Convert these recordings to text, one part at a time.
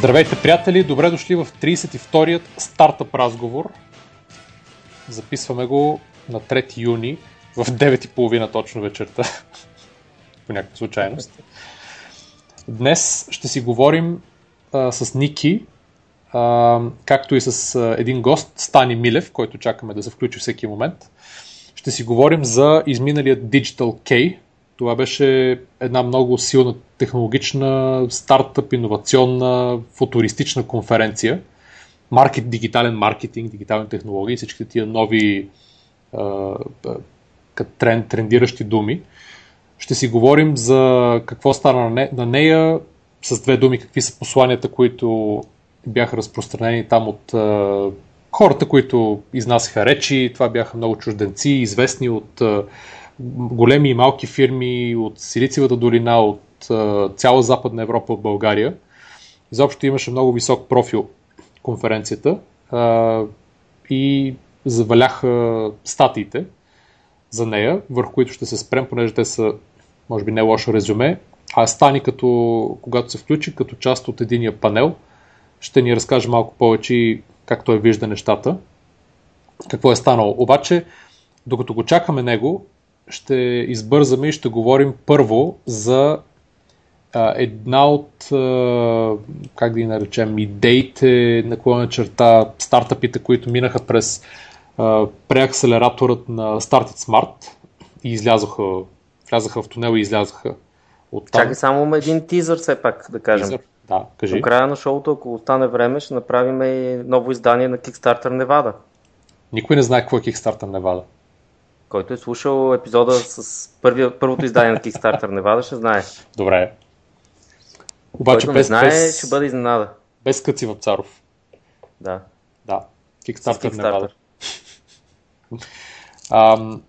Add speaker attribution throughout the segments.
Speaker 1: Здравейте, приятели! Добре дошли в 32-ият стартъп разговор. Записваме го на 3 юни в 9.30 точно вечерта. По някаква случайност. Днес ще си говорим а, с Ники, а, както и с а, един гост, Стани Милев, който чакаме да се включи всеки момент. Ще си говорим за изминалият Digital K, това беше една много силна технологична, стартъп, иновационна, футуристична конференция. Маркет, дигитален маркетинг, дигитални технологии, всичките тия нови а, тренд, трендиращи думи. Ще си говорим за какво стана на, на нея, с две думи какви са посланията, които бяха разпространени там от а, хората, които изнасяха речи. Това бяха много чужденци, известни от а, големи и малки фирми от Силициевата долина, от цяла Западна Европа, от България. Изобщо имаше много висок профил конференцията и заваляха статиите за нея, върху които ще се спрем, понеже те са, може би, не лошо резюме. А Стани, като, когато се включи, като част от единия панел, ще ни разкаже малко повече как той вижда нещата, какво е станало. Обаче, докато го чакаме него, ще избързаме и ще говорим първо за една от, как да ги наречем, идеите, на черта, стартъпите, които минаха през преакселераторът на Started Smart и излязоха, влязаха в тунел и излязаха от там.
Speaker 2: Чакай само един тизър все пак да кажем. Тизър?
Speaker 1: Да, кажи.
Speaker 2: До края на шоуто, ако остане време, ще направим и ново издание на Kickstarter Nevada.
Speaker 1: Никой не знае какво е Kickstarter Nevada
Speaker 2: който е слушал епизода с първия, първото издание на Kickstarter Невада, ще знае.
Speaker 1: Добре.
Speaker 2: Обаче който без, знае, без, ще бъде изненада.
Speaker 1: Без къци в Царов.
Speaker 2: Да.
Speaker 1: Да. Kickstarter, Невада. Um,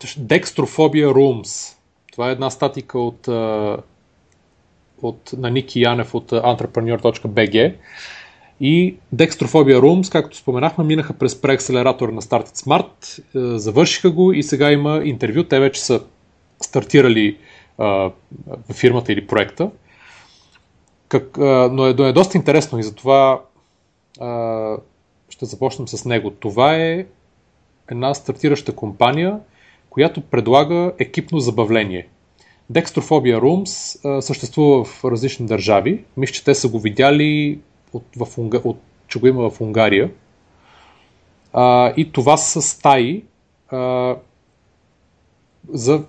Speaker 1: Dextrophobia Rooms. Това е една статика от, от на Ники Янев от entrepreneur.bg. И Dextrophobia Rooms, както споменахме, минаха през преакселератор на Started Smart, завършиха го и сега има интервю. Те вече са стартирали в фирмата или проекта. Как, но, е, но е доста интересно и затова а, ще започнем с него. Това е една стартираща компания, която предлага екипно забавление. Dextrophobia Rooms а, съществува в различни държави. Мисля, че те са го видяли от, в от, че го има в Унгария. А, и това са стаи а, за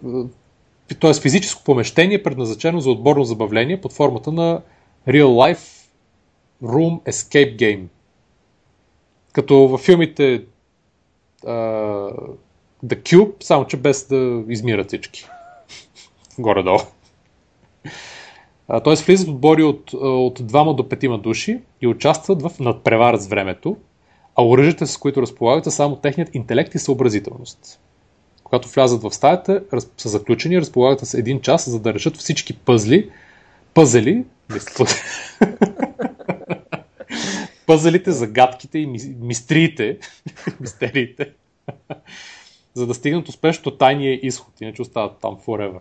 Speaker 1: т.е. физическо помещение, предназначено за отборно забавление под формата на Real Life Room Escape Game. Като във филмите uh, The Cube, само че без да измират всички. Горе-долу. Т.е. влизат отбори от, от 2 до 5 души и участват в надпревар с времето, а оръжията, с които разполагат, са само техният интелект и съобразителност. Когато влязат в стаята, са заключени, разполагат с един час, за да решат всички пъзли, пъзели, пъзелите, загадките и мистриите, мистериите, за да стигнат успешно тайния изход, иначе остават там forever.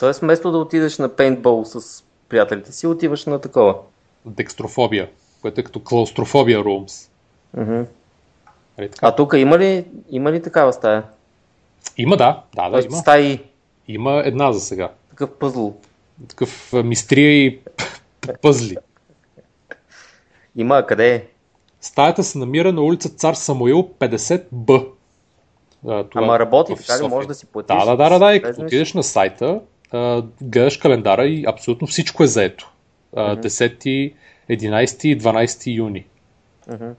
Speaker 2: Тоест, вместо да отидеш на пейнтбол с приятелите си, отиваш на такова.
Speaker 1: Декстрофобия, което е като клаустрофобия румс.
Speaker 2: Mm-hmm. А тук има ли, има ли такава стая?
Speaker 1: Има, да. Да, да, има.
Speaker 2: Стаи.
Speaker 1: Има една за сега.
Speaker 2: Такъв пъзл.
Speaker 1: Такъв мистрия и пъзли.
Speaker 2: Има, къде е?
Speaker 1: Стаята се намира на улица Цар Самуил 50Б.
Speaker 2: Това, Ама работи, така може да си платиш?
Speaker 1: Да, да, да, да, да. И като отидеш на сайта, гледаш календара и абсолютно всичко е заето. Uh, 10, 11 и 12 юни. Uh-huh.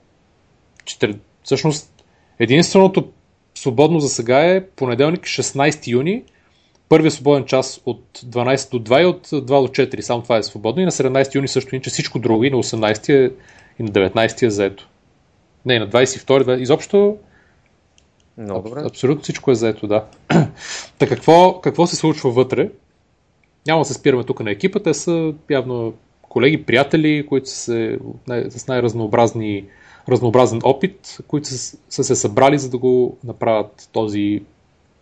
Speaker 1: Четир... Всъщност, единственото свободно за сега е понеделник 16 юни, първия свободен час от 12 до 2 и от 2 до 4. Само това е свободно. И на 17 юни също, иначе всичко друго и на 18 е, и на 19 е заето. Не, на 22 изобщо
Speaker 2: много добре.
Speaker 1: Абсолютно всичко е заето, да. Та какво, какво се случва вътре? Няма да се спираме тук на екипа, те са явно колеги, приятели, които са се, с най-разнообразни разнообразен опит, които са, са се събрали, за да го направят този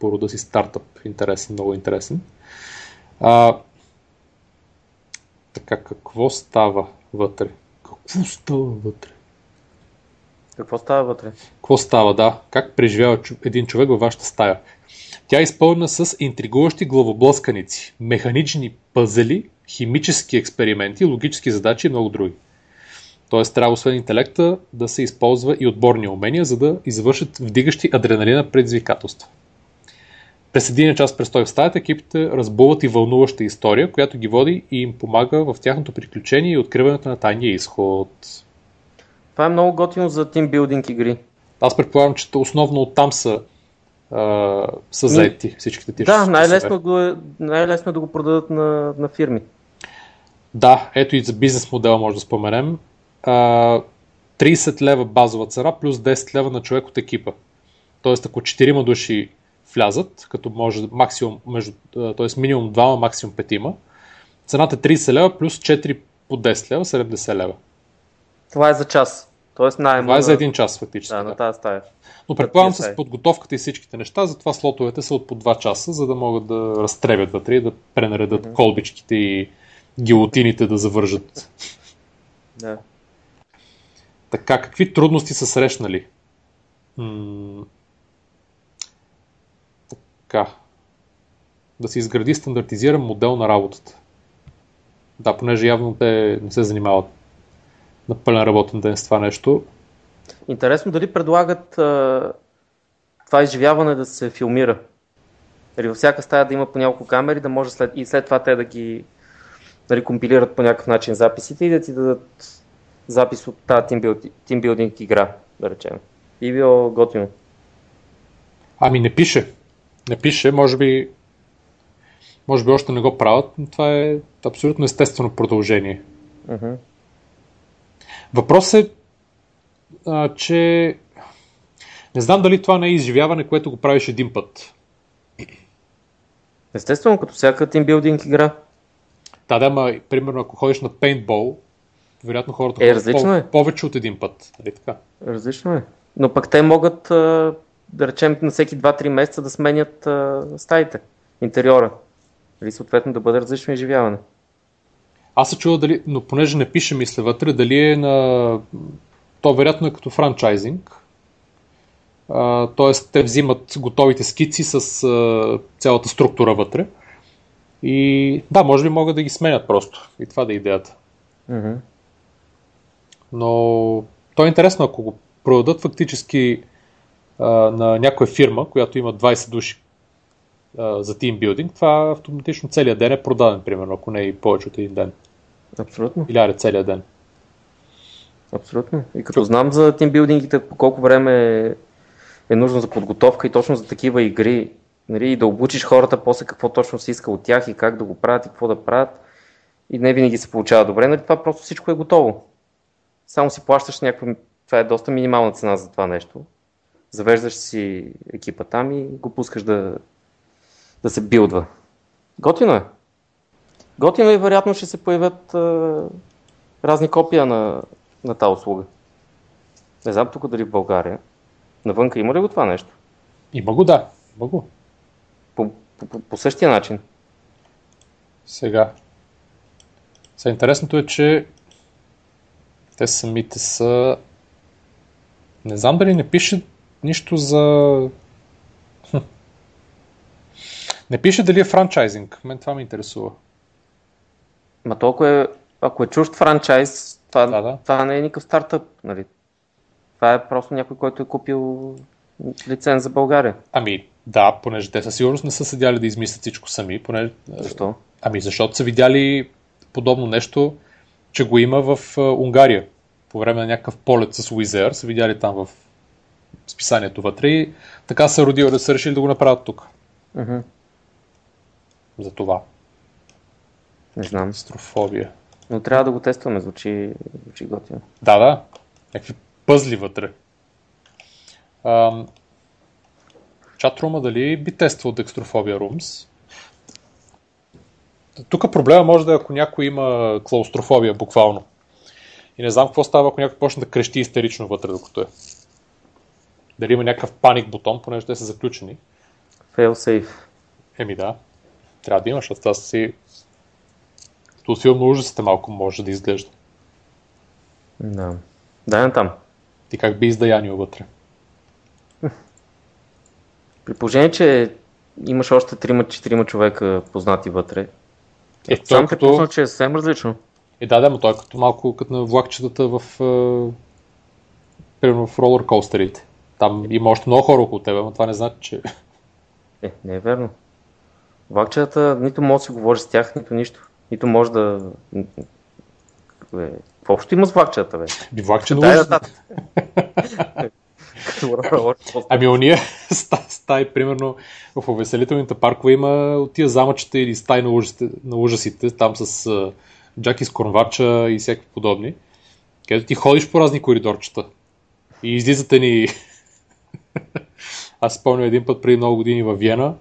Speaker 1: порода си стартъп. Интересен, много интересен. А, така, какво става? вътре. Какво става вътре?
Speaker 2: Какво става вътре?
Speaker 1: Какво става, да? Как преживява един човек във вашата стая? Тя е изпълнена с интригуващи главоблъсканици, механични пъзели, химически експерименти, логически задачи и много други. Тоест трябва освен интелекта да се използва и отборни умения, за да извършат вдигащи адреналина предизвикателства. През един час престой в стаята екипите разбуват и вълнуваща история, която ги води и им помага в тяхното приключение и откриването на тайния изход.
Speaker 2: Това е много готино за тимбилдинг игри.
Speaker 1: Аз предполагам, че основно оттам са, а, са заети всичките ти.
Speaker 2: Да, най-лесно, го е, най-лесно е да го продадат на, на фирми.
Speaker 1: Да, ето и за бизнес модела може да споменем. А, 30 лева базова цена плюс 10 лева на човек от екипа. Тоест, ако 4 души влязат, като може максимум, между, т.е. минимум 2, максимум 5 има, цената е 30 лева плюс 4 по 10 лева, 70 лева.
Speaker 2: Това е за час. Тоест найема.
Speaker 1: Това е за един час фактически.
Speaker 2: Да, на тази стая.
Speaker 1: Но предполагам с подготовката и всичките неща, затова слотовете са от по 2 часа, за да могат да разтребят вътре и да пренаредат mm-hmm. колбичките и гилотините да завържат.
Speaker 2: Да.
Speaker 1: Така, какви трудности са срещнали? М- така. Да се изгради стандартизиран модел на работата. Да, понеже явно те не се занимават на пълен работен ден с това нещо.
Speaker 2: Интересно дали предлагат а, това изживяване да се филмира. Или във всяка стая да има по няколко камери, да може след, и след това те да ги дали, компилират по някакъв начин записите и да ти дадат запис от тази тимбилдинг игра, да речем. И било готино.
Speaker 1: Ами не пише. Не пише, може би може би още не го правят, но това е абсолютно естествено продължение.
Speaker 2: Uh-huh.
Speaker 1: Въпросът е, а, че не знам дали това не е изживяване, което го правиш един път.
Speaker 2: Естествено, като всяка тимбилдинг игра.
Speaker 1: Да, да, ма, примерно, ако ходиш на пейнтбол, вероятно хората
Speaker 2: е, различно
Speaker 1: по-
Speaker 2: е.
Speaker 1: повече от един път. Нали така?
Speaker 2: Различно е. Но пък те могат, да речем, на всеки 2-3 месеца да сменят стаите, интериора. Или съответно да бъде различно изживяване.
Speaker 1: Аз се чува дали, но понеже не пише мисля вътре, дали е на... То вероятно е като франчайзинг. Тоест те взимат готовите скици с а, цялата структура вътре. И да, може би могат да ги сменят просто. И това да е идеята.
Speaker 2: Mm-hmm.
Speaker 1: Но то е интересно, ако го продадат фактически а, на някоя фирма, която има 20 души за тимбилдинг, това автоматично целият ден е продаден, примерно, ако не и повече от един ден.
Speaker 2: Абсолютно.
Speaker 1: Или целият ден.
Speaker 2: Абсолютно. И като знам за тимбилдингите, по колко време е нужно за подготовка и точно за такива игри, нали, и да обучиш хората после какво точно се иска от тях и как да го правят и какво да правят, и не винаги се получава добре, нали, това просто всичко е готово. Само си плащаш някаква, това е доста минимална цена за това нещо. Завеждаш си екипа там и го пускаш да, да се билдва. Готино е. Готино и вероятно ще се появят а, разни копия на, на тази услуга. Не знам тук дали в България. Навънка има ли го това нещо?
Speaker 1: Има го, да. Има го.
Speaker 2: По, по, по, по същия начин.
Speaker 1: Сега. Сега интересното е, че те самите са... Не знам дали не пише нищо за... Хм. Не пише дали е франчайзинг. Мен това ме интересува.
Speaker 2: Ма толкова е, ако е чужд франчайз, това,
Speaker 1: Да, да.
Speaker 2: това не е никакъв стартъп. Нали? Това е просто някой, който е купил лиценз за България.
Speaker 1: Ами, да, понеже те със сигурност не са седяли да измислят всичко сами. Понеже...
Speaker 2: Защо?
Speaker 1: Ами, защото са видяли подобно нещо, че го има в а, Унгария. По време на някакъв полет с Уизер, са видяли там в списанието вътре и така са родили да са решили да го направят тук.
Speaker 2: Мгм.
Speaker 1: За това.
Speaker 2: Не знам.
Speaker 1: Астрофобия.
Speaker 2: Но трябва да го тестваме, звучи, звучи готино.
Speaker 1: Да, да. Някакви пъзли вътре. Ам... Чатрума дали би тествал Dextrophobia Rooms? Тук проблема може да е ако някой има клаустрофобия буквално. И не знам какво става, ако някой почне да крещи истерично вътре, докато е. Дали има някакъв паник бутон, понеже те са заключени.
Speaker 2: Fail safe.
Speaker 1: Еми да, трябва да имаш, защото това си... Филм на ужасите малко може да изглежда.
Speaker 2: Да. Дай на там.
Speaker 1: Ти как би издаянио вътре?
Speaker 2: При положение, че имаш още 3-4 човека познати вътре,
Speaker 1: Е,
Speaker 2: сам
Speaker 1: той
Speaker 2: те
Speaker 1: като...
Speaker 2: пусна, че е съвсем различно.
Speaker 1: Е, да, да, но той е като малко като на влакчетата в... Е... Примерно в ролер коустерите. Там има още много хора около тебе, но това не значи, че...
Speaker 2: Е, не е верно. Влакчетата нито може да си говори с тях, нито нищо. Нито може да... Бе, какво общо има с влакчетата, бе?
Speaker 1: Би влакче
Speaker 2: Дай нататък.
Speaker 1: Ами уния ста- стаи, примерно в увеселителните паркове има от тия замъчета или стаи на ужасите, на ужасите там с а, Джаки с корнвача и всякакви подобни, където ти ходиш по разни коридорчета и излизате ни... Аз спомням един път преди много години във Виена,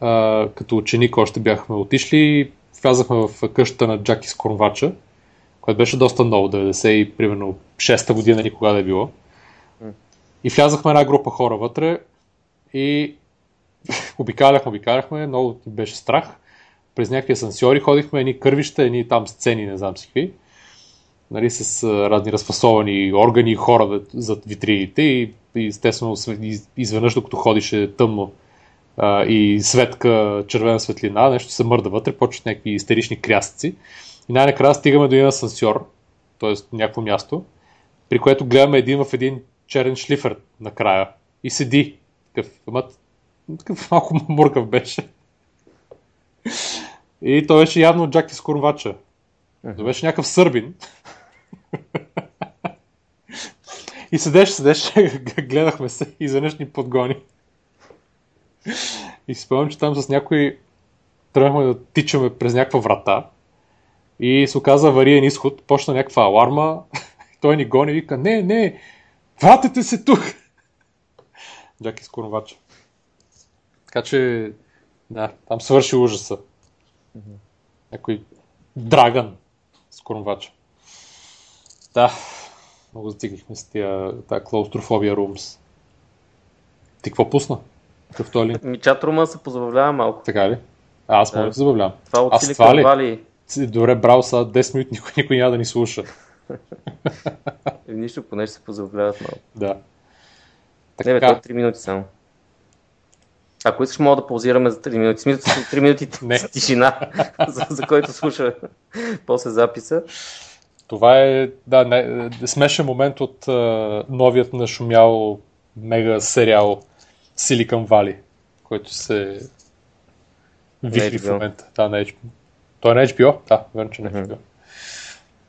Speaker 1: а, като ученик още бяхме отишли, влязахме в къщата на Джаки с корнвача, което беше доста ново, 90 и примерно 6-та година или кога да е било. И влязахме една група хора вътре и обикаляхме, обикаляхме, много беше страх. През някакви асансьори ходихме, едни кървища, едни там сцени, не знам си какви. Нали, с разни разфасовани органи и хора зад витрините и, и естествено изведнъж докато ходише тъмно а, и светка, червена светлина, нещо се мърда вътре, почват някакви истерични крясъци. И най-накрая стигаме до един асансьор, т.е. някакво място, при което гледаме един в един черен шлифер накрая и седи. Такъв, ама, такъв малко муркав беше. И той беше явно Джаки с корнвача. Това беше някакъв сърбин. И седеше, седеше, гледахме се и изведнъж ни подгони. И си спомням, че там с някой тръгнахме да тичаме през някаква врата и се оказа авариен изход, почна някаква аларма, той ни гони и вика, не, не, вратете се тук! Джаки с корнвача. Така че, да, там свърши ужаса. Някой драган с корнвача. Да, много затиглихме с тия, тая клаустрофобия румс. Ти какво пусна? Този линк?
Speaker 2: Ми чат рума се позабавлява малко.
Speaker 1: Така ли? А, аз мога
Speaker 2: Да.
Speaker 1: се забавлявам.
Speaker 2: Това от
Speaker 1: Аз това ли? Си, Добре, браво, сега 10 минути никой, никой няма да ни слуша.
Speaker 2: Е, Нищо, поне ще се позабавляват малко.
Speaker 1: Да.
Speaker 2: Не, бе, това е
Speaker 1: Така,
Speaker 2: 3 минути само. Ако искаш, мога да паузираме за 3 минути. Смисъл, 3 минути тишина, за, за който слуша после записа.
Speaker 1: Това е да, не, смешен момент от а, новият нашумял мега сериал Silicon Valley, който се вихри в момента. Да, на HBO. Той е на HBO? Да, верно, че е
Speaker 2: Мгм.
Speaker 1: HBO.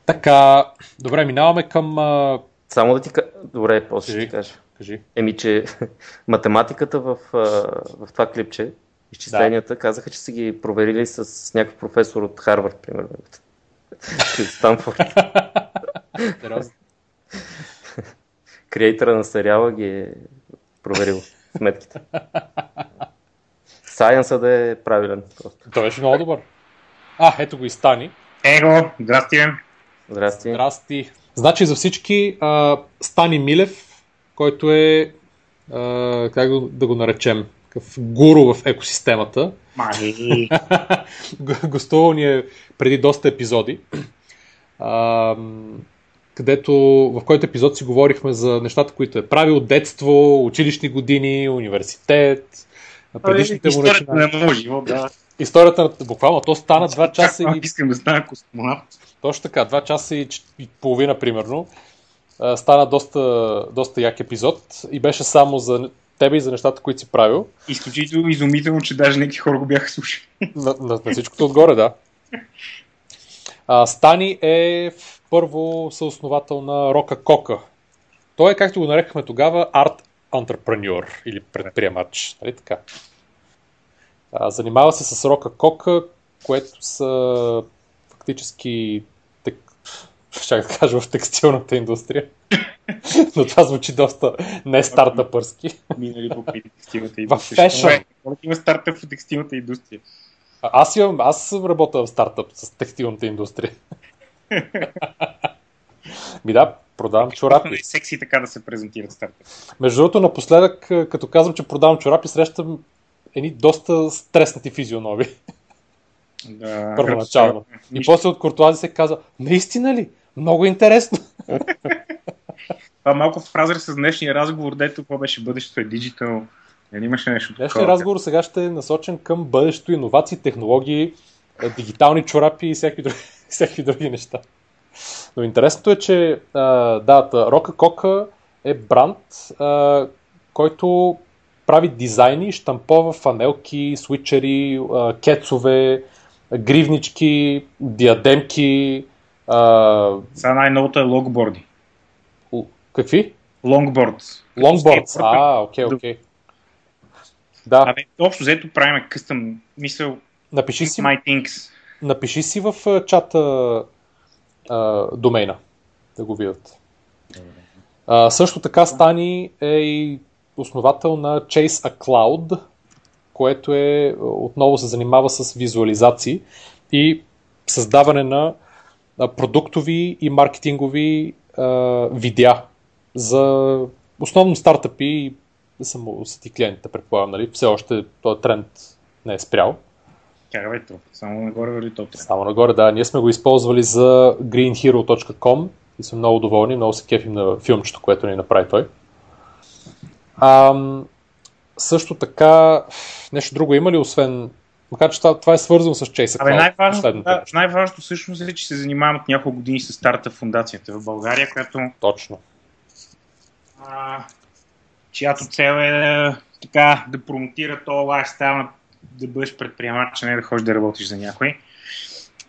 Speaker 1: Така, добре, минаваме към... А...
Speaker 2: Само да ти кажа. Добре, после ще
Speaker 1: Кажи.
Speaker 2: ти кажа.
Speaker 1: Кажи.
Speaker 2: Еми, че математиката в, в това клипче, изчисленията, казаха, че са ги проверили с някакъв професор от Харвард, примерно. Станфорд. Креатора на сериала ги е проверил сметките. Сайенса да е правилен. Просто.
Speaker 1: Той беше много добър. А, ето го и Стани.
Speaker 3: Его, здрасти.
Speaker 2: Здрасти.
Speaker 1: Здрасти. Значи за всички а, Стани Милев, който е, а, как да го наречем, такъв гуру в екосистемата. Гостувал ни е преди доста епизоди, а, където, в който епизод си говорихме за нещата, които е правил, детство, училищни години, университет, предишните му начинания.
Speaker 3: живот, да.
Speaker 1: Историята на... Буквално, то стана 2 часа и
Speaker 3: Искам да стана космонавт.
Speaker 1: Точно така, 2 часа и, и половина примерно. Стана доста, доста як епизод и беше само за тебе и за нещата, които си правил.
Speaker 3: Изключително изумително, че даже някакви хора го бяха слушали.
Speaker 1: На, на, на всичкото отгоре, да. А, Стани е първо съосновател на Рока Кока. Той е, както го нарекахме тогава, арт антрепреньор или предприемач. Нали така? А, занимава се с Рока Кока, което са фактически тек... да кажа в текстилната индустрия. Но това звучи доста не стартъпърски.
Speaker 3: Минали покрай текстилната
Speaker 1: В
Speaker 3: индустрия.
Speaker 1: фешън.
Speaker 3: Добре, Колко има стартъп в текстилната индустрия?
Speaker 1: Аз имам, аз съм работил в стартъп с текстилната индустрия. Ми да, продавам чорапи.
Speaker 3: е секси така да се презентират стартъп.
Speaker 1: Между другото, напоследък, като казвам, че продавам чорапи, срещам едни доста стреснати физиономи,
Speaker 3: Да,
Speaker 1: първоначално. И после от куртуази се казва, наистина ли? Много интересно.
Speaker 3: Това малко в разрез с днешния разговор, дето какво беше бъдещето е диджитал. Нали имаше нещо
Speaker 1: Днешният
Speaker 3: такова?
Speaker 1: разговор сега ще е насочен към бъдещето, иновации, технологии, е, дигитални чорапи и всякакви други, всякакви други неща. Но интересното е, че а, да, Рока Кока е бранд, а, който прави дизайни, штампова фанелки, свичери, а, кецове, гривнички, диадемки. А,
Speaker 3: Сега най-новото е лонгборди.
Speaker 1: Какви?
Speaker 3: Лонгборд. Скейтборд.
Speaker 1: А, окей, окей. Да,
Speaker 3: Абе, общо взето правим къстъм мисъл
Speaker 1: напиши си
Speaker 3: My Things.
Speaker 1: Напиши си в чата а, домейна, да го видят. А, също така Стани е и основател на Chase a Cloud, което е отново се занимава с визуализации и създаване на продуктови и маркетингови а, видеа за основно стартъпи и само са ти клиентите, предполагам, нали? Все още този тренд не е спрял.
Speaker 3: Бе, то? Само нагоре върви топ тренд.
Speaker 1: Само нагоре, да. Ние сме го използвали за greenhero.com и сме много доволни, много се кефим на филмчето, което ни направи той. Ам, също така, нещо друго има ли, освен... Макар че това, това е свързано с Chase
Speaker 3: Абе,
Speaker 1: Cloud,
Speaker 3: най-важното,
Speaker 1: последното
Speaker 3: да, най-важното всъщност е, че се занимавам от няколко години с старта фундацията в България, която,
Speaker 1: Точно.
Speaker 3: А, чиято цел е така да промотира този лайфстайл да бъдеш предприемач, а не да ходиш да работиш за някой.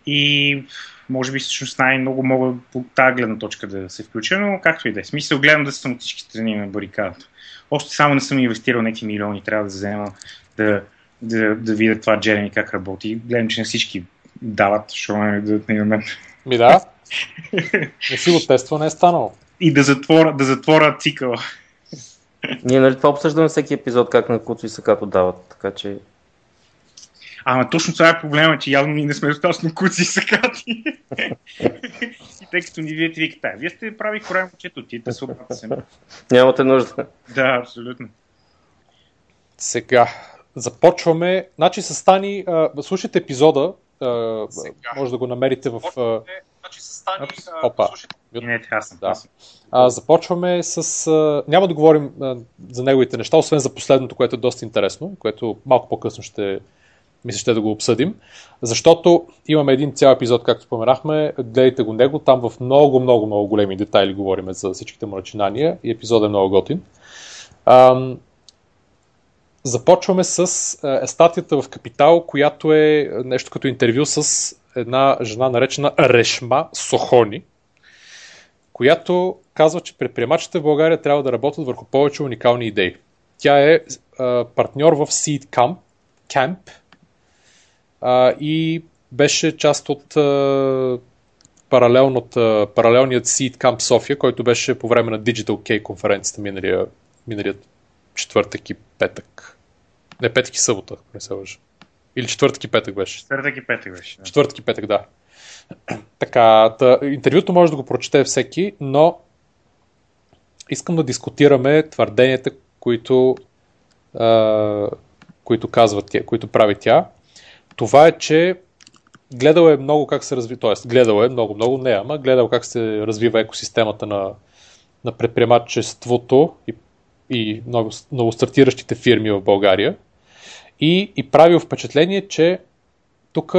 Speaker 3: И може би всъщност най-много мога по тази гледна точка да се включа, но както и да е. Смисъл гледам да съм от всички страни на барикадата. Още само не съм инвестирал някакви милиони, трябва да взема да, да, да видя това Джереми как работи. Гледам, че на всички дават, защото не дадат на.
Speaker 1: Ми да, не си го тества, не е станало.
Speaker 3: И да затворя, да затворя цикъла.
Speaker 2: Ние нали това обсъждаме всеки епизод, как на Куцо и Сакато дават, така че...
Speaker 3: Ама точно това е проблема, че явно ние не сме достатъчно куци и сакати. и тъй като ни вие ти викате, вие сте прави хора момчето, ти те се обрата се.
Speaker 2: Нямате нужда.
Speaker 3: Да, абсолютно.
Speaker 1: Сега, започваме. Значи с Стани, слушайте епизода, а, може да го намерите в... А,
Speaker 3: Опс,
Speaker 1: опа.
Speaker 3: Не, аз съм.
Speaker 1: Да. А, започваме с... А, няма да говорим а, за неговите неща, освен за последното, което е доста интересно, което малко по-късно ще мисля, ще да го обсъдим, защото имаме един цял епизод, както споменахме, гледайте го него, там в много, много, много големи детайли говорим за всичките му начинания и епизодът е много готин. Ам, започваме с е, статията в Капитал, която е нещо като интервю с една жена наречена Решма Сохони, която казва, че предприемачите в България трябва да работят върху повече уникални идеи. Тя е а, партньор в Seed Camp, Camp а, и беше част от а, паралелният Seed Camp София, който беше по време на Digital K конференцията миналия, миналият четвъртък и петък. Не, петък и събота, не се лъжа. Или четвъртък и петък беше.
Speaker 3: Четвъртък и петък беше. Да.
Speaker 1: Четвъртък и петък, да. Така, та, интервюто може да го прочете всеки, но искам да дискутираме твърденията, които, а, които казват тя, които прави тя. Това е, че гледал е много как се развива, т.е. гледал е много, много не, ама гледал как се развива екосистемата на, на предприемачеството и, и много, много стартиращите фирми в България. И, и правил впечатление, че тук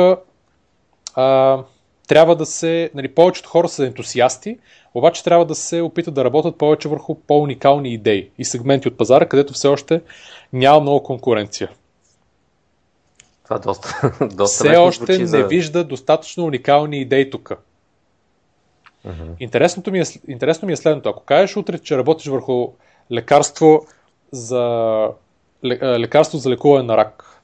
Speaker 1: трябва да се, нали, повечето хора са ентусиасти, обаче трябва да се опитат да работят повече върху по-уникални идеи и сегменти от пазара, където все още няма много конкуренция.
Speaker 2: Това доста, доста
Speaker 1: Все още не
Speaker 2: за...
Speaker 1: вижда достатъчно уникални идеи тук. Интересното ми, е, интересно ми е следното. Ако кажеш утре, че работиш върху лекарство за, лекарство за лекуване на рак,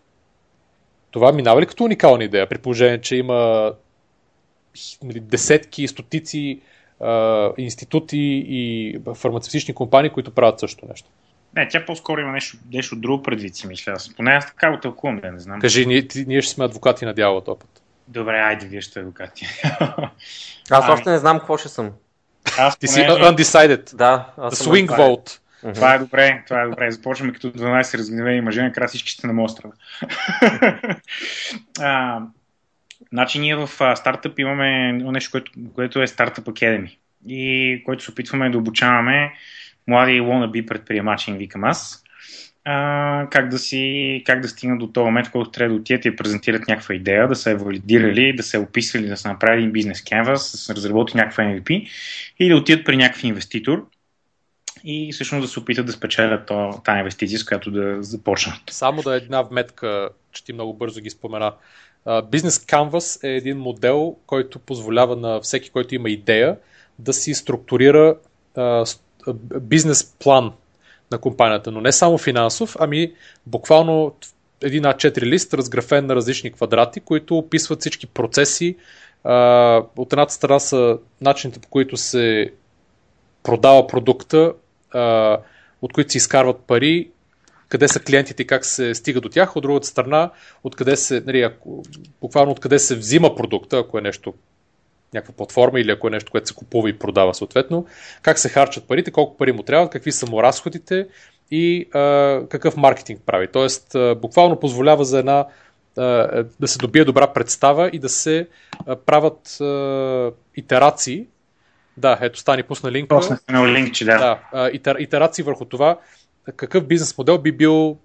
Speaker 1: това минава ли като уникална идея, при положение, че има нали, десетки, стотици а, институти и фармацевтични компании, които правят също нещо?
Speaker 3: Не, тя по-скоро има нещо, нещо друго предвид си, мисля. Аз поне аз така го тълкувам, да не знам.
Speaker 1: Кажи, ние, ти- ние ще сме адвокати на дяволата опит.
Speaker 3: Добре, айде, вие ще адвокати.
Speaker 2: Аз
Speaker 3: Ами.
Speaker 2: още не знам какво ще съм.
Speaker 3: Аз
Speaker 1: Ти си
Speaker 3: поне...
Speaker 1: undecided.
Speaker 2: Да, аз
Speaker 1: swing vote.
Speaker 2: Мгм.
Speaker 3: Това е добре, това е добре. Започваме като 12 разгневени мъже, накрая всички сте на острова. а, значи ние в а, стартъп имаме нещо, което, което е Startup Academy. и който се опитваме да обучаваме млади wannabe предприемачи, им викам аз, а, как, да си, как да стигнат до този момент, който трябва да отидат и презентират някаква идея, да са валидирали, да са описали, да са направили бизнес canvas, да са разработили някаква MVP и да отидат при някакъв инвеститор и всъщност да се опитат да спечелят тази инвестиция, с която да започнат.
Speaker 1: Само да е една вметка, че ти много бързо ги спомена. Бизнес Canvas е един модел, който позволява на всеки, който има идея, да си структурира бизнес план на компанията, но не само финансов, ами буквално един А4 лист, разграфен на различни квадрати, които описват всички процеси. От едната страна са начините, по които се продава продукта, от които се изкарват пари, къде са клиентите и как се стига до тях, от другата страна, откъде се, нали, буквално откъде се взима продукта, ако е нещо някаква платформа или ако е нещо, което се купува и продава съответно, как се харчат парите, колко пари му трябват, какви са му разходите и а, какъв маркетинг прави. Тоест, а, буквално позволява за една а, да се добие добра представа и да се а, правят а, итерации. Да, ето стани пусна линка.
Speaker 3: Пусна линк, че да.
Speaker 1: да а, итерации върху това какъв бизнес модел би бил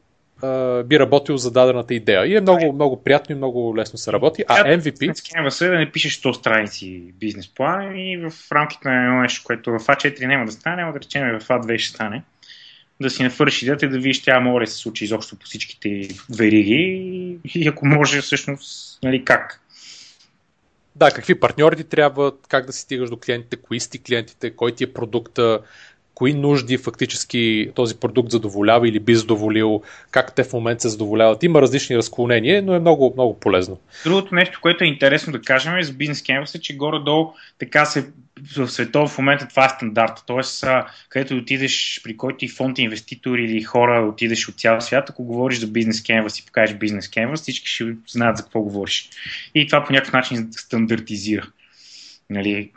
Speaker 1: би работил за дадената идея. И е много, много приятно и много лесно се работи. А MVP...
Speaker 3: Canvas е да не пишеш 100 страници бизнес план и в рамките на едно нещо, което в А4 няма да стане, няма да речем в А2 ще стане. Да си нафършиш идеята и да видиш тя може да се случи изобщо по всичките вериги и ако може всъщност нали, как.
Speaker 1: Да, какви партньори ти трябват, как да си стигаш до клиентите, кои сте клиентите, кой ти е продукта, кои нужди фактически този продукт задоволява или би задоволил, как те в момента се задоволяват. Има различни разклонения, но е много, много полезно.
Speaker 3: Другото нещо, което е интересно да кажем е за бизнес Canvas е, че горе-долу така се в света в момента това е стандарт. Тоест, където отидеш при който и фонд инвеститори или хора отидеш от цял свят, ако говориш за бизнес Canvas и покажеш бизнес Canvas, всички ще знаят за какво говориш. И това по някакъв начин стандартизира нали,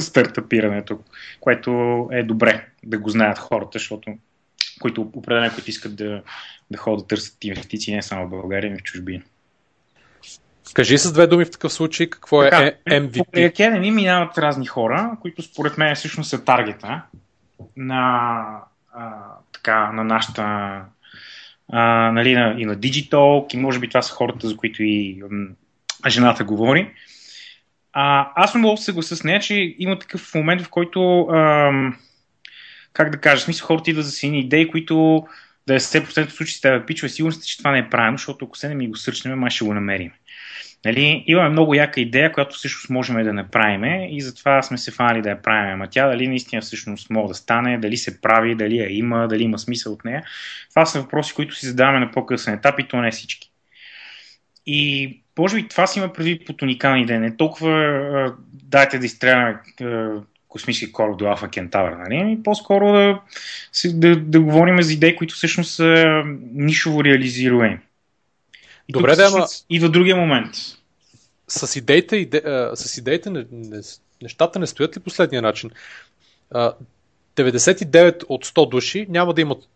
Speaker 3: стартапирането, което е добре да го знаят хората, защото които определено които искат да, да ходят да търсят инвестиции не само в България, но и в чужбина.
Speaker 1: Кажи с две думи в такъв случай какво е така, е MVP. По
Speaker 3: Academy минават разни хора, които според мен всъщност са таргета на, а, така, на нашата а, нали, на, и на Digital, и може би това са хората, за които и м, жената говори. А, аз не мога да се съглася с нея, че има такъв момент, в който, ам, как да кажа, смисъл хората идват за сини идеи, които 90% от случаите да пичове сигурно сте, че това не е правилно, защото ако се не ми го сърчнем, май ще го намерим. Нали, имаме много яка идея, която всъщност можем да направим и затова сме се фанали да я правим. Ама тя дали наистина всъщност може да стане, дали се прави, дали я има, дали има смисъл от нея. Това са въпроси, които си задаваме на по-късен етап и то не всички. И може би това си има предвид под уникални идеи. Не толкова а, дайте да изстреляме космически кораб до Алфа Кентавър, нали? И по-скоро да, да, да говорим за идеи, които всъщност са нишово реализируеми.
Speaker 1: Добре, да, ама...
Speaker 3: Идва другия момент.
Speaker 1: С идеите, иде... с идеите не, не, нещата не стоят ли последния начин? 99 от 100 души няма да имат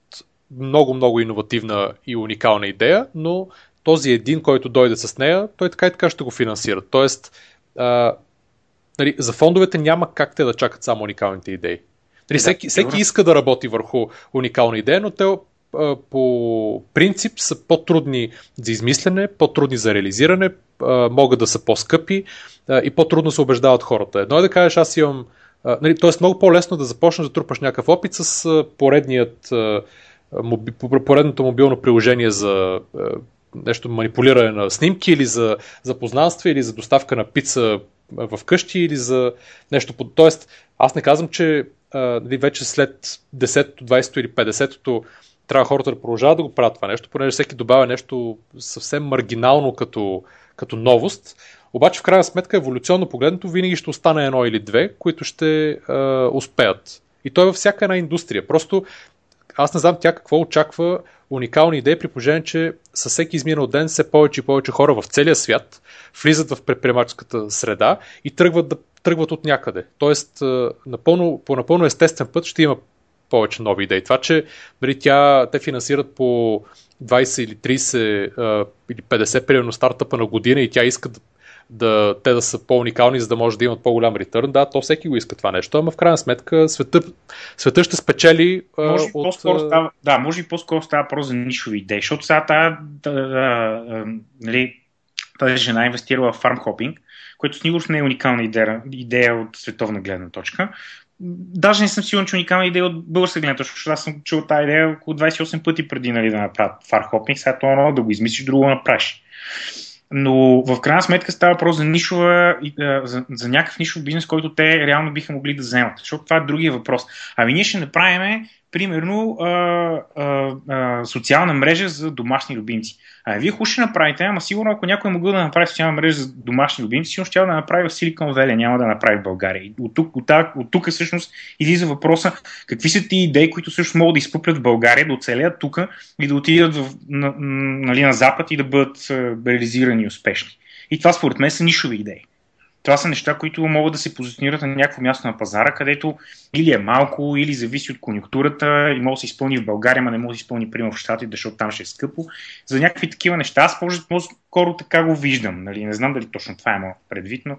Speaker 1: много-много иновативна и уникална идея, но този един, който дойде с нея, той така и така ще го финансира. Тоест, а, нали, за фондовете няма как те да чакат само уникалните идеи. Нали, да, всеки, всеки иска да работи върху уникална идея, но те а, по принцип са по-трудни за измислене, по-трудни за реализиране, а, могат да са по-скъпи а, и по-трудно се убеждават хората. Едно е да кажеш, аз имам. А, нали, тоест, много по-лесно да започнеш да трупаш някакъв опит с а, поредният. А, поредното мобилно приложение за нещо манипулиране на снимки или за, за или за доставка на пица в къщи или за нещо под... Тоест, аз не казвам, че нали, вече след 10-то, 20-то или 50-то трябва хората да продължават да го правят това нещо, понеже всеки добавя нещо съвсем маргинално като, като новост. Обаче в крайна сметка, еволюционно погледнато, винаги ще остане едно или две, които ще а, успеят. И то е във всяка една индустрия. Просто аз не знам тя какво очаква уникални идеи, при положение, че със всеки изминал ден все повече и повече хора в целия свят влизат в предприемаческата среда и тръгват да тръгват от някъде. Тоест, напълно, по напълно естествен път ще има повече нови идеи. Това, че нали, тя, те финансират по 20 или 30 или 50 примерно стартъпа на година и тя иска да, да, те да са по-уникални, за да може да имат по-голям ретърн, да, то всеки го иска това нещо, ама в крайна сметка света, света ще спечели
Speaker 3: може
Speaker 1: от...
Speaker 3: По-скоро става, да, може и по-скоро става просто за нишови идеи, защото сега тази, да, да, да, нали, тази жена е инвестирала в фармхопинг, което сигурно не е уникална идея, идея от световна гледна точка. Даже не съм сигурен, че уникална идея от българска гледна точка, защото аз съм чул тази идея около 28 пъти преди нали, да направят фархопинг, сега това да го измислиш, друго направиш. Но в крайна сметка става въпрос за, нишова, за, за някакъв нишов бизнес, който те реално биха могли да вземат. Защото това е другия въпрос. Ами ние ще направим примерно а, а, а, социална мрежа за домашни любимци. А вие хубаво ще направите, ама сигурно ако някой могъл да направи социална мрежа за домашни любимци, сигурно ще да направи в Силикон Вели, няма да направи в България. От тук, от, тук, от тук всъщност излиза въпроса какви са ти идеи, които също могат да изпъплят в България, да оцелят тук и да отидат в, на, нали, на Запад и да бъдат реализирани успешни. И това според мен са нишови идеи. Това са неща, които могат да се позиционират на някакво място на пазара, където или е малко, или зависи от конъюнктурата и може да се изпълни в България, но не може да се изпълни примерно в Штатите, защото там ще е скъпо. За някакви такива неща аз по-скоро така го виждам. Нали? Не знам дали точно това е имал предвид, но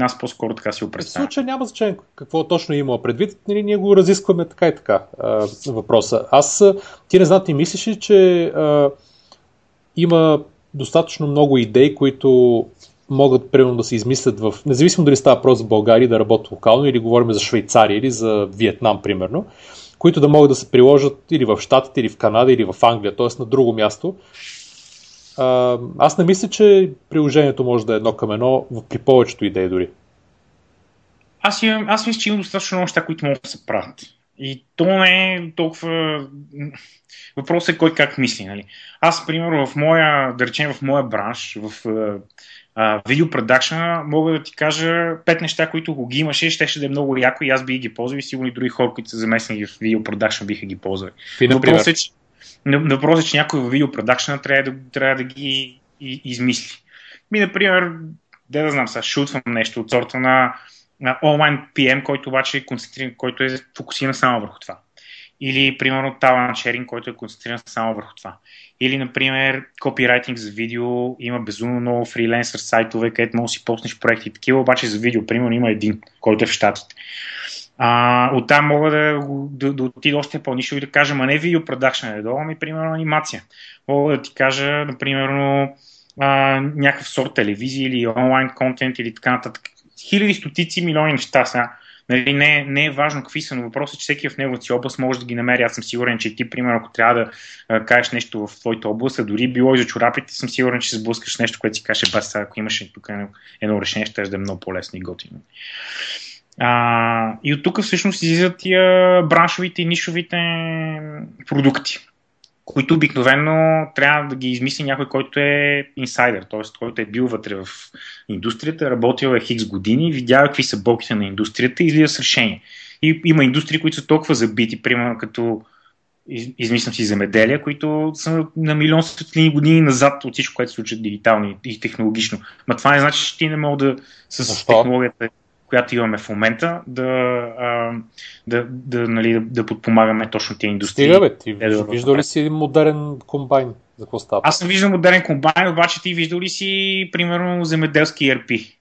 Speaker 3: аз по-скоро така си го представям.
Speaker 1: В случая няма значение какво точно е имало предвид. Нали, ние го разискваме така и така а, въпроса. Аз, ти не знам, ти мислиш ли, че а, има достатъчно много идеи, които могат примерно да се измислят в, независимо дали става въпрос за България да работят локално или говорим за Швейцария или за Виетнам примерно, които да могат да се приложат или в Штатите, или в Канада, или в Англия, т.е. на друго място. Аз не мисля, че приложението може да е едно към едно при повечето идеи дори.
Speaker 3: Аз, имам, аз мисля, че има достатъчно много неща, които могат да се правят. И то не е толкова... Въпросът е кой как мисли. Нали? Аз, примерно, в моя, да речем, в моя бранш, в видеопродакшена, мога да ти кажа пет неща, които го ги имаше, ще, ще да е много яко и аз би ги ползвал и сигурно и други хора, които са замесени в видеопродакшн, биха ги ползвали. Въпросът е, че, въпрос е, че някой в видеопродакшена трябва да, трябва да ги измисли. Ми, например, да да знам сега, шутвам нещо от сорта на, на онлайн PM, който обаче е концентриран, който е фокусиран само върху това. Или, примерно, talent sharing, който е концентриран само върху това. Или, например, копирайтинг за видео. Има безумно много фриленсър сайтове, където може да си поснеш проекти и такива, обаче за видео, примерно, има един, който е в Штатите. А, оттам мога да, да, да отида още по-нишо и да кажа, ма не видео продакшн е долу, ами примерно анимация. Мога да ти кажа, например, някакъв сорт телевизия или онлайн контент или така нататък. Хиляди, стотици, милиони неща сега. Нали, не, не е важно какви са, но въпросът е, че всеки в неговата си област може да ги намери. Аз съм сигурен, че ти, примерно, ако трябва да а, кажеш нещо в твоята област, а дори било и за чорапите, съм сигурен, че се сблъскаш нещо, което си каже, бас, ако имаш тук едно, едно решение, ще да е много по-лесно и готино. А, и от тук всъщност излизат тия браншовите и нишовите продукти които обикновено трябва да ги измисли някой, който е инсайдер, т.е. който е бил вътре в индустрията, работил е хикс години, видява какви са болките на индустрията и излиза с решение. И има индустрии, които са толкова забити, примерно като измислям си земеделия, които са на милион светлини години назад от всичко, което се случва дигитално и технологично. Ма това не значи, че ти не мога да с Защо? технологията която имаме в момента, да, а, да, да, нали, да, да подпомагаме точно тези индустрии.
Speaker 1: Стига, бе, ти е, да виждал ли си един модерен комбайн? За какво става?
Speaker 3: Аз съм виждал модерен комбайн, обаче ти виждал ли си, примерно, земеделски ERP?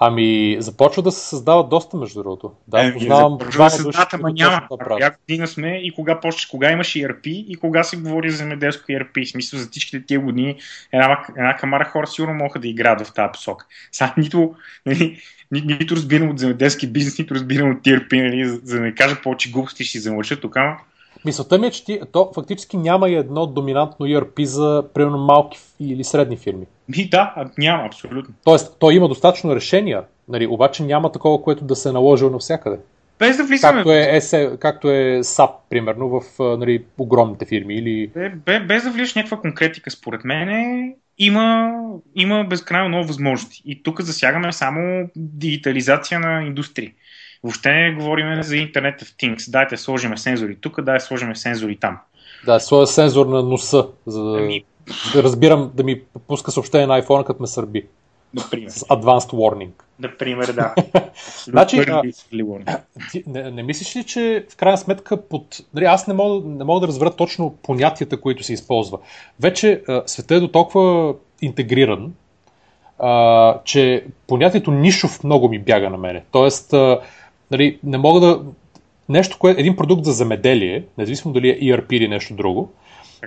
Speaker 1: Ами, започва да се създава доста, между другото.
Speaker 3: Да, е, познавам започва да се създават, ама няма. Да година сме и кога, почти, кога имаш ERP и кога се говори за земеделско ERP. В смисъл, за всичките тия години една, една камара хора сигурно могат да играят в тази посока. Сега нито, нали, ни, нито разбирам от земеделски бизнес, нито разбирам от TRP, нали, за, за да не кажа повече глупости, ще си замълча тук, ама
Speaker 1: Мисълта ми е, че ти, то фактически няма и едно доминантно ERP за примерно малки или средни фирми.
Speaker 3: Ми, да, няма, абсолютно.
Speaker 1: Тоест, то има достатъчно решения, нали, обаче няма такова, което да се е наложило навсякъде.
Speaker 3: Без да влизаме.
Speaker 1: Както е, ESE, както е SAP, примерно, в нали, огромните фирми. Или...
Speaker 3: Без, без да влизаш някаква конкретика, според мен, има, има безкрайно много възможности. И тук засягаме само дигитализация на индустрии. Въобще не говорим за Internet of Things. Дайте сложиме сензори тук, дай сложиме сензори там.
Speaker 1: Да, своя сензор на носа, за да, ами... да разбирам да ми пуска съобщение на iPhone, като ме сърби.
Speaker 3: Например.
Speaker 1: С Advanced Warning.
Speaker 3: Например, да.
Speaker 1: значи, а, ти, не, не мислиш ли, че в крайна сметка под... Нали, аз не мога, не мога да разбера точно понятията, които се използва. Вече а, света е до толкова интегриран, а, че понятието нишов много ми бяга на мене. Тоест, а, нали, не мога да... Нещо, кое, един продукт за земеделие, независимо дали е ERP или нещо друго,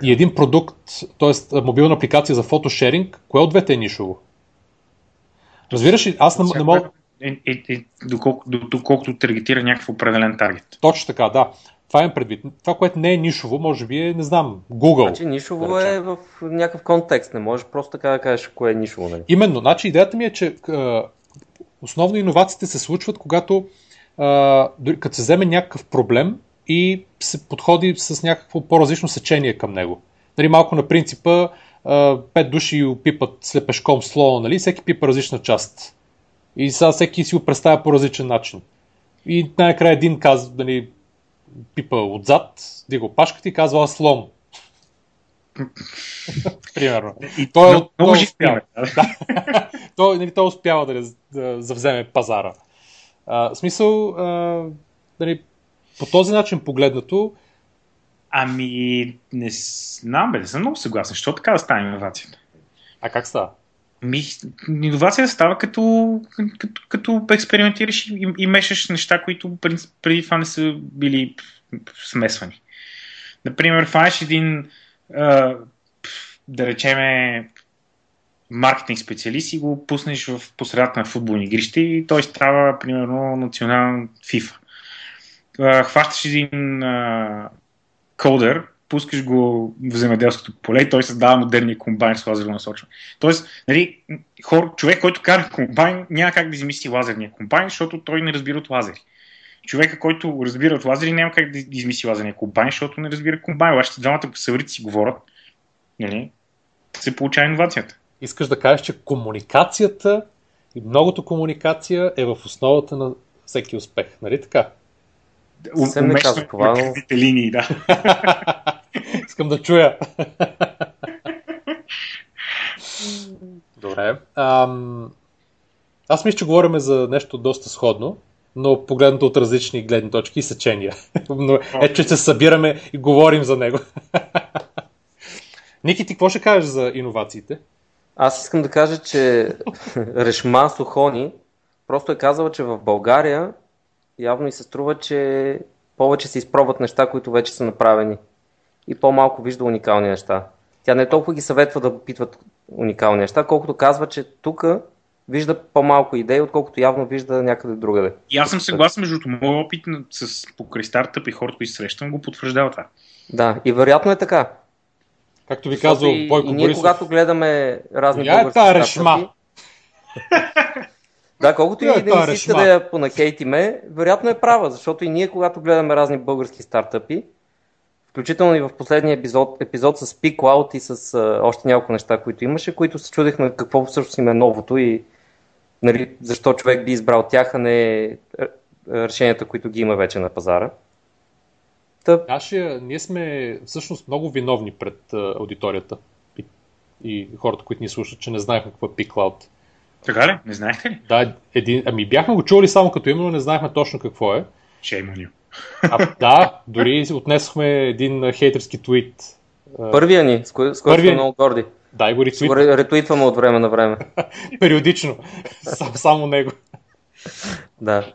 Speaker 1: и един продукт, т.е. мобилна апликация за фотошеринг, кое от двете е нишово? Разбираш ли, аз не, не мога...
Speaker 3: Е, е, е, доколко, доколкото таргетира някакъв определен таргет.
Speaker 1: Точно така, да. Това е предвид. Това, което не е нишово, може би е, не знам, Google.
Speaker 2: Значи нишово да е в някакъв контекст. Не можеш просто така да кажеш кое е нишово. Нали?
Speaker 1: Именно. Значи идеята ми е, че а, основно иновациите се случват, когато а, като се вземе някакъв проблем и се подходи с някакво по-различно сечение към него. Нали, малко на принципа а, пет души опипат слепешком слона, нали, всеки пипа различна част. И сега всеки си го представя по различен начин. И най-накрая един казва, нали, пипа отзад, дига опашката и казва слон. Примерно.
Speaker 3: И той, много, той, много успява.
Speaker 1: Да. той, нали, той успява да, да завземе пазара. А, в смисъл, а, нали, по този начин погледнато.
Speaker 3: Ами, не знам, бе, не съм много съгласен. Защо така да стане иновацията?
Speaker 1: А как става?
Speaker 3: Ми, иновацията става като, като, като експериментираш и, и мешаш неща, които преди това не са били смесвани. Например, фанеш един, а, да речеме, маркетинг специалист и го пуснеш в посредата на футболни игрище и той става, примерно, национален FIFA. хващаш един кодер, пускаш го в земеделското поле и той създава модерния комбайн с лазерно насочване. Тоест, нали, хор, човек, който кара комбайн, няма как да измисли лазерния комбайн, защото той не разбира от лазери. Човека, който разбира от лазери, няма как да измисли лазерния комбайн, защото не разбира комбайн. Вашите двамата съврите си говорят, нали, се получава иновацията.
Speaker 1: Искаш да кажеш, че комуникацията и многото комуникация е в основата на всеки успех, нали така?
Speaker 2: Съвсем не казах това, но...
Speaker 3: линии, да.
Speaker 1: Искам да чуя. Добре. Ам... Аз мисля, че говорим за нещо доста сходно, но погледнато от различни гледни точки и сечения. но е, че се събираме и говорим за него. Ники, ти какво ще кажеш за иновациите?
Speaker 2: Аз искам да кажа, че Решма Сухони просто е казала, че в България явно и се струва, че повече се изпробват неща, които вече са направени и по-малко вижда уникални неща. Тя не толкова ги съветва да опитват уникални неща, колкото казва, че тук вижда по-малко идеи, отколкото явно вижда някъде другаде.
Speaker 3: И аз съм съгласен, между моят опит с покрай стартъп и хората, които срещам, го потвърждава това.
Speaker 2: Да, и вероятно е така.
Speaker 1: Както ви казва Бойко
Speaker 2: и, и ние,
Speaker 1: Борисов.
Speaker 2: когато гледаме разни
Speaker 1: Я
Speaker 2: български
Speaker 1: е решма.
Speaker 2: Да, колкото и да ми иска да я понакейтиме, вероятно е права, защото и ние, когато гледаме разни български стартъпи, включително и в последния епизод, епизод с Peak Cloud и с а, още няколко неща, които имаше, които се чудихме какво всъщност им е новото и нали, защо човек би избрал тях, а не решенията, които ги има вече на пазара.
Speaker 1: Та... Нашия, ние сме всъщност много виновни пред а, аудиторията и, и хората, които ни слушат, че не знаехме какво е Peak Cloud.
Speaker 3: Така ли? Не знаехте ли?
Speaker 1: Да, един, ами бяхме го чували само като име, но не знаехме точно какво е.
Speaker 3: Shame
Speaker 1: А, да, дори отнесохме един хейтерски твит.
Speaker 2: Първия ни, с, кой, с който сме много горди.
Speaker 1: Дай го ретвит.
Speaker 2: ретвитваме от време на време.
Speaker 1: Периодично. Сам, само него.
Speaker 2: да.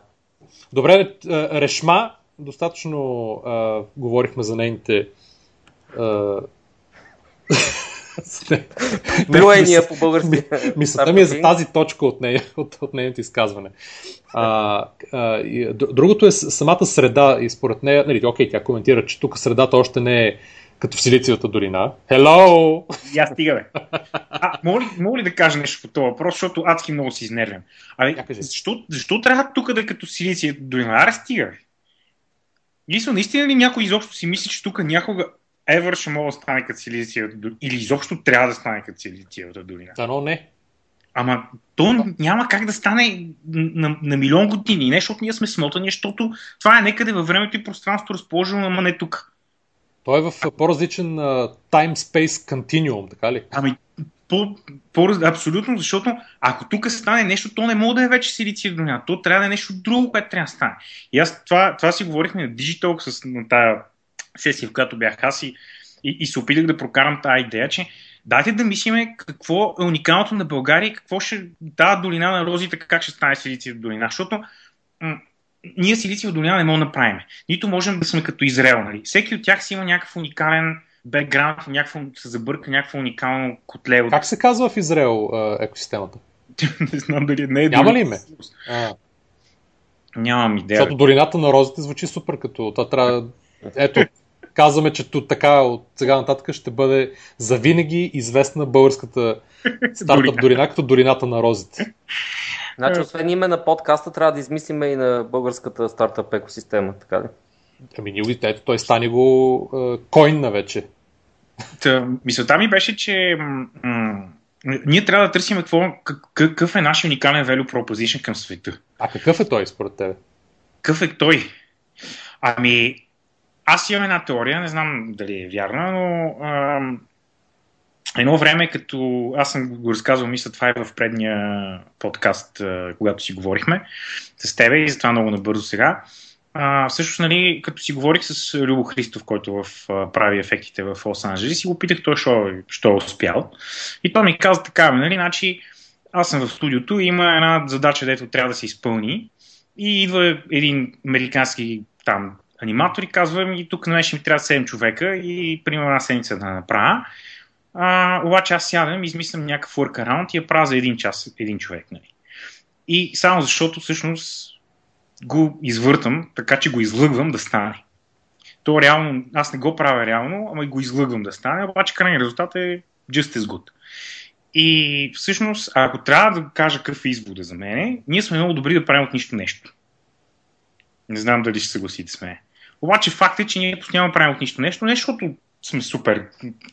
Speaker 1: Добре, Решма, достатъчно а, говорихме за нейните а,
Speaker 2: Плюения по български.
Speaker 1: Мисълта ми е за тази точка от, нея, от, от нейното изказване. А, а, и, другото е самата среда и според нея, нали, окей, тя коментира, че тук средата още не е като в Силициевата долина. Hello!
Speaker 3: Я стига, бе. А, мога, ли, мога ли да кажа нещо по този въпрос, защото адски много си изнервям. Абе, защо, защо трябва тук да е като Силициевата долина? Аре, стига, Мисля, наистина ли някой изобщо си мисли, че тук някога Евър ще мога да стане като Силициевата долина. Или изобщо трябва да стане като Силициевата долина.
Speaker 1: Да, но не.
Speaker 3: Ама то няма как да стане на, на милион години. Не, защото ние сме смотани, защото това е некъде във времето и пространството разположено, ама не тук.
Speaker 1: Той е в по-различен uh, time-space continuum, така ли?
Speaker 3: Ами, по, по, абсолютно, защото ако тук стане нещо, то не може да е вече Силициев долина. То трябва да е нещо друго, което трябва да стане. И аз това, това си говорихме на Digital с на тая сесия, в която бях аз и, и, и се опитах да прокарам тази идея, че дайте да мислиме какво е уникалното на България и какво ще тази долина на розите, как ще стане Силициева долина. Защото м- ние Силициева долина не можем да направим. Нито можем да сме като Израел. Нали? Всеки от тях си има някакъв уникален бекграунд, някакво се забърка някакво уникално котле.
Speaker 1: Как се казва в Израел екосистемата?
Speaker 3: не знам дали не е.
Speaker 1: Няма ли име? А.
Speaker 3: Нямам идея.
Speaker 1: Защото долината на розите звучи супер като. Та трябва... Ето, казваме, че тут така от сега нататък ще бъде завинаги известна българската стартъп долина като долината на розите.
Speaker 2: Значи, освен име на подкаста, трябва да измислиме и на българската стартъп екосистема, така ли?
Speaker 1: Ами ние, ето той стане го е, койнна вече.
Speaker 3: Та, мисълта ми беше, че м- ние трябва да търсим какво, какъв е нашия уникален value proposition към света.
Speaker 1: А какъв е той според тебе?
Speaker 3: Какъв е той? Ами, аз имам една теория, не знам дали е вярна, но ам, едно време, като аз съм го разказвал, мисля, това е в предния подкаст, когато си говорихме с тебе и затова много набързо сега. А, всъщност, нали, като си говорих с Любо Христов, който в, а, прави ефектите в Лос Анджелес, и го питах той, що, е успял. И той ми каза така, нали, значи, аз съм в студиото и има една задача, дето трябва да се изпълни. И идва един американски там аниматор и казва ми, тук на ще ми трябва 7 човека и примерно една седмица да направя. А, обаче аз сядам измислям някакъв workaround и я правя за един час, един човек. Нали. И само защото всъщност го извъртам, така че го излъгвам да стане. То реално, аз не го правя реално, ама и го излъгвам да стане, обаче крайният резултат е just as good. И всъщност, ако трябва да кажа какъв е извода за мен, ние сме много добри да правим от нищо нещо. Не знам дали ще съгласите с мен. Обаче факт е, че ние постоянно правим от нищо нещо, не защото сме супер,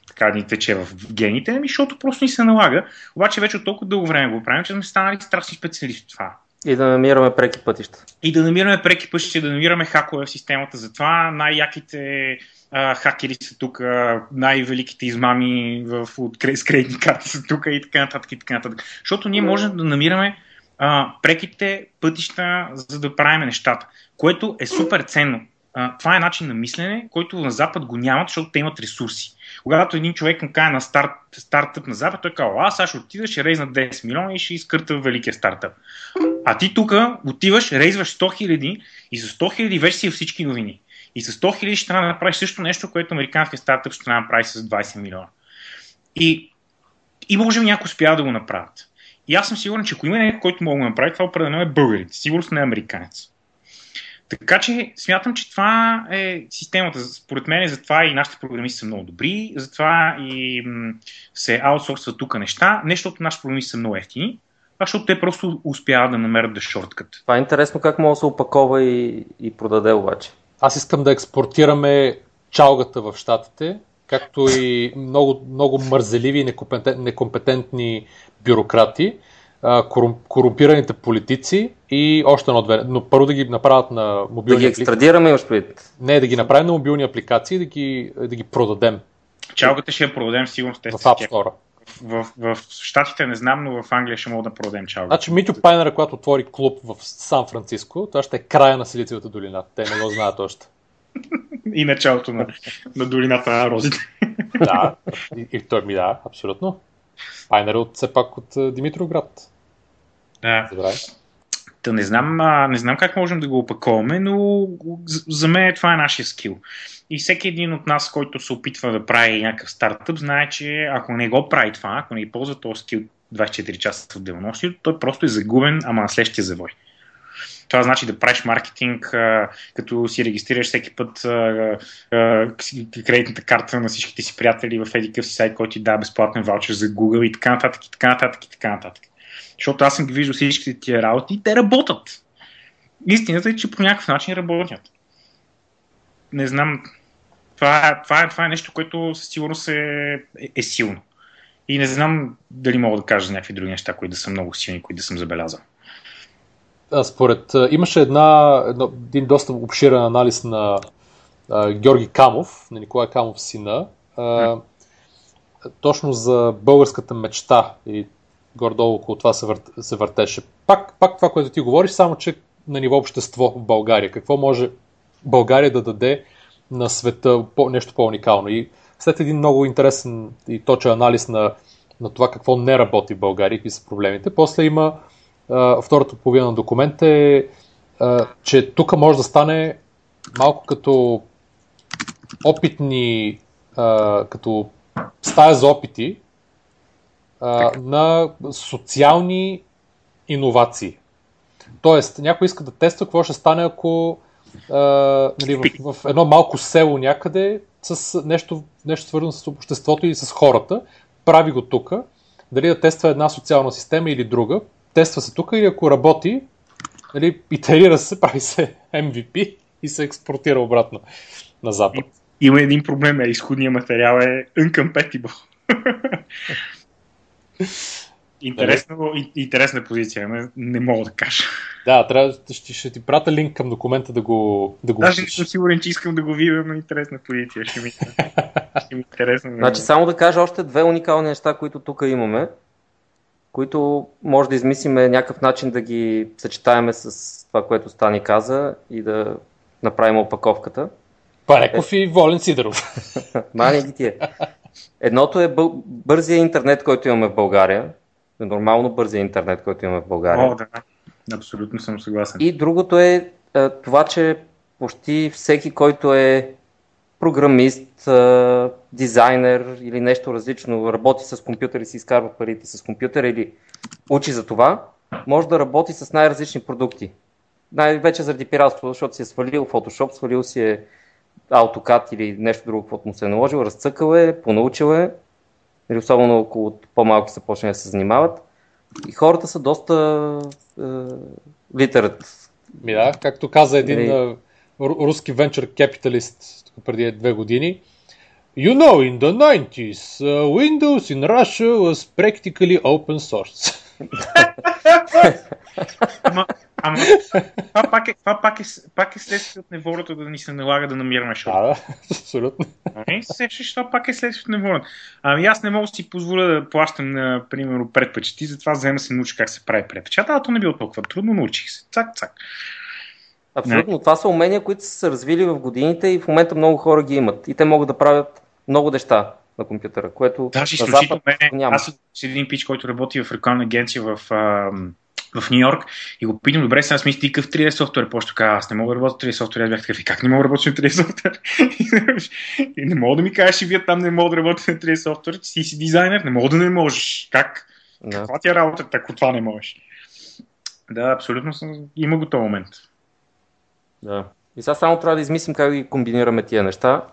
Speaker 3: така ни тече в гените, ами защото просто ни се налага. Обаче вече от толкова дълго време го правим, че сме станали страшни специалисти в това.
Speaker 2: И да намираме преки пътища.
Speaker 3: И да намираме преки пътища, да намираме хакове в системата. Затова най-яките а, хакери са тук, най-великите измами в, от, кредитни карти са тук и така нататък и така нататък. Защото ние можем да намираме а, преките пътища, за да правим нещата, което е супер ценно. А, това е начин на мислене, който на Запад го нямат, защото те имат ресурси. Когато един човек му каже на старт, стартъп на Запад, той казва, аз сега ще отида, ще рейзна 10 милиона и ще изкърта великия стартъп. А ти тук отиваш, рейзваш 100 хиляди и с 100 хиляди вече си всички новини. И с 100 хиляди ще трябва да направиш също нещо, което американският стартъп ще трябва да направи с 20 милиона. И, и може би някой успява да го направят. И аз съм сигурен, че ако има някой, който мога да направи, това определено е българите. Сигурно не е американец. Така че смятам, че това е системата. Според мен затова и нашите програмисти са много добри, затова и м- се аутсорсват тук неща, не защото нашите програмисти са много ефтини, а защото те просто успяват да намерят да шорткът.
Speaker 2: Това е интересно как може да се опакова и, и продаде обаче.
Speaker 1: Аз искам да експортираме чалгата в Штатите, както и много, много мързеливи и некомпетентни бюрократи, корумпираните политици и още едно-две. Но първо да ги направят на мобилни
Speaker 2: Да ги екстрадираме, имаш предвид.
Speaker 1: Не, да ги направим на мобилни апликации и да ги, да ги продадем.
Speaker 3: Чалгата ще я продадем сигурно в
Speaker 1: В App Store.
Speaker 3: В, в, в Штатите не знам, но в Англия ще мога да продадем чалга.
Speaker 1: Значи Митю Пайнера, когато отвори клуб в Сан Франциско, това ще е края на Силициевата долина. Те не го знаят още.
Speaker 3: и началото на, на долината на розите.
Speaker 1: да, и, и той ми да, абсолютно. Пайнер е от, все пак от Димитроград.
Speaker 3: Да. Добре. Та не знам, а, не знам как можем да го опаковаме, но за, мен това е нашия скил. И всеки един от нас, който се опитва да прави някакъв стартъп, знае, че ако не го прави това, ако не ползва този скил 24 часа в денонощието, той просто е загубен, ама на следващия завой. Това значи да правиш маркетинг, като си регистрираш всеки път кредитната карта на всичките си приятели в един си сайт, който ти дава безплатен ваучер за Google и така нататък, и така нататък, и така нататък. Защото аз съм ги виждал всичките тия работи и те работят. Истината е, че по някакъв начин работят. Не знам. Това, това, е, това е нещо, което със сигурност е, е, е силно. И не знам дали мога да кажа за някакви други неща, които да са много силни, които да съм забелязал.
Speaker 1: А, според, имаше една, един доста обширен анализ на а, Георги Камов, на Николай Камов сина, а, точно за българската мечта и гордо около това се, вър... се въртеше. Пак, пак това, което ти говориш, само че на ниво общество в България. Какво може България да даде на света по, нещо по-уникално. И след един много интересен и точен анализ на, на това какво не работи в България, какви са проблемите, после има а, втората половина на документа е, а, че тук може да стане малко като опитни, а, като стая за опити а, на социални иновации. Тоест, някой иска да тества какво ще стане, ако а, нали, в, в едно малко село някъде с нещо, нещо свързано с обществото или с хората, прави го тук, дали да тества една социална система или друга, тества се тук и ако работи, нали, итерира се, прави се MVP и се експортира обратно на Запад.
Speaker 3: Има един проблем, е, изходният материал е uncompatible. Интересна, интересна позиция, не, не мога да кажа.
Speaker 1: Да, трябва, ще, ще ти пратя линк към документа да го да го
Speaker 3: Даже не съм сигурен, че искам да го видя, но интересна позиция. Ще ми, ще ми интересно.
Speaker 2: Значи само да кажа още две уникални неща, които тук имаме, които може да измислиме някакъв начин да ги съчетаеме с това, което Стани каза и да направим опаковката.
Speaker 1: Пареков е... и Волен Сидоров.
Speaker 2: Мани ги тия. Едното е бъл... бързия интернет, който имаме в България. Нормално бързия интернет, който имаме в България.
Speaker 3: О, да. Абсолютно съм съгласен.
Speaker 2: И другото е това, че почти всеки, който е програмист, дизайнер или нещо различно, работи с компютър и си изкарва парите с компютър или учи за това, може да работи с най-различни продукти. Най-вече заради пиратство, защото си е свалил Photoshop, свалил си е AutoCAD или нещо друго, каквото му се е наложил, разцъкал е, понаучил е, или особено около по-малки са почнали да се занимават. И хората са доста е, литерат.
Speaker 1: Ми да, както каза един е, руски венчър капиталист преди две години. You know, in the 90s, uh, Windows in Russia was practically open source.
Speaker 3: ама, това пак е, това пак е, пак е следствие от неволята да ни се налага да намираме шоу.
Speaker 1: Да, да, абсолютно.
Speaker 3: Ами, сещаш, това пак е следствие от неволята. Ами аз не мога да си позволя да плащам, на, примерно, предпечати, затова взема се научи как се прави предпечата, а то не било толкова трудно, научих се. Цак, цак.
Speaker 2: Абсолютно. Това са умения, които са се развили в годините и в момента много хора ги имат. И те могат да правят много неща на компютъра, което
Speaker 3: Даже на Запад няма. Аз съм един пич, който работи в рекламна агенция в, в Нью Йорк и го питам, добре, сега смисли ти какъв 3D софтуер, после така, аз не мога да работя 3D софтуер, аз бях такъв, как не мога да работя на 3D софтуер? и не мога да ми кажеш, и вие там не мога да работя на 3D софтуер, ти си дизайнер, не мога да не можеш. Как? Да. Каква ти е работа, ако това не можеш? Да, абсолютно съм... има го този момент.
Speaker 2: Да. И сега само трябва да измислим как да ги комбинираме тия неща.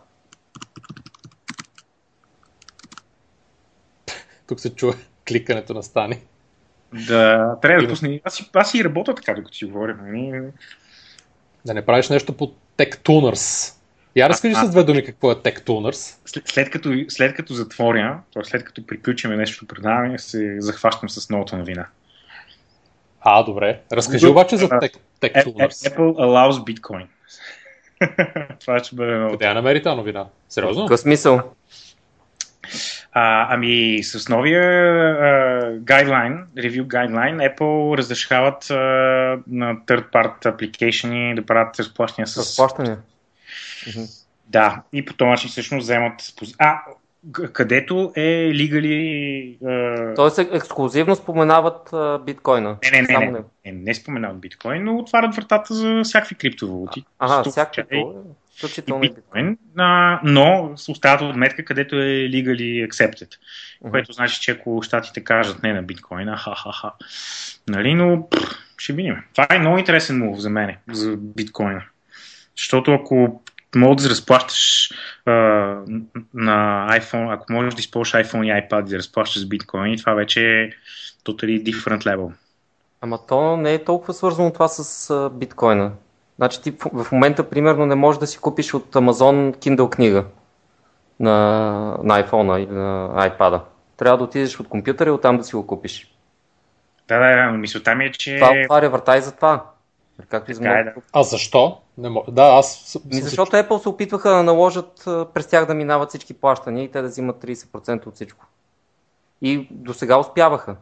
Speaker 1: Тук се чува кликането на стани.
Speaker 3: Да, трябва да пусне. Аз, си, аз си работя така, докато си говорим. Нали?
Speaker 1: Да не правиш нещо по TechTuners. Я разкажи с две думи какво е TechTuners.
Speaker 3: След, след, като, след като затворя, т.е. след като приключим нещо предаване, се захващам с новата новина.
Speaker 1: А, добре. Разкажи обаче за Tech, TechTuners.
Speaker 3: Apple allows Bitcoin. Това ще бъде много.
Speaker 1: Къде я намери тази новина? Сериозно?
Speaker 2: Какъв смисъл?
Speaker 3: А, ами с новия guideline, review guideline, Apple разрешават uh, на third part application да правят разплащания с...
Speaker 2: Разплащания?
Speaker 3: Да, и по този начин всъщност вземат... А, където е лигали... Uh...
Speaker 2: Тоест ексклюзивно споменават uh, биткоина.
Speaker 3: Не, не, не, не, не, не споменават биткоин, но отварят вратата за всякакви криптовалути.
Speaker 2: Ага, всякакви.
Speaker 3: Включително биткоин, а, но остават отметка, където е legally accepted. Uh-huh. Което значи, че ако щатите кажат не на биткоина, ха-ха-ха. Нали, но пъл, ще видим. Това е много интересен мув за мен, за биткоина. Защото ако можеш да разплащаш а, на iPhone, ако можеш да използваш iPhone и iPad да разплащаш с биткоин, това вече е totally different level.
Speaker 2: Ама то не е толкова свързано това с биткоина. Значи ти в момента, примерно, не можеш да си купиш от Amazon Kindle книга на, на iPhone или на iPad. Трябва да отидеш от компютъра и оттам да си го купиш.
Speaker 3: Да, да, да, мисълта ми е, че...
Speaker 2: Това отваря врата и за това. Както и за
Speaker 1: е, да. А защо? Не мог... Да, аз...
Speaker 2: Ми, защото Apple се опитваха да наложат през тях да минават всички плащания и те да взимат 30% от всичко. И до сега успяваха.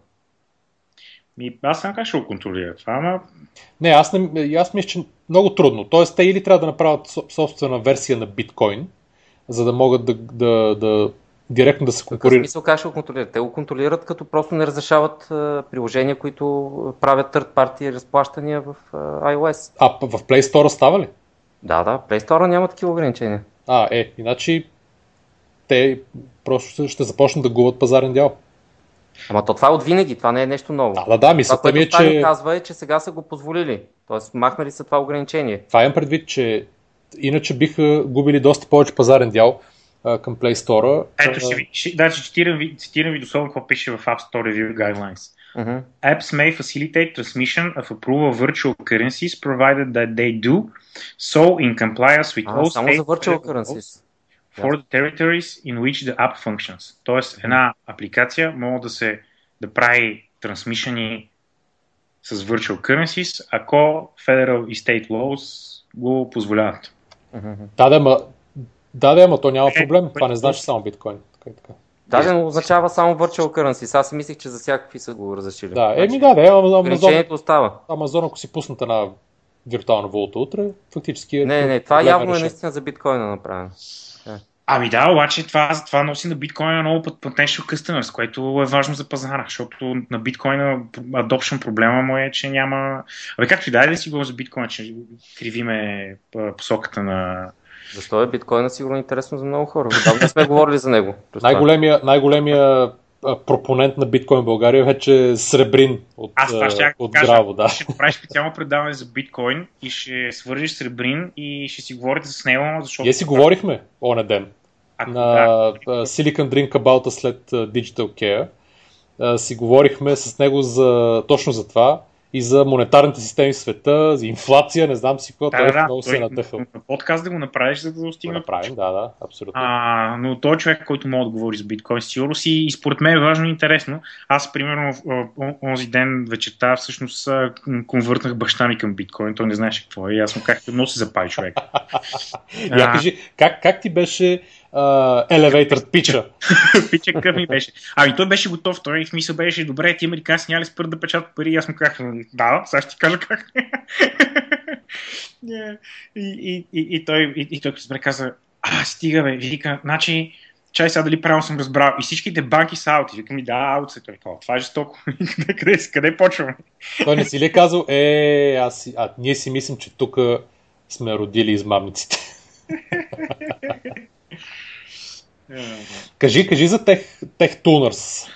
Speaker 3: Ми, аз съм как ще го контролира това, ама...
Speaker 1: Не, аз, не, аз мисля, че много трудно. Тоест, те или трябва да направят собствена версия на биткоин, за да могат да, да, да директно да се
Speaker 2: В какъв
Speaker 1: конкурират.
Speaker 2: смисъл как ще го контролират? Те го контролират като просто не разрешават а, приложения, които правят third party разплащания в а, iOS.
Speaker 1: А, в Play Store става ли?
Speaker 2: Да, да, Play Store няма такива ограничения.
Speaker 1: А, е, иначе те просто ще, ще започнат да губят пазарен дял.
Speaker 2: Ама то това е от винаги, това не е нещо ново.
Speaker 1: Да, да, да,
Speaker 2: това,
Speaker 1: мисълта ми е, че...
Speaker 2: казва е, че сега са го позволили. Тоест, махнали са това ограничение.
Speaker 1: Това имам предвид, че иначе биха губили доста повече пазарен дял а, към Play Store.
Speaker 3: Ето ще ви, ще, да, ще цитирам ви, цитирам ви дословно какво пише в App Store Review Guidelines.
Speaker 2: Мгм.
Speaker 3: Apps may facilitate transmission of approval virtual currencies provided that they do so in compliance with
Speaker 2: А,
Speaker 3: all
Speaker 2: само
Speaker 3: state
Speaker 2: за virtual currencies.
Speaker 3: For the territories in which the app functions. Тоест, една апликация може да се да прави трансмишени с virtual currencies, ако federal и state laws го позволяват.
Speaker 1: Да, да, ма, да, да, ама то няма
Speaker 3: Е,
Speaker 1: проблем. Това не
Speaker 3: бъде-
Speaker 1: значи само биткоин. Така, и така.
Speaker 2: Да, да, но означава само virtual currencies. Аз си мислих, че за всякакви са го разрешили.
Speaker 1: Да,
Speaker 2: Значи,
Speaker 1: еми да, да, Амазон,
Speaker 2: Ограничението остава.
Speaker 1: Амазон, ако си пуснат една виртуална валута утре, фактически е
Speaker 2: Не, не, това явно е наистина за биткоина направено.
Speaker 3: Ами да, обаче това, това носи на биткоина много път potential customers, което е важно за пазара, защото на биткоина adoption проблема му е, че няма... Абе както и да е да си говорим за биткоина, че кривиме посоката на...
Speaker 2: Защо е биткоина сигурно интересно за много хора? Отдавна не сме говорили за него.
Speaker 1: Най-големия, най-големия пропонент на биткоин в България вече е Сребрин от,
Speaker 3: Аз това
Speaker 1: а,
Speaker 3: ще
Speaker 1: от
Speaker 3: кажа,
Speaker 1: Граво. Да.
Speaker 3: ще направиш специално предаване за биткоин и ще свържиш Сребрин и ще си говорите с него, защото...
Speaker 1: Ние си говорихме оня ден
Speaker 3: Ако,
Speaker 1: на
Speaker 3: да,
Speaker 1: а, Silicon Drink About след а, Digital Care. А, си говорихме с него за, точно за това и за монетарните системи в света, за инфлация, не знам си какво,
Speaker 3: да,
Speaker 1: той
Speaker 3: да, да,
Speaker 1: много се е
Speaker 3: на подкаст да го направиш, за да
Speaker 1: Го
Speaker 3: достигне
Speaker 1: направим, да, да, абсолютно.
Speaker 3: А, но той е човек, който може да говори за биткоин, сигурно си и според мен е важно и интересно. Аз, примерно, онзи ден вечерта всъщност конвъртнах баща ми към биткоин. Той не знаеше какво е. И аз му казах, много се запали човек.
Speaker 1: Я
Speaker 3: а.
Speaker 1: кажи, как, как ти беше а, елевейтър пича?
Speaker 3: Пича къв ми беше. Ами той беше готов. Той в мисъл беше, добре, ти американци няма ли спрат да печатат пари? И аз му казах, да, сега ще ти кажа как. И, и, и, и, той, и, и той разбра каза, а, стига бе, вика, значи, чай сега дали правилно съм разбрал. И всичките банки са аути. Викам ми, да, аут. Той, «О, това е жестоко. къде, къде, къде почваме?
Speaker 1: Той не си ли е казал, е, аз, си- а ние си мислим, че тук сме родили измамниците. Кажи, кажи за Tech, Tech Tuners.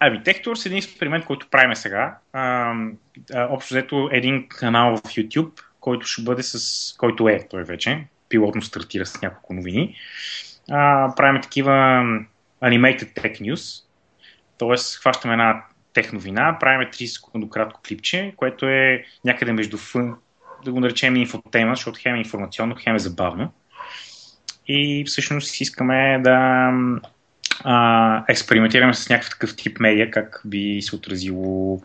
Speaker 3: Ами, TechTours е един експеримент, който правим сега. А, общо взето един канал в YouTube, който ще бъде с... който е той вече. Пилотно стартира с няколко новини. А, правим такива animated tech news. Тоест, хващаме една тех новина, правим 30 секундно кратко клипче, което е някъде между фън, да го наречем инфотема, защото хем е информационно, хем е забавно. И всъщност искаме да а, експериментираме с някакъв такъв тип медиа, как би се отразило,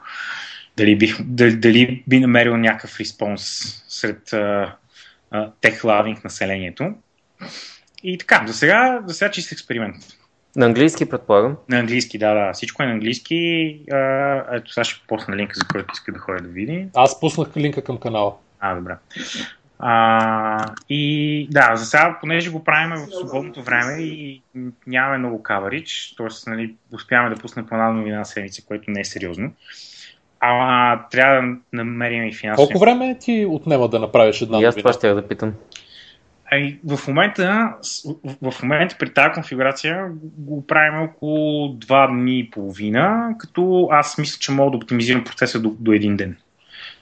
Speaker 3: дали, бих, дали, дали би намерил някакъв респонс сред а, а, тех-лавинг населението. И така, за сега, за сега чист експеримент.
Speaker 2: На английски предполагам.
Speaker 3: На английски, да, да. Всичко е на английски. А, ето сега ще посна линка, за който иска да ходя да види.
Speaker 1: Аз пуснах линка към канала.
Speaker 3: А, добре. А, и да, за сега, понеже го правим в свободното време и нямаме много каверидж, т.е. Нали, успяваме да пуснем по една новина на седмица, което не е сериозно. А трябва да намерим и финансово.
Speaker 1: Колко време ти отнема да направиш една
Speaker 2: И аз това ще да питам.
Speaker 3: Ами, в момента, в в момента при тази конфигурация го правим около 2 дни и половина, като аз мисля, че мога да оптимизирам процеса до, до един ден.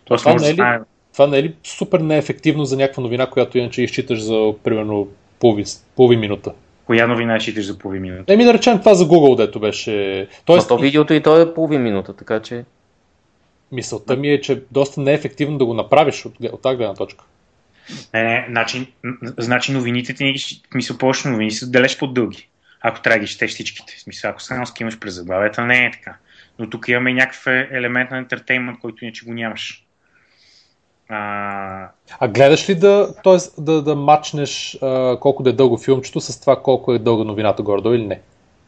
Speaker 3: Тоест,
Speaker 1: това
Speaker 3: може
Speaker 1: не
Speaker 3: да
Speaker 1: е ли-
Speaker 3: стане-
Speaker 1: Това не е ли супер неефективно за някаква новина, която иначе изчиташ за примерно половин, половин минута?
Speaker 3: Коя новина считаш за половин минута?
Speaker 1: Еми да речем това за Google, дето беше...
Speaker 2: Тоест, то видеото и то е половин минута, така че...
Speaker 1: мисълта ми е, че доста неефективно да го направиш от, от тази гледна точка.
Speaker 3: Не, не, значи, значи новините ти, смисъл повече новини са далеч по-дълги. Ако трябва да ги четеш всичките. В смисъл, ако само скимаш през заглавията, не е така. Но тук имаме някакъв елемент на ентертеймент, който иначе го нямаш. А,
Speaker 1: А гледаш ли да, т.е. да, да мачнеш а, колко да е дълго филмчето с това колко е дълга новината гордо или не?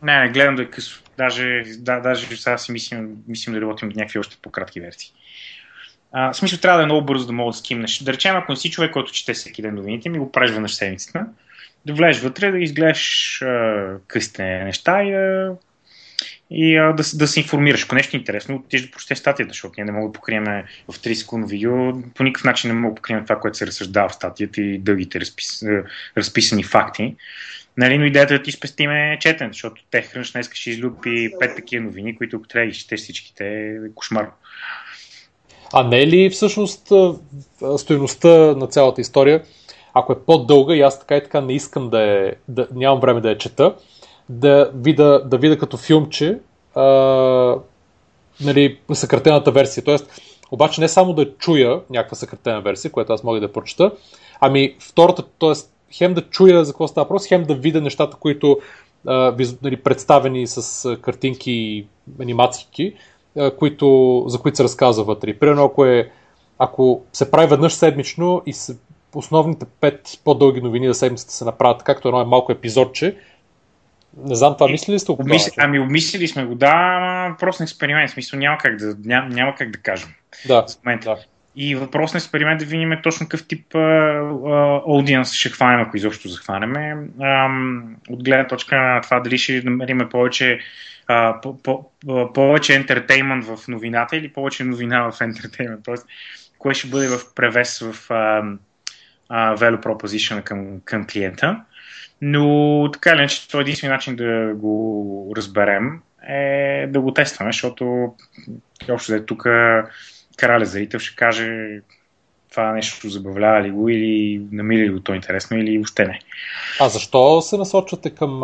Speaker 3: не, не, гледам да е късо. Даже, да, даже сега си мислим, мислим да работим някакви още по-кратки версии. А, в смисъл трябва да е много бързо да мога да скимнеш. Да речем, ако не си човек, който чете всеки ден новините, ми го правиш веднъж в седмицата. да влезеш вътре, да изгледаш късите неща и да и а, да, да се информираш. Ако нещо е интересно, отидеш да прочетеш статията, защото ние не мога да покрием в 3 секундно видео, по никакъв начин не мога да покрием това, което се разсъждава в статията и дългите разпис, разписани факти. Нали, но идеята е да ти спестиме четен, защото те хрънш днес ще излюпи пет такива новини, които ако трябва да изчетеш всичките, е кошмар.
Speaker 1: А не е ли всъщност стоеността на цялата история, ако е по-дълга и аз така и така не искам да е, да, нямам време да я чета, да видя, да видя като филмче а, нали, съкратената версия. Тоест, обаче не само да чуя някаква съкратена версия, която аз мога да прочета, ами втората, т.е. хем да чуя за какво става въпрос, хем да видя нещата, които а, нали, представени с картинки и анимации, които, за които се разказва вътре. Примерно, ако, е, ако се прави веднъж седмично и се, основните пет по-дълги новини за седмицата се направят, както едно е малко епизодче, не знам, това мисли ли сте
Speaker 3: го? Обмисли, ами обмислили сме го, да, просто на експеримент, в смисъл няма как да, няма, няма как да кажем.
Speaker 1: Да, да.
Speaker 3: И въпрос на експеримент да видим точно какъв тип аудиенс ще хванем, ако изобщо захванеме. от гледна точка на това дали ще намерим повече а, по, по, повече ентертеймент в новината или повече новина в ентертеймент. Тоест, кое ще бъде в превес в а, а, value proposition към, към клиента. Но така или иначе, това е единствен начин да го разберем е да го тестваме, защото общо да тук краля зрител ще каже това нещо забавлява ли го или намили ли го то интересно или въобще не.
Speaker 1: А защо се насочвате към,